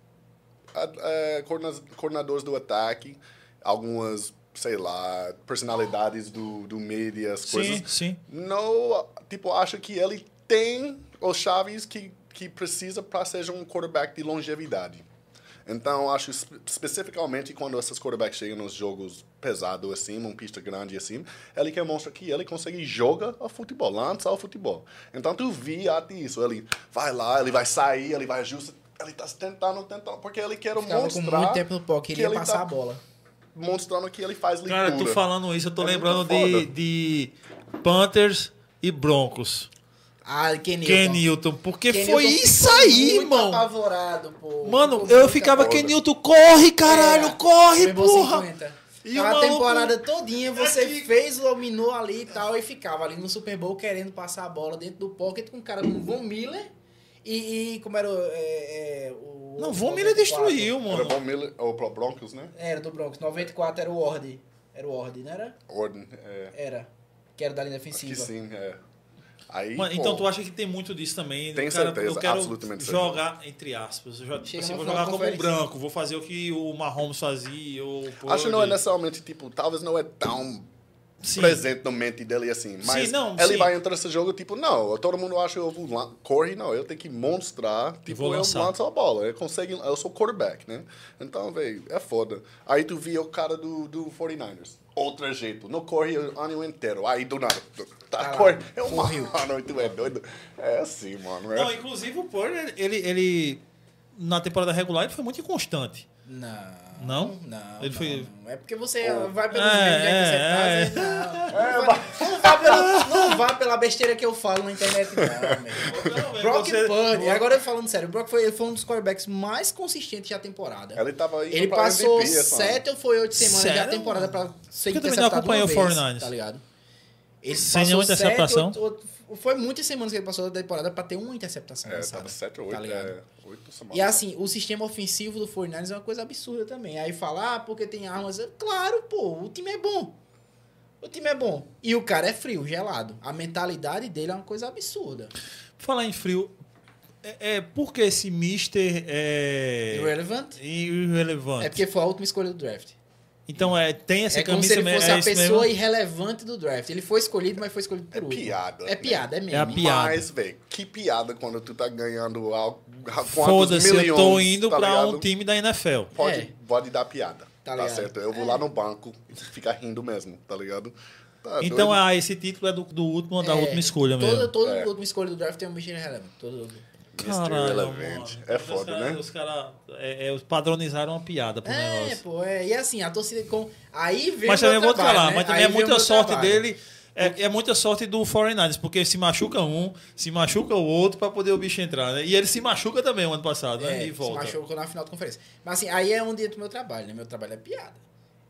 a- é, coordena- coordenadores do ataque, algumas, sei lá, personalidades do, do media, as coisas Sim, sim. não, tipo, acho que ele tem os chaves que, que precisa para ser um quarterback de longevidade. Então, acho espe- especificamente quando esses quarterbacks chegam nos jogos pesados assim, numa pista grande assim, ele quer mostrar que ele consegue jogar o futebol, lançar o futebol. Então, tu vi até isso, ele vai lá, ele vai sair, ele vai ajustar, ele tá tentando, tentando, porque ele quer Ficava com mostrar muito tempo no pó, que queria ele passar tá a bola. Mostrando que ele faz leitura. Cara, tu falando isso, eu tô É lembrando de, de Panthers e Broncos. Ah, Ken Newton. Ken Newton. Porque Ken foi Newton isso aí, muito irmão. apavorado, pô. Mano, eu ficava. Ken Newton, corre, caralho, Era. corre, porra. 50. E a temporada todinha você Aqui. fez, dominou ali e tal, e ficava ali no Super Bowl querendo passar a bola dentro do pocket com um cara como Von Miller e, e como era o. É, é, o Não, Von Miller 94. destruiu, Era mano. bom Miller, ou pro Broncos, né? Era do Broncos. 94 era o Ward. Era o Ward, não era? Orden, é. Era. Que era da linha Acho que defensiva. sim, é. Aí, Mano, pô, então tu acha que tem muito disso também? O cara, certeza, eu quero absolutamente jogar, entre aspas, eu já, tipo assim, vou jogar como um branco, vou fazer o que o Mahomes fazia. Ou, Acho que não é necessariamente, tipo, talvez não é tão Sim. presente na mente dele assim. Mas não, ele sim. vai entrar nesse jogo, tipo, não, todo mundo acha que eu corre, não, eu tenho que mostrar, tipo, vou eu lançar. lanço a bola, eu consigo, eu sou quarterback, né? Então, velho, é foda. Aí tu via o cara do, do 49ers, outro jeito, não corre o ano inteiro, aí do nada, tá, corre, é um correu. mano, tu é doido. É assim, mano, é. Não, inclusive o Purdy, ele, ele, na temporada regular, ele foi muito inconstante. Não. Não? Não. Ele não, foi- não. É porque você Oh. vai pelos É, memes de é, interceptados, Não, não, vai, não, vá pela, não vá pela besteira que eu falo na internet, não, meu. Brock Você- Purdy, agora eu falando sério, o Brock foi, ele foi um dos quarterbacks mais consistentes da temporada. Ele tava indo Ele pra passou MVP sete ou foi oito semanas da Sério, temporada pra ser Porque eu também não interceptado acompanhei o vez, 49ers. tá ligado? Ele Sem passou nenhuma sete, interceptação? oito- oito- foi muitas semanas que ele passou da temporada pra ter uma interceptação É, lançada, tava 7 ou tá 8, ligado? é, 8 semanas. E assim, o sistema ofensivo do 49ers é uma coisa absurda também. Aí falar, ah, porque tem armas. Claro, pô, o time é bom. O time é bom. E o cara é frio, gelado. A mentalidade dele é uma coisa absurda. Falar em frio, é, é por que esse Mister é Irrelevant. irrelevante? É porque foi a última escolha do draft. Então é, tem essa é como camisa se ele fosse é a pessoa mesmo? irrelevante do draft. Ele foi escolhido, mas foi escolhido por É último. piada, É né? piada, é mesmo. É a piada. Mas, velho, que piada quando tu tá ganhando al- quantos Foda-se, eu tô indo tá pra ligado? um time da NFL. Pode, É. pode dar piada. Tá Tá, certo? Eu vou É. lá no banco e ficar rindo mesmo, tá ligado? Tá Então, doido. ah, esse título é do, do último, da É, última escolha mesmo. Toda, toda É. última escolha do draft tem um bicho irrelevante. Todo, Mr. Caralho, Irrelevant. mano. É Os foda, cara- né? Os caras é, é, padronizaram uma piada pro É, negócio. pô, é. E assim, a torcida com. Aí vem Mas também eu vou te falar, né? mas também Aí é muita sorte trabalho. dele. É, é muita sorte do 49ers, porque se machuca um, se machuca o outro pra poder o bicho entrar, né? E ele se machuca também o ano passado, né? É, E se volta. machucou na final da conferência. Mas assim, aí é onde entra o meu trabalho, né? Meu trabalho é piada.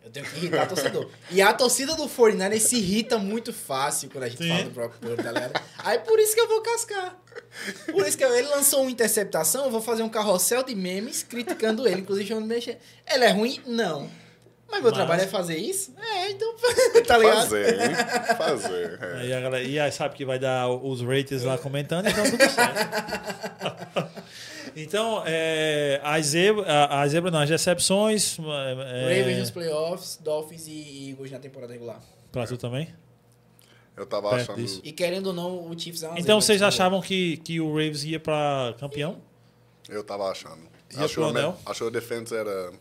Eu tenho que irritar o torcedor. <laughs> E a torcida do 49 se irrita muito fácil quando a gente Sim. fala do Purdy, tá ligado? Aí por isso que eu vou cascar. Por isso que ele lançou uma interceptação, eu vou fazer um carrossel de memes criticando ele, inclusive chamando de mexer. Ele é ruim? Não. Mas meu Mas- trabalho é fazer isso? É, então. <laughs> tá ligado? Fazer, hein? Fazer. é. Aí a galera, e aí sabe que vai dar os ratings lá comentando, então tudo certo. <laughs> então, é, as zebra, a, a zebra não, as decepções. É, Ravens nos playoffs, Dolphins e Eagles na temporada regular. pra tu também? Eu tava Perto achando. disso. E querendo ou não, o Chiefs é uma Então vocês achavam que, que o Ravens ia pra campeão? Eu tava achando. E Acho pro a me- anel? Acho que a defesa era.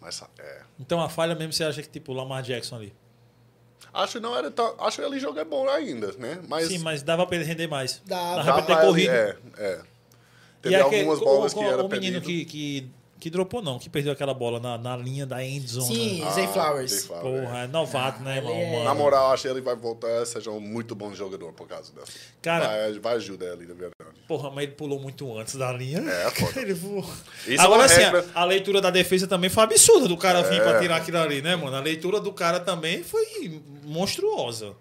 Mas é. Então a falha mesmo você acha que tipo o Lamar Jackson ali. Acho que não era tão. Acho que ele joga bom ainda, né? Mas. Sim, mas dava pra ele render mais. Dava. Dava ter corrido. É, é. E Teve aquele- algumas bolas o, que o- era o menino que, que, que dropou, não, que perdeu aquela bola na, na linha da end zone. Sim, Ah, Zay Flowers. Zay Flowers, Porra, é novato, né, ele irmão? é- Mano. Na moral, acho que ele vai voltar, seja um muito bom jogador por causa dessa. Cara- vai, vai ajudar ele, na verdade. Porra, mas ele pulou muito antes da linha. É, foda. <laughs> ele voou. Isso é Agora uma assim, regra. a, a leitura da defesa também foi absurda do cara vir É. pra tirar aquilo ali, né, mano? A leitura do cara também foi monstruosa.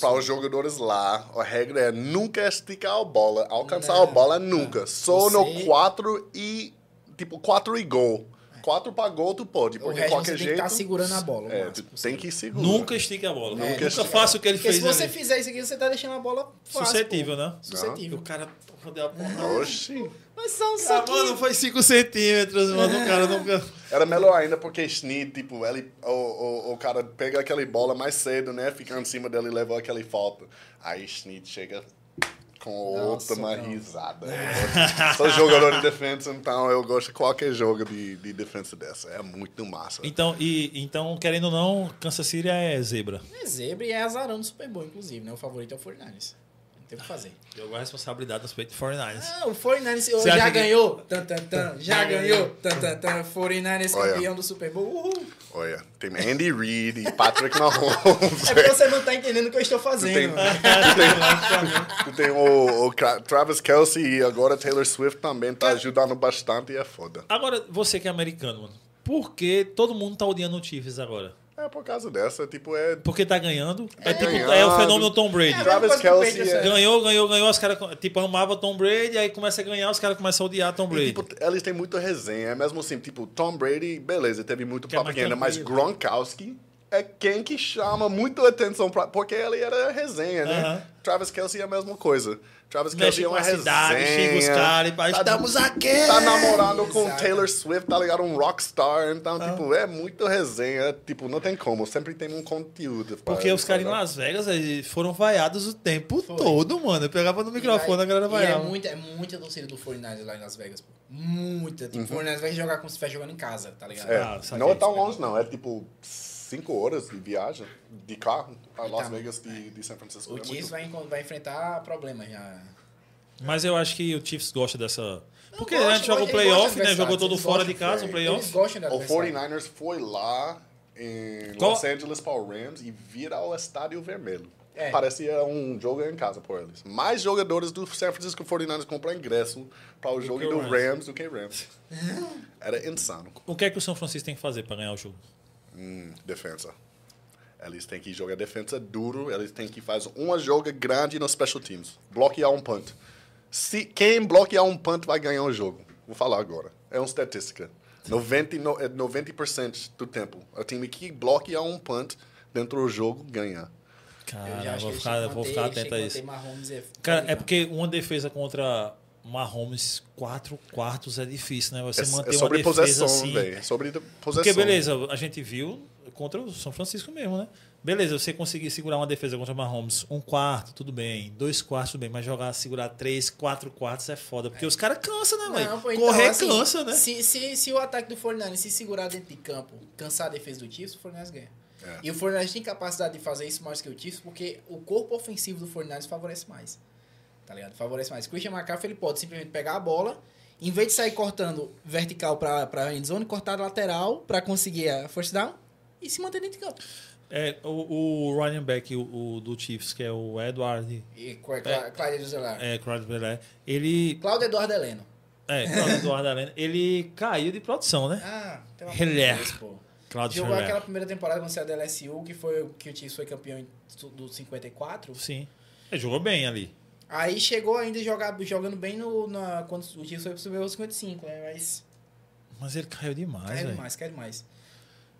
Para os jogadores lá, a regra é nunca esticar a bola, alcançar Não, a bola nunca. Só Você- no 4 e. Tipo, 4 e gol. 4 pra gol tu pode, O porque resto qualquer você tem que estar segurando a bola. É, máximo tem que segurar. Nunca estique a bola. Nunca Nunca, estique. faça o que ele Porque fez se você ali. fizer isso aqui, você tá deixando a bola fácil. Suscetível, pô. né? Suscetível. o cara deu a porra. Oxi. Mas só um Ah, soquinho. mano, foi 5 centímetros, mano. O cara nunca. <laughs> Era melhor ainda porque Schneid, tipo, ele, o, o, o cara pega aquela bola mais cedo, né? Fica em cima dele e leva aquela falta. Aí Schneid chega com Nossa, outra uma não. risada. <laughs> Sou jogador de defesa, então eu gosto de qualquer jogo de, de defesa dessa. É muito massa. Então, e, então, querendo ou não, Kansas City é zebra. É zebra e é azarão do Super Bowl, inclusive, né? O favorito é o 49ers. Tem o que fazer. Jogou a responsabilidade nos peitos de 49ers. Ah, o 49ers Você já que- ganhou. Tan, tan, tan, já Já ganhou. Tan, tan, tan. 49ers Olha. campeão do Super Bowl. Uhul. Olha, tem Andy Reid e Patrick Mahomes. É porque você não tá entendendo o que eu estou fazendo. tem- mano. Tu tem o, o Tra- Travis Kelsey e agora Taylor Swift também tá ajudando bastante e é foda. Agora, você que é americano, mano. Por que todo mundo tá odiando o Chiefs agora? É por causa dessa, tipo, é. Porque tá ganhando? É, tipo, ganhando. é o fenômeno Tom Brady. É, Travis Patriots é- é. Ganhou, ganhou, ganhou, os caras, tipo, amava Tom Brady, aí começa a ganhar, os caras começam a odiar Tom E, Brady. tipo, eles têm muita resenha. É mesmo assim, tipo, Tom Brady, beleza, teve muito Que é propaganda, mas. Gronkowski é quem que chama muito atenção, pra, porque ele era resenha, né? Aham. Travis Kelsey é a mesma coisa. Travis Mexe Kelsey é uma a cidade, resenha. xinga os caras e fala, estamos aqui! Tá namorando com Exato. Taylor Swift, tá ligado? Um rockstar. Então, tipo, é muito resenha. Tipo, não tem como. Sempre tem um conteúdo. Porque os caras em tá? Las Vegas foram vaiados o tempo Foi. todo, mano. Eu pegava no microfone, a galera E é vaiava. muita, é muita torcida do 49ers lá em Las Vegas, pô. Muita. Tipo, o 49ers vai jogar como se estivesse jogando em casa, tá ligado? Uhum. É, Ah, não é tão longe, não. É tipo cinco horas de viagem de carro para Las Então, Vegas de, de São Francisco. O É Chiefs muito- vai, vai enfrentar problemas já. Mas eu acho que o Chiefs gosta dessa. Porque Não, a gosta, gente jogou gosta, playoff, né? Jogou todo fora de casa, o playoff. O 49ers foi lá em Qual- Los Angeles para o Rams e vira o estádio vermelho. É. Parecia um jogo em casa por eles. Mais jogadores do San Francisco 49ers compram ingresso para o jogo o do Rams. Rams do que Rams. <laughs> Era insano. O que é que o São Francisco tem que fazer pra ganhar o jogo? Hum, defesa. Eles têm que jogar defesa duro, eles têm que fazer uma joga grande nos special teams. Bloquear um punt. Se quem bloquear um punt vai ganhar o jogo. Vou falar agora. É uma estatística. 90, e no- é 90% do tempo. O time que bloquear um punt dentro do jogo ganha. Cara, vou ficar, vou ficar atento a isso. Cara, é porque uma defesa contra Mahomes, quatro quartos é difícil, né? Você É, manter é sobre uma defesa possessão, assim. velho. É sobre possessão. Porque beleza, a gente viu contra o São Francisco mesmo, né? Beleza, você conseguir segurar uma defesa contra o Mahomes, um quarto, tudo bem. Dois quartos, tudo bem. Mas jogar, segurar três, quatro quartos é foda. Porque os caras cansam, né, velho? Pô, então, Correr assim, cansa, né? Se, se, se o ataque do 49ers se segurar dentro de campo, cansar a defesa do Chiefs, o 49ers ganha. É. E o 49ers tem capacidade de fazer isso mais que o Chiefs, porque o corpo ofensivo do 49ers favorece mais. Tá ligado? Favorece mais. Christian McCaffrey ele pode simplesmente pegar a bola, em vez de sair cortando vertical pra, pra endzone, cortar lateral pra conseguir a first down e se manter dentro de campo. É, o, o running back o, o do Chiefs, que é o Edward E Cla- Cla- Clyde Edwards-Helaire. é, Crowder, ele. Cláudio Eduardo Heleno. É, Claudio Eduardo Arena, ele caiu de produção, né? Ah, Heleno. Deus, pô. Claudio Jogou aquela primeira temporada quando saiu da LSU, que foi o que o Chiefs foi campeão do 54. Sim. Ele jogou bem ali. Aí chegou ainda jogar, jogando bem no, na, quando o Chiefs foi pro Super Bowl 55, né? Mas Mas ele caiu demais, caiu demais, caiu demais.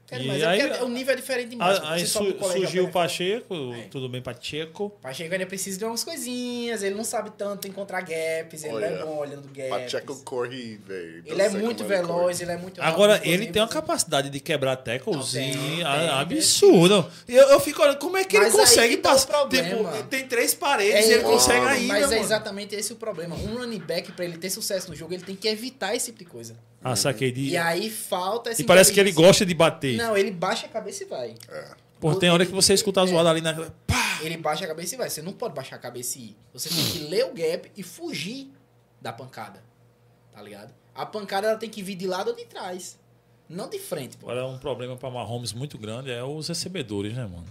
Cara, E mas é aí- porque o nível é diferente demais. Aí su- surgiu o Pacheco, É. tudo bem, Pacheco. Pacheco ainda precisa de umas coisinhas, ele não sabe tanto encontrar gaps, ele não é Olha, bom olhando gaps. Pacheco corre, velho. Ele é muito veloz, ele é muito Agora, rápido, ele tem uma capacidade de quebrar tackles Não, tem, e- tem, a- tem. absurdo. Eu, eu fico olhando, como é que Mas ele consegue que tá o passar? Tipo, tem três paredes É, e ele mano, consegue ainda, Mas é exatamente esse o problema. Um running back, pra ele ter sucesso no jogo, ele tem que evitar esse tipo de coisa. Ah, saquei. De... E aí falta essa E parece que ele gosta de bater. Não, ele baixa a cabeça e vai. Pô, tem hora que você escuta a zoada ali na. Pá! Ele baixa a cabeça e vai. Você não pode baixar a cabeça e ir. Você tem que ler o gap e fugir da pancada. Tá ligado? A pancada ela tem que vir de lado ou de trás. Não de frente, pô. Agora, um problema pra Mahomes muito grande é os recebedores, né, mano?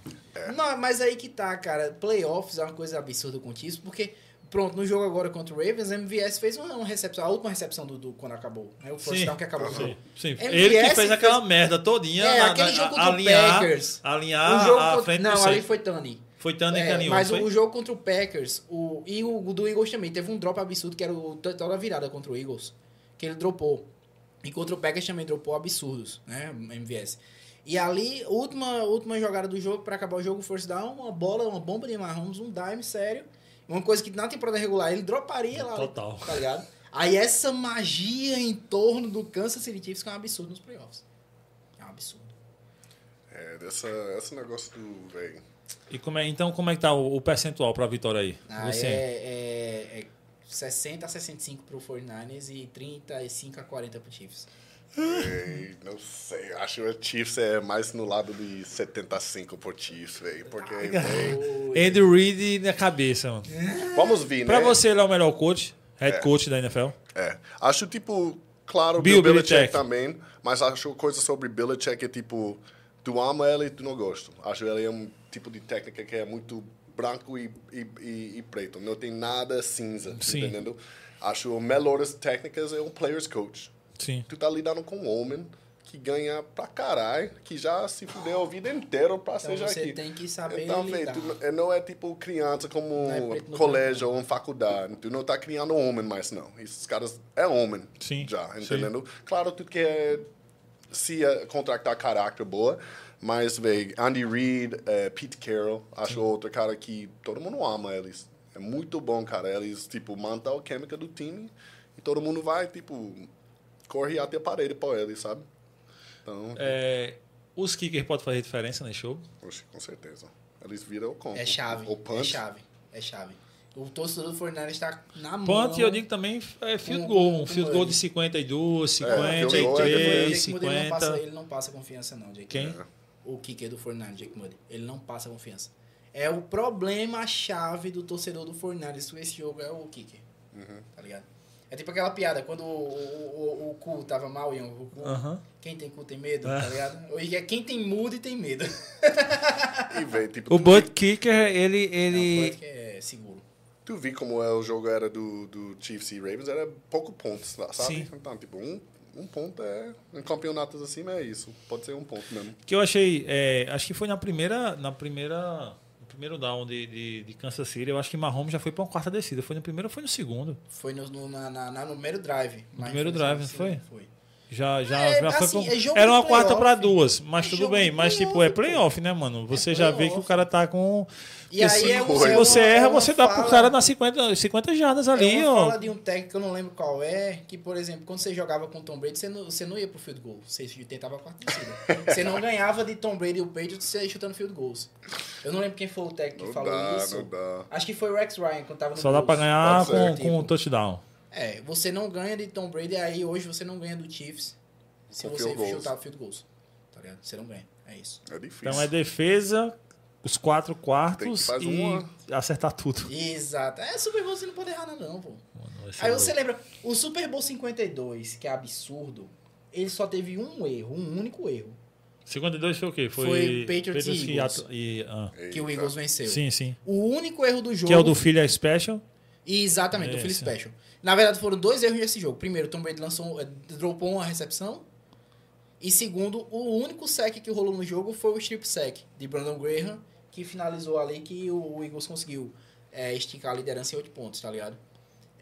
Não, mas aí que tá, cara. Playoffs é uma coisa absurda com isso, porque, pronto, no jogo agora contra o Ravens, MVS fez uma, uma recepção, a última recepção do, do- quando acabou. Né? O first Sim. down que acabou o Sim, sim. MVS Ele que fez fez- aquela merda todinha. É, na- aquele jogo contra o alinhar, Packers. Alinhar o jogo a contra- frente Não, ali foi Tani. Foi Tani É, Canyon, mas foi? o, o jogo contra o Packers, o, e o do Eagles também, teve um drop absurdo, que era o total da virada contra o Eagles, que ele dropou. E contra o Packers também dropou absurdos, né, MVS. E ali, última, última jogada do jogo, pra acabar o jogo, first down, uma bola, uma bomba de Mahomes, um dime sério, uma coisa que na temporada regular ele droparia lá, Total. tá ligado? Aí essa magia em torno do Kansas City Chiefs que é um absurdo nos playoffs. É um absurdo. É, dessa, esse negócio do, velho. E como é, então, como é que tá o, o percentual pra vitória aí? Ah, Você. é, é, é 60 a 65 pro 49ers e 35 a 40 pro Chiefs. Véi, não sei. Acho que o Chiefs é mais no lado de 75 por Chiefs, velho. Porque. Andy Reid na cabeça, mano. vamos vir, Pra né? você, ele é o melhor coach, head coach da NFL? É. Acho, tipo, claro, Bill Bill Belichick Belichick. também, mas acho coisa sobre Belichick é tipo, tu ama ele e tu não gosta. Acho ele é um tipo de técnica que é muito branco e, e, e, e preto. Não tem nada cinza, Sim. entendendo? Acho melhores técnicas é um players coach. Sim. Tu tá lidando com um homem que ganha pra caralho, que já se fudeu a vida inteira pra Então ser você aqui. tem que saber Então, lidar. tu não- é- não é tipo criança como é colégio ou uma faculdade. Tu não tá criando homem mais, não. Esses caras é homem Sim, já, sim. entendendo? Claro, tu quer se eh, contratar caráter boa, mas, véi, Andy Reid, eh, Pete Carroll, acho outro cara que todo mundo ama eles. É muito bom, cara. Eles, tipo, mandam a química do time e todo mundo vai, tipo, corre até a parede pra eles, sabe? Então, É, os kickers podem fazer diferença nesse jogo? oxe, com certeza. Eles viram o combo. É chave. O É punch. chave. É chave. O torcedor do 49ers está na mão. Punt, eu digo também, é field Um- goal. um- field goal de 52, field goal é 53, Jake Moody, ele não, passa, 50. ele não passa confiança, não, Jake Quem? O kicker do 49ers, Jake Moody. Ele não passa confiança. É o problema-chave do torcedor do 49ers com esse jogo, é o kicker. Uhum. Tá ligado? É tipo aquela piada, quando o, o, o, o cu tava mal e o cu, Aham. quem tem cu tem medo, É. tá ligado? Hoje é quem tem mudo e tem medo. E, véi, tipo, O butt kicker, ele. ele... É um que é seguro. Tu vi como é o jogo era do, do Chiefs e Ravens, era pouco pontos, sabe? Sim. Então, tipo, um, um ponto é. Em campeonatos assim é isso. Pode ser um ponto mesmo. que eu achei. é, acho que foi na primeira. Na primeira. No primeiro down de, de, de Kansas City, eu acho que Mahomes já foi pra uma quarta descida. Foi no primeiro ou foi no segundo? Foi no, no, na, na- no primeiro drive. mas primeiro drive, não foi? Foi. Já, já, É, já foi assim, pra... é jogo Era uma quarta pra duas, mas É tudo bem. Mas, tipo, playoff, é playoff, né, mano? Você já vê que o cara tá com. E aí se, é um- se é você uma- é erra, você dá pro fala- cara nas 50, 50 jardas ali, é uma ó. fala de um técnico que eu não lembro qual é, que, por exemplo, quando você jogava com o Tom Brady, você não, você não ia pro field goal. Você tentava a quarta descida. <laughs> você não ganhava de Tom Brady e o Patriots você ia chutando field goals. Eu não lembro quem foi o técnico que Não falou dá, isso. não dá. Acho que foi o Rex Ryan quando tava no Só dá pra ganhar Pode ser, com, com um touchdown. É, você não ganha de Tom Brady, aí hoje você não ganha do Chiefs se você field goals. chutar field goals. Tá ligado? Você não ganha. É isso. É difícil. Então é defesa, os quatro quartos e uma- acertar tudo. Exato. É, Super Bowl você não pode errar nada não, pô. Mano, Aí louco. você lembra, o Super Bowl 52, que é absurdo, ele só teve um erro, um único erro, 52 foi o quê? Foi, Foi Patriots e Eagles. E, ah. que o. Eagles venceu. Sim, sim. O único erro do jogo... Que é o do Filha Special. Exatamente, do Philly Esse. Special. Na verdade, foram dois erros nesse jogo. Primeiro, o Tom Brady lançou, eh, dropou uma recepção. E segundo, o único sec que rolou no jogo foi o strip sec de Brandon Graham, que finalizou ali que o Eagles conseguiu eh, esticar a liderança em 8 pontos, tá ligado?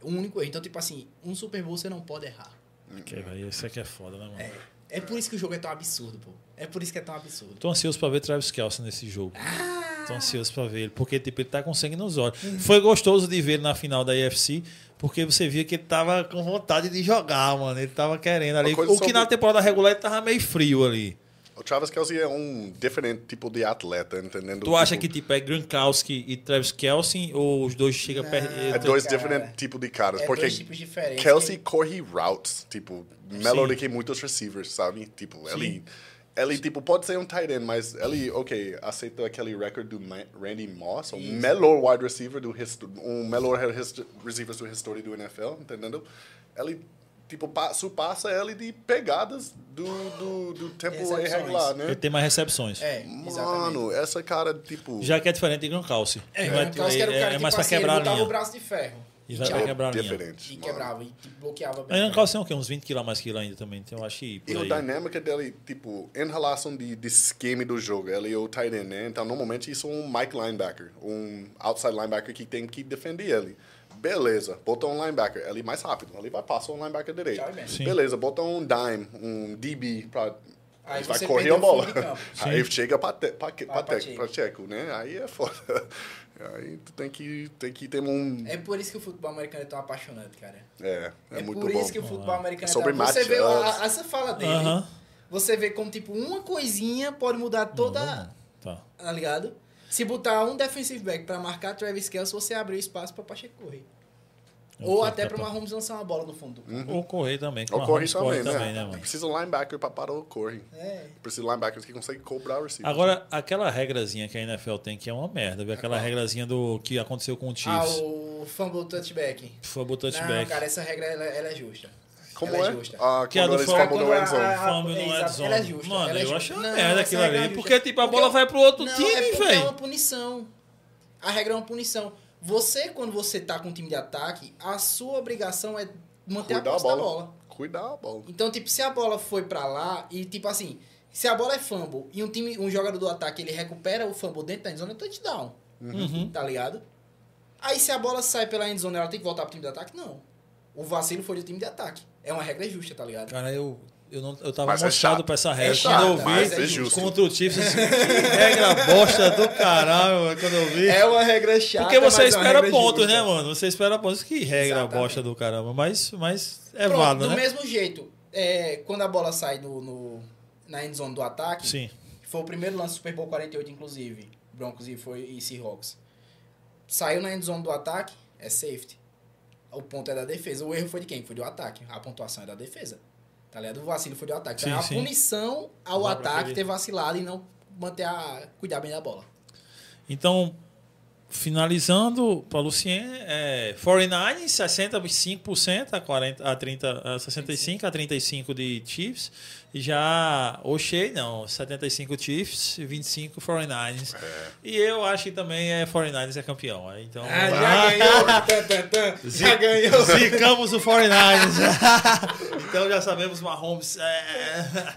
O único erro. Então, tipo assim, um Super Bowl você não pode errar. Velho, esse aqui é foda, né, mano? É. É por isso que o jogo é tão absurdo, pô. É por isso que é tão absurdo. Tô ansioso pra ver Travis Kelce nesse jogo. Tô ansioso pra ver ele, porque tipo, ele tá com sangue nos olhos. Foi gostoso de ver ele na final da UFC, porque você via que ele tava com vontade de jogar, mano. Ele tava querendo ali. O que sobre- na temporada regular ele tava meio frio ali. O Travis Kelsey é um diferente tipo de atleta, entendendo? Tu acha Tipo, que tipo é Gronkowski e Travis Kelce ou os dois chegam perto? É dois cara. diferentes tipos de caras. É porque dois tipos diferentes. Kelsey corre routes, tipo, melhor Sim. do que muitos receivers, sabe? Tipo, ele, ele tipo, pode ser um tight end, mas ele, ok, aceita aquele recorde do Ma- Randy Moss, o melhor wide receiver do um melhor receiver da história do NFL, entendendo? Ele, tipo, pa- surpassa ele de pegadas do, do, do tempo Recepções. irregular, Ele né? tem mais recepções. É, exatamente. Mano, essa cara, tipo... Já que é diferente de Gronkowski. É, o Gronkowski era o é- cara é tipo mais pra assim, ele quebrar a linha. o braço de ferro. E vai pra quebrar a linha. diferente. E mano. quebrava, e tipo, bloqueava bem. Gronkowski é o quê? Uns 20 quilos a mais que ele ainda também. Então eu acho que E por a aí. dinâmica dele, tipo, em relação de, de esquema do jogo, ele é o tight end, né? Então, normalmente, isso é um Mike linebacker, um outside linebacker que tem que defender ele. Beleza, botou um linebacker, ele é mais rápido, ele vai passar um linebacker direito. Sim. Beleza, botou um dime, um DB pra... Aí vai correr a o bola. Aí chega pra, te, pra, pra, pra te- checo. pra checo, né? Aí é foda. Aí tu tem que, tem que ter um... É por isso que o futebol americano é tão apaixonante, cara. É, é, É, muito por bom. isso que o futebol americano Sobre é tão... Você vê matchups. a, essa fala dele, você vê como, tipo, uma coisinha pode mudar toda... Tá. Tá ligado? Se botar um defensive back pra marcar Travis Kelce, você abre espaço pra Pacheco correr. Ou até tá pra bom. Mahomes lançar uma bola no fundo do campo. Ou correr também. Ou o corre Mahomes também, né? também, né, mano? Precisa um linebacker pra parar o corre. É. Precisa de linebackers que conseguem cobrar o receiver. Agora, aquela regrazinha que a NFL tem, que é uma merda, viu? Aquela regrazinha do que aconteceu com o Ah, Chiefs. o fumble touchback. Fumble Não, touchback. cara, essa regra ela, ela é justa. Como ela é? justa. Ah, Que é do fumble no quando end zone. Fumble no exato, end zone. ela é justa, Mano, é eu acho uma Não, merda aquilo ali. é. Porque, tipo, a bola vai pro outro Não, time, é porque é velho. uma punição. A regra é uma punição. Você, quando você tá com um time de ataque, a sua obrigação é manter a Cuidar a posse da bola. bola. Cuidar a bola. Então, tipo, se a bola foi pra lá e, tipo assim, se a bola é fumble e um time, um jogador do ataque, ele recupera o fumble dentro da endzone, é touchdown. Uhum. Tá ligado? Aí, se a bola sai pela endzone, ela tem que voltar pro time de ataque? Não. O vacilo foi do time de ataque. É uma regra justa, tá ligado? Cara, eu, eu, não, eu tava Mas é mostrado chato. pra essa É regra. chato, quando eu vi é contra o Chiefs, assim, que regra bosta do caralho, mano, quando eu vi. É uma regra chata, Porque você mas é uma espera regra pontos, justa. né, mano? Você espera pontos. Que regra Exatamente. bosta do caramba. Mas, mas é Pronto, válido, do né? mesmo jeito, é, quando a bola sai no, no- na endzone do ataque, Sim. foi o primeiro lance do Super Bowl 48, inclusive, Broncos e, foi, e Seahawks. Saiu na endzone do ataque, é safety. O ponto é da defesa. O erro foi de quem? Foi do ataque. A pontuação é da defesa. Tá ligado? O vacilo foi do ataque. Sim, então, é a punição ao Dá ataque ter vacilado e não manter a, cuidar bem da bola. Então, finalizando para Lucien, é 49, 65% a 40 a 30 a 65 a 35 de Chiefs. E já O'Shea não, 75 Chiefs e 25 49ers. E eu acho que também é 49ers é campeão. Então, Ah, já ganhou! <laughs> Já ganhou! Zicamos o 49ers. <laughs> então já sabemos Mahomes. É...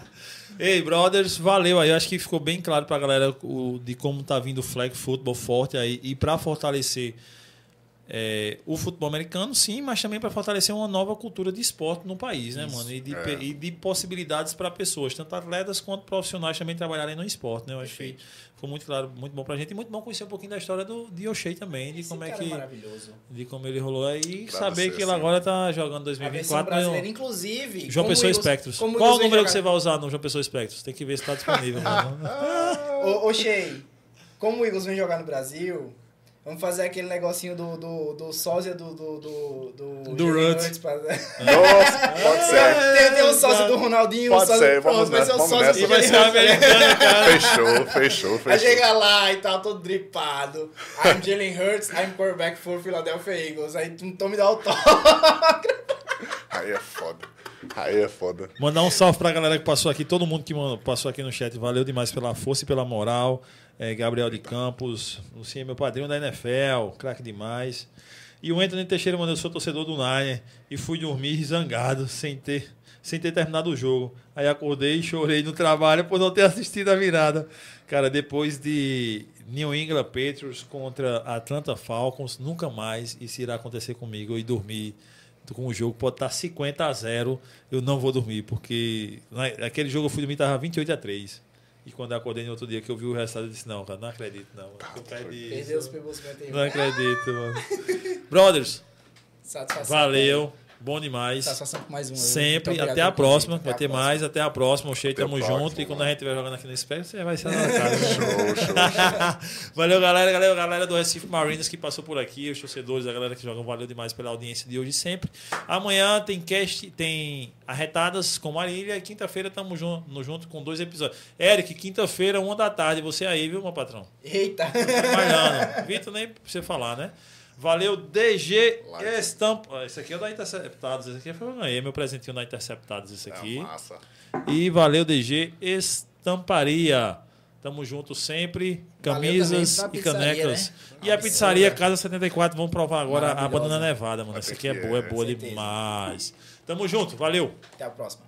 Ei, brothers, valeu aí. Acho que ficou bem claro pra galera o, de como tá vindo o flag football forte aí. E pra fortalecer é, o futebol americano, sim, mas também para fortalecer uma nova cultura de esporte no país, né, mano? E de, É. e de possibilidades para pessoas, tanto atletas quanto profissionais também trabalharem no esporte, né? Eu acho que foi muito claro, muito bom pra gente e muito bom conhecer um pouquinho da história do de também, de Esse como é cara que maravilhoso. de como ele rolou aí e saber você, que ele sim. agora tá jogando A versão 2024 brasileira, no inclusive. João como Pessoa como Qual o número que você jogar- vai usar no João Pessoa Espectros? Tem que ver se tá disponível, <laughs> mano. Ô Shea, como o Eagles vem jogar no Brasil, vamos fazer aquele negocinho do, do, do sósia do. Do, do, do, Do Ruts. Pra- <laughs> Nossa, pode ser. Tem, tem o sócio do Ronaldinho, Pode o sócio ser, pronto, vamos vai ser o nessa. do vai ser americano, cara. Fechou, fechou, Aí fechou. chega lá e tá todo dripado. I'm Jalen Hurts, I'm quarterback for Philadelphia Eagles. Aí tu toma me dá o toque. Aí é foda. Aí é foda. Mandar um salve pra galera que passou aqui, todo mundo que passou aqui no chat. Valeu demais pela força e pela moral. É, Gabriel de Campos, Lucinha, meu padrinho da NFL, craque demais. E o Anthony Teixeira mandou, eu sou torcedor do Niner e fui dormir zangado, sem ter, sem ter terminado o jogo. Aí acordei e chorei no trabalho por não ter <laughs> assistido a virada. Cara, depois de New England Patriots contra Atlanta Falcons, nunca mais isso irá acontecer comigo e dormir com o jogo, pode estar 50 a 0, eu não vou dormir, porque naquele jogo eu fui dormir estava 28 a 3. E quando eu acordei no outro dia que eu vi o resultado, eu disse, não, cara, não acredito, não. Eu perdi Perdeu os Super 51. Não acredito, mano. Brothers, Satisfação. valeu. Bom demais. Satisfação com mais um. Sempre. Muito Até a obrigado próxima. Vai ter próxima. mais. Até a próxima. O Cheio, tamo próxima, junto. E quando a mano. gente estiver jogando aqui no Spec, você vai ser na casa. Show, show, show. valeu, galera. Galera, galera do Recife Marinas que passou por aqui, os torcedores, a galera que jogam, valeu demais pela audiência de hoje sempre. Amanhã tem cast, tem arretadas com Marília e quinta-feira estamos junto, junto com dois episódios. Eric, quinta-feira, uma da tarde, você aí, viu, meu patrão? Eita. Trabalhando. Vitor, nem pra você falar, né? Valeu, DG Like. Estampa. Esse aqui é o da Interceptados. Esse aqui foi eu ganhei, meu presentinho da Interceptados. Esse É aqui. massa. E valeu, DG Estamparia. Tamo junto sempre. Camisas e canecas. né? E a Absurda. pizzaria Casa 74. Vamos provar agora a banana nevada, mano. Essa aqui é aqui boa, é é, boa demais. Tamo junto, valeu. Até a próxima.